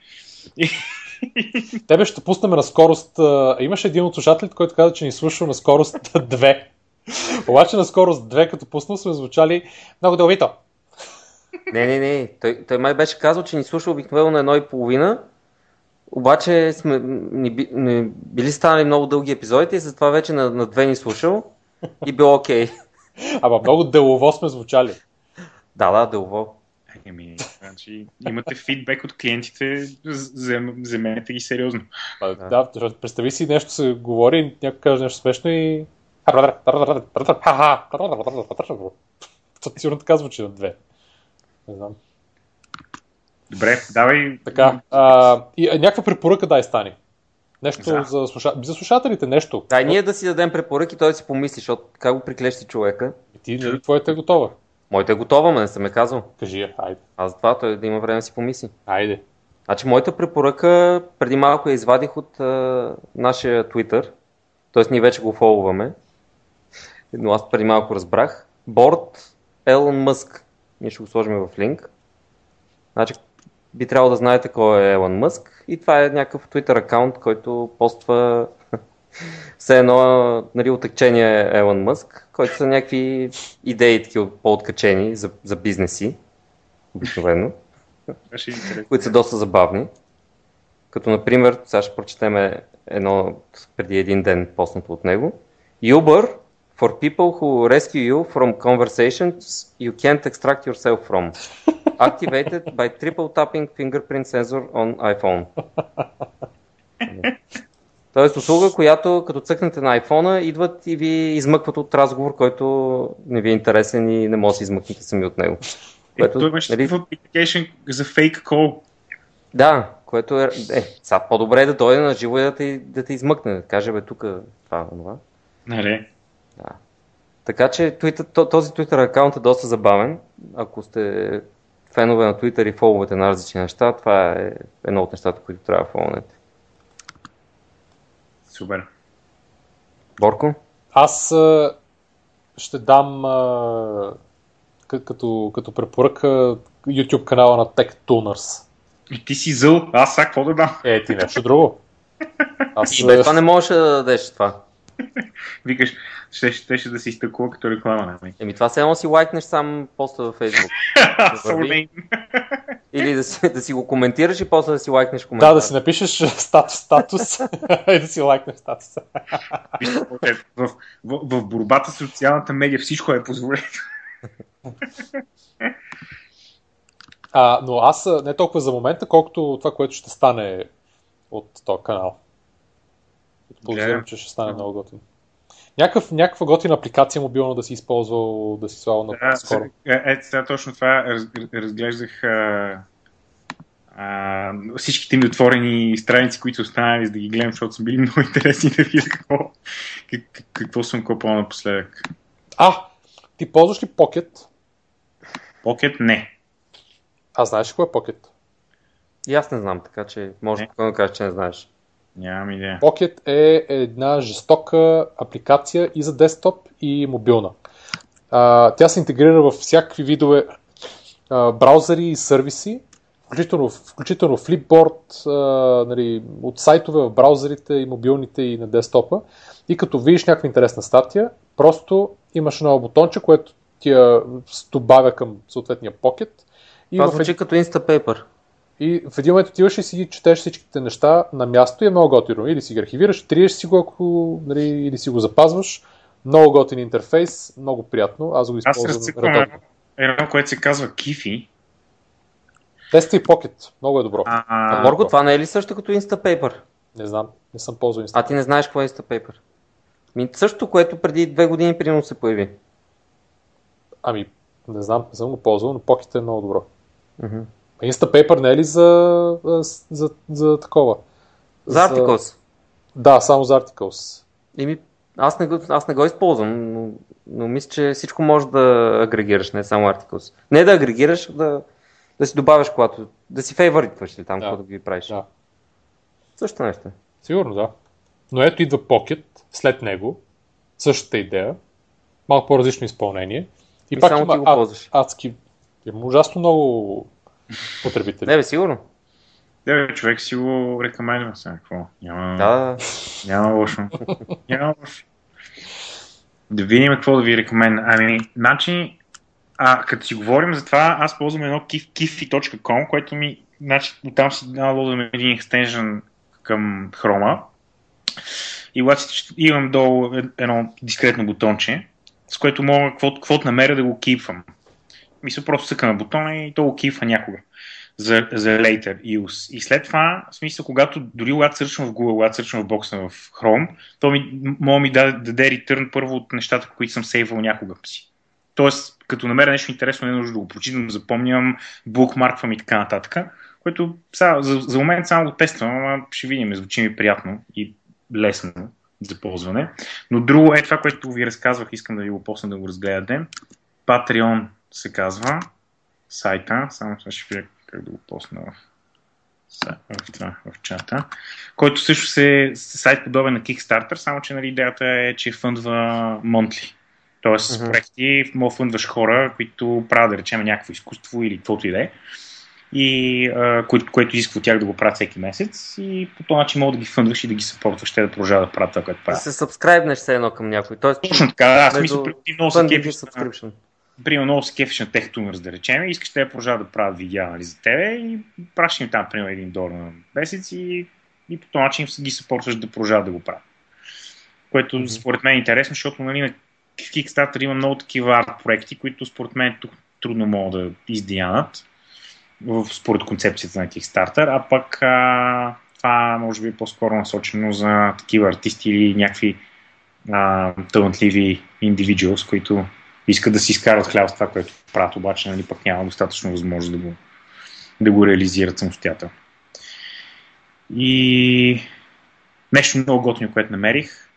Speaker 1: Тебе ще пуснем на скорост. Имаше един от слушателите, който каза, че ни слушал на скорост 2. Обаче на скорост 2, като пуснал, сме звучали много дълвито.
Speaker 2: Не, не, не. Той, той май беше казал, че ни слуша обикновено на едно и половина, обаче сме не, не, били станали много дълги епизодите и затова вече на, на две ни слушал и било окей. Okay.
Speaker 1: Ама много делово сме звучали.
Speaker 2: Да, да, делово.
Speaker 3: Еми, значи, имате фидбек от клиентите, вземете ги сериозно.
Speaker 1: А, да, представи си нещо се говори, някой каже нещо смешно и... Сигурно така звучи на две. Не знам.
Speaker 3: Добре, давай.
Speaker 1: Така. А, и а, някаква препоръка дай стане. Нещо за, за, слуша... за слушателите, нещо.
Speaker 2: Дай ние да си дадем препоръки, той да си помисли, защото как го приклещи човека.
Speaker 1: И ти, нали, твоята е готова?
Speaker 2: Моята е готова, ма не съм е казал.
Speaker 1: Кажи я, айде.
Speaker 2: Аз това той да има време да си помисли.
Speaker 1: Айде.
Speaker 2: Значи, моята препоръка преди малко я извадих от а, нашия Twitter, т.е. ние вече го фолваме, но аз преди малко разбрах. Борт Елон Мъск. Ние ще го сложим в линк. Значи, би трябвало да знаете кой е Елон Мъск и това е някакъв Twitter акаунт, който поства все едно нали, отъкчение Елон Мъск, който са някакви идеи такива по-откачени за, за бизнеси, обикновено, които са доста забавни. Като например, сега ще прочетем едно преди един ден поснато от него. Uber for people who rescue you from conversations you can't extract yourself from. Activated by triple tapping fingerprint sensor on iPhone. Тоест услуга, която като цъкнете на iPhone, идват и ви измъкват от разговор, който не ви е интересен и не може да се измъкнете сами от него.
Speaker 3: Което, Ето имаш нали... application за fake call.
Speaker 2: Да, което е... Е, сега по-добре е да дойде на живо и да те, да те измъкне, да каже, бе, тук това, това.
Speaker 3: Нали?
Speaker 2: Да. Така че този Twitter аккаунт е доста забавен. Ако сте фенове на Twitter и фоловете на различни неща, това е едно от нещата, които трябва да фолнете.
Speaker 3: Супер.
Speaker 2: Борко?
Speaker 1: Аз а, ще дам а, като, като препоръка YouTube канала на Tech Tuners.
Speaker 3: И ти си зъл, аз сега какво да дам?
Speaker 1: Е, ти нещо друго.
Speaker 2: Аз... И без това не можеш да дадеш това.
Speaker 3: Викаш, ще, ще, ще да си изтъкува като реклама. Не?
Speaker 2: Еми това само си лайкнеш сам поста във Facebook. Или да си, да си го коментираш и после да си лайкнеш коментар.
Speaker 1: Да, да си напишеш статус, статус и да си лайкнеш статуса.
Speaker 3: в, в, в борбата с социалната медия всичко е позволено.
Speaker 1: А, но аз не толкова за момента, колкото това, което ще стане от този канал. Подозирам, че ще стане много готин. Някакъв, някаква готина апликация мобилна да си използвал, да си слагал на
Speaker 3: да, скоро. Е, ето сега точно това раз, разглеждах а, а, всичките ми отворени страници, които останали, за да ги гледам, защото са били много интересни да видя какво, как, какво съм купил напоследък.
Speaker 1: А, ти ползваш ли Pocket?
Speaker 3: Pocket не.
Speaker 1: А знаеш ли кое е Pocket?
Speaker 2: И аз не знам, така че може да кажеш, че не знаеш.
Speaker 3: Нямам идея.
Speaker 1: Pocket е една жестока апликация и за десктоп и мобилна. А, тя се интегрира в всякакви видове а, браузъри и сервиси, включително, включително Flipboard, а, нали, от сайтове в браузърите и мобилните и на десктопа. И като видиш някаква интересна статия, просто имаш едно бутонче, което ти я добавя към съответния Pocket.
Speaker 2: И Това звучи в... като Instapaper.
Speaker 1: И в един момент отиваш и си ги четеш всичките неща на място и е много готино. Или си ги архивираш, триеш си го, ако, нали, или си го запазваш. Много готин интерфейс, много приятно. Аз го
Speaker 3: Аз
Speaker 1: използвам редовно.
Speaker 3: едно, едно, което се казва Кифи.
Speaker 1: Теста и Pocket, много е добро.
Speaker 3: А,
Speaker 2: А, Морго, това не е ли също като Instapaper?
Speaker 1: Не знам, не съм ползвал
Speaker 2: А
Speaker 1: Instagram.
Speaker 2: ти не знаеш какво е Instapaper? Ми, същото, което преди две години примерно се появи.
Speaker 1: Ами, не знам, не съм го ползвал, но Pocket е много добро.
Speaker 2: Мгм.
Speaker 1: Instapaper не е ли за, за, за, за такова?
Speaker 2: За Articles.
Speaker 1: Да, само за Articles.
Speaker 2: Еми, аз не, го, аз не го използвам, но, но мисля, че всичко може да агрегираш, не само Articles. Не да агрегираш, да, да си добавяш, когато, да си фейворитваш ли там,
Speaker 1: Да.
Speaker 2: да ги правиш.
Speaker 1: Да.
Speaker 2: Също нещо.
Speaker 1: Сигурно, да. Но ето идва Pocket, след него, същата идея, малко по-различно изпълнение. И,
Speaker 2: И
Speaker 1: пак
Speaker 2: само
Speaker 1: има
Speaker 2: ти го
Speaker 1: ад-
Speaker 2: ползваш.
Speaker 1: адски, има ужасно много потребители.
Speaker 2: Не бе, сигурно.
Speaker 3: Да, бе, човек си го рекомендва сега. Какво? Няма,
Speaker 2: Да,
Speaker 3: няма лошо. няма лошо. Да видим какво да ви рекомендна. Ами, значи, а, като си говорим за това, аз ползвам едно kif, kifi.com, което ми, значи, там си даунлоудвам един екстенжен към Chrome. И когато имам долу едно дискретно бутонче, с което мога каквото, каквото намеря да го кипвам. Мисля, просто съка на бутона и то го кипва някога за, за later use. И след това, в смисъл, когато, дори когато сърчвам в Google, когато сърчвам в бокса в Chrome, то ми, мога ми да даде return първо от нещата, които съм сейвал някога си. Тоест, като намеря нещо интересно, не е нужда да го прочитам, запомням, букмарквам и така нататък. Което сега, за, за момент само го тествам, ама ще видим, звучи ми приятно и лесно за ползване. Но друго е това, което ви разказвах, искам да ви го после да го разгледате. Patreon се казва сайта, само сега ще видя как да го посна в, в, това, в чата, който също се сайт подобен на Kickstarter, само че нали, идеята е, че фъндва monthly. Тоест,
Speaker 2: Мгм.
Speaker 3: проекти, мога да фъндваш хора, които правят, да речем, някакво изкуство или каквото и да е, и а, което, което изисква от тях да го правят всеки месец и по този начин мога да ги фъндваш и да ги съпортваш, те да продължават да правят това, което
Speaker 2: Да
Speaker 3: правят.
Speaker 2: се сабскрайбнеш все едно към някой. Тоест,
Speaker 3: Точно така, да, аз мисля, много се кефиш. Примерно много се кефиш на Tuners, да речем, и искаш те да продължават да правят видеа нали, за тебе и пращаш им там, примерно, един долар на месец и, и по този начин ги съпортваш да продължават да го правят. Което според мен е интересно, защото нали, на Kickstarter има много такива арт проекти, които според мен тук трудно могат да издиянат в, според концепцията на Kickstarter, а пък а, това може би е по-скоро насочено за такива артисти или някакви а, талантливи индивидуалс, които искат да си изкарат хляб с това, което правят, обаче нали, пък няма достатъчно възможност да го, да го реализират самостоятелно. И нещо много готино, което намерих,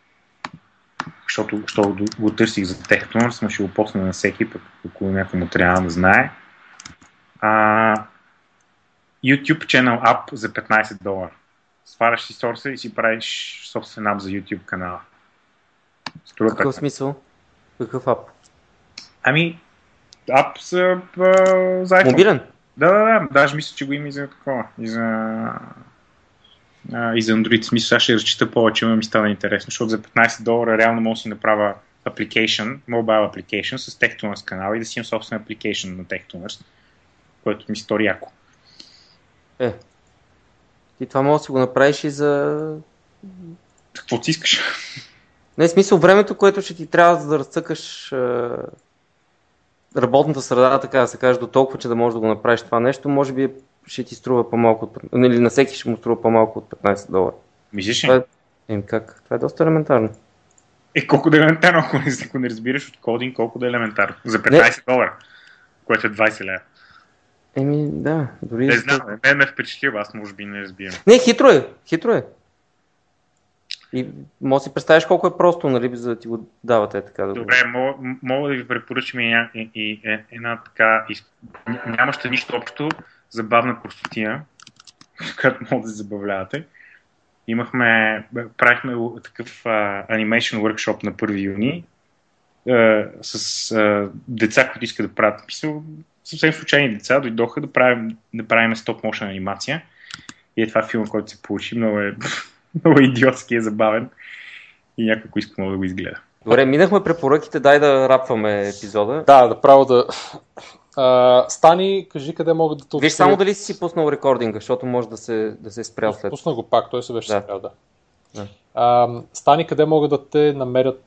Speaker 3: защото, защото го търсих за Techtoners, но ще го посна на всеки, пък ако някой му трябва да знае. А, YouTube Channel App за 15 долара. Сваляш си сорса и си правиш собствен ап за YouTube канала. Струва
Speaker 2: Какъв
Speaker 3: 15.
Speaker 2: смисъл? Какъв ап?
Speaker 3: Ами, ап за, а.
Speaker 2: Мобилен?
Speaker 3: Да, да, да. Даже мисля, че го има и за такова. И за, а, и за Android. Смисъл, сега ще разчита повече, но ми стана интересно, защото за 15 долара реално мога да си направя application, mobile application с TechTuners канал и да си имам собствен application на TechTuners, което ми стори яко.
Speaker 2: Е. Ти това може да си го направиш и за...
Speaker 3: Какво си искаш?
Speaker 2: Не, смисъл времето, което ще ти трябва за да разцъкаш е, работната среда, така да се каже, до толкова, че да можеш да го направиш това нещо, може би ще ти струва по-малко от... Или на всеки ще му струва по-малко от 15 долара.
Speaker 3: Мислиш
Speaker 2: Това
Speaker 3: ли?
Speaker 2: е... Еми как? Това е доста елементарно.
Speaker 3: Е, колко да е елементарно, ако не, ако не разбираш от кодинг, колко да е елементарно. За 15 долара, което е 20 лева.
Speaker 2: Еми, да, дори...
Speaker 3: Не знам, мен ме е впечатлил, аз може би не разбирам.
Speaker 2: Не, хитро е, хитро е. И може да си представиш колко е просто, нали, за да ти го давате така да.
Speaker 3: Добре, мога, мога да ви препоръчам и, и, и е- една така, ня- нямаща нищо общо, забавна простотия, която може да се забавлявате. Имахме, правихме такъв а, анимейшн workshop на 1 юни а, с а, деца, които искат да правят писал, съвсем случайни деца, дойдоха да правим, да правим стоп motion анимация. И е това филм, който се получи. Много е, много идиотски е забавен. И някой, ако иска, може да го изгледа.
Speaker 2: Добре, минахме препоръките, дай да рапваме епизода.
Speaker 1: Да, направо да... А, Стани, кажи къде могат да те
Speaker 2: Виж само дали си пуснал рекординга, защото може да се, да се е спрял след.
Speaker 1: Пусна го пак, той се беше
Speaker 2: Да.
Speaker 1: спрял, да.
Speaker 2: Да.
Speaker 1: А, Стани, къде могат да те намерят,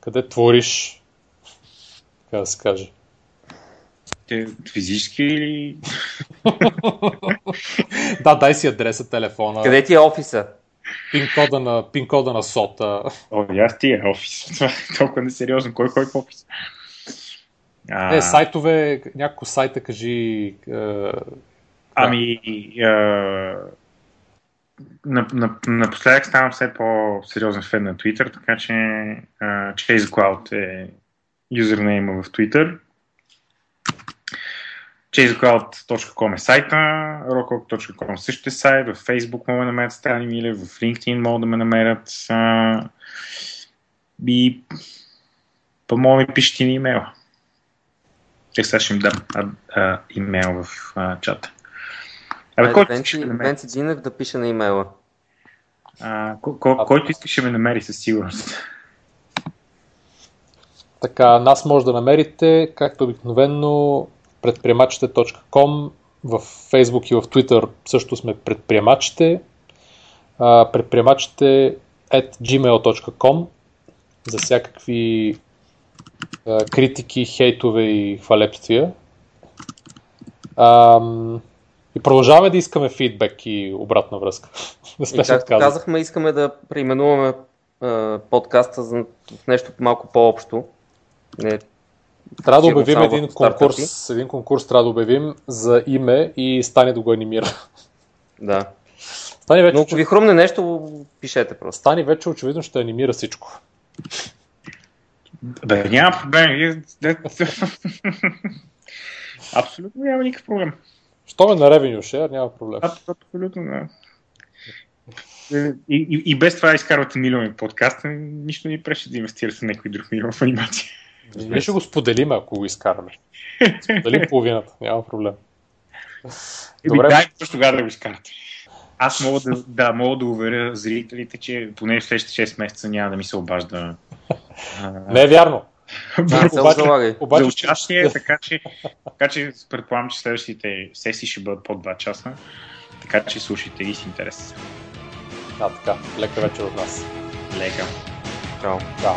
Speaker 1: къде твориш, така да се каже.
Speaker 3: Те, физически или...
Speaker 1: да, дай си адреса, телефона,
Speaker 2: Къде ти е офиса?
Speaker 1: пин-кода на, пин-кода на сота.
Speaker 3: О, аз тия офис. Това е толкова несериозно. Кой кой в офис? А,
Speaker 1: Е, сайтове, няколко сайта кажи. Е,
Speaker 3: Ами, на, напоследък ставам все по-сериозен фен на Twitter, така че а, Chase Cloud е юзернейма в Twitter. chasecloud.com е сайта, rockcloud.com също е сайт, в Facebook могат да намерят Стани Милев, в LinkedIn могат да ме намерят а, и по моят ми пишете ни имейла. Те сега ще ми дам а, а, имейл в а, чата. Абе, който
Speaker 2: Венци,
Speaker 3: да ме намери,
Speaker 2: Венци Динев да пише на имейла.
Speaker 3: а, ко, ко, който искаше да ме намери със сигурност.
Speaker 1: така, нас може да намерите, както обикновено, предприемачите.com, в Facebook и в Twitter също сме предприемачите. Предприемачите at gmail.com за всякакви а, критики, хейтове и хвалепствия. И продължаваме да искаме фидбек и обратна връзка. Не
Speaker 2: И
Speaker 1: сме
Speaker 2: както
Speaker 1: отказали.
Speaker 2: казахме, искаме да преименуваме подкаста за, в нещо малко по-общо. Не,
Speaker 1: Трябва да обявим един конкурс, един конкурс трябва да обявим за име и Стани да го анимира.
Speaker 2: да.
Speaker 1: Стани вече,
Speaker 2: Но ако ви хрумне нещо, пишете просто.
Speaker 1: Стани вече очевидно ще анимира всичко.
Speaker 3: Бе, няма проблем. Абсолютно няма никакъв проблем.
Speaker 1: Що е на Revenue Share, няма проблем.
Speaker 3: Аб- Абсолютно да. И, и, и без това изкарвате милиони подкаста, нищо не ни пречи да инвестирате в някой друг милион в анимация.
Speaker 1: Ние ще го споделим, ако го изкараме. Споделим половината, няма проблем. Добре.
Speaker 3: дай точно тогава да го изкарате. Аз мога да, да, мога да уверя зрителите, че поне в следващите 6 месеца няма да ми се обажда
Speaker 1: Не е вярно.
Speaker 2: Да,
Speaker 1: Обаче-
Speaker 2: залагай.
Speaker 3: за
Speaker 1: Обаче,
Speaker 3: участие, така че, така че предполагам, че следващите сесии ще бъдат по 2 часа. Така че слушайте ги с интерес.
Speaker 1: Да, така. Лека вечер от нас.
Speaker 3: Лека.
Speaker 2: Чао.
Speaker 1: Чао.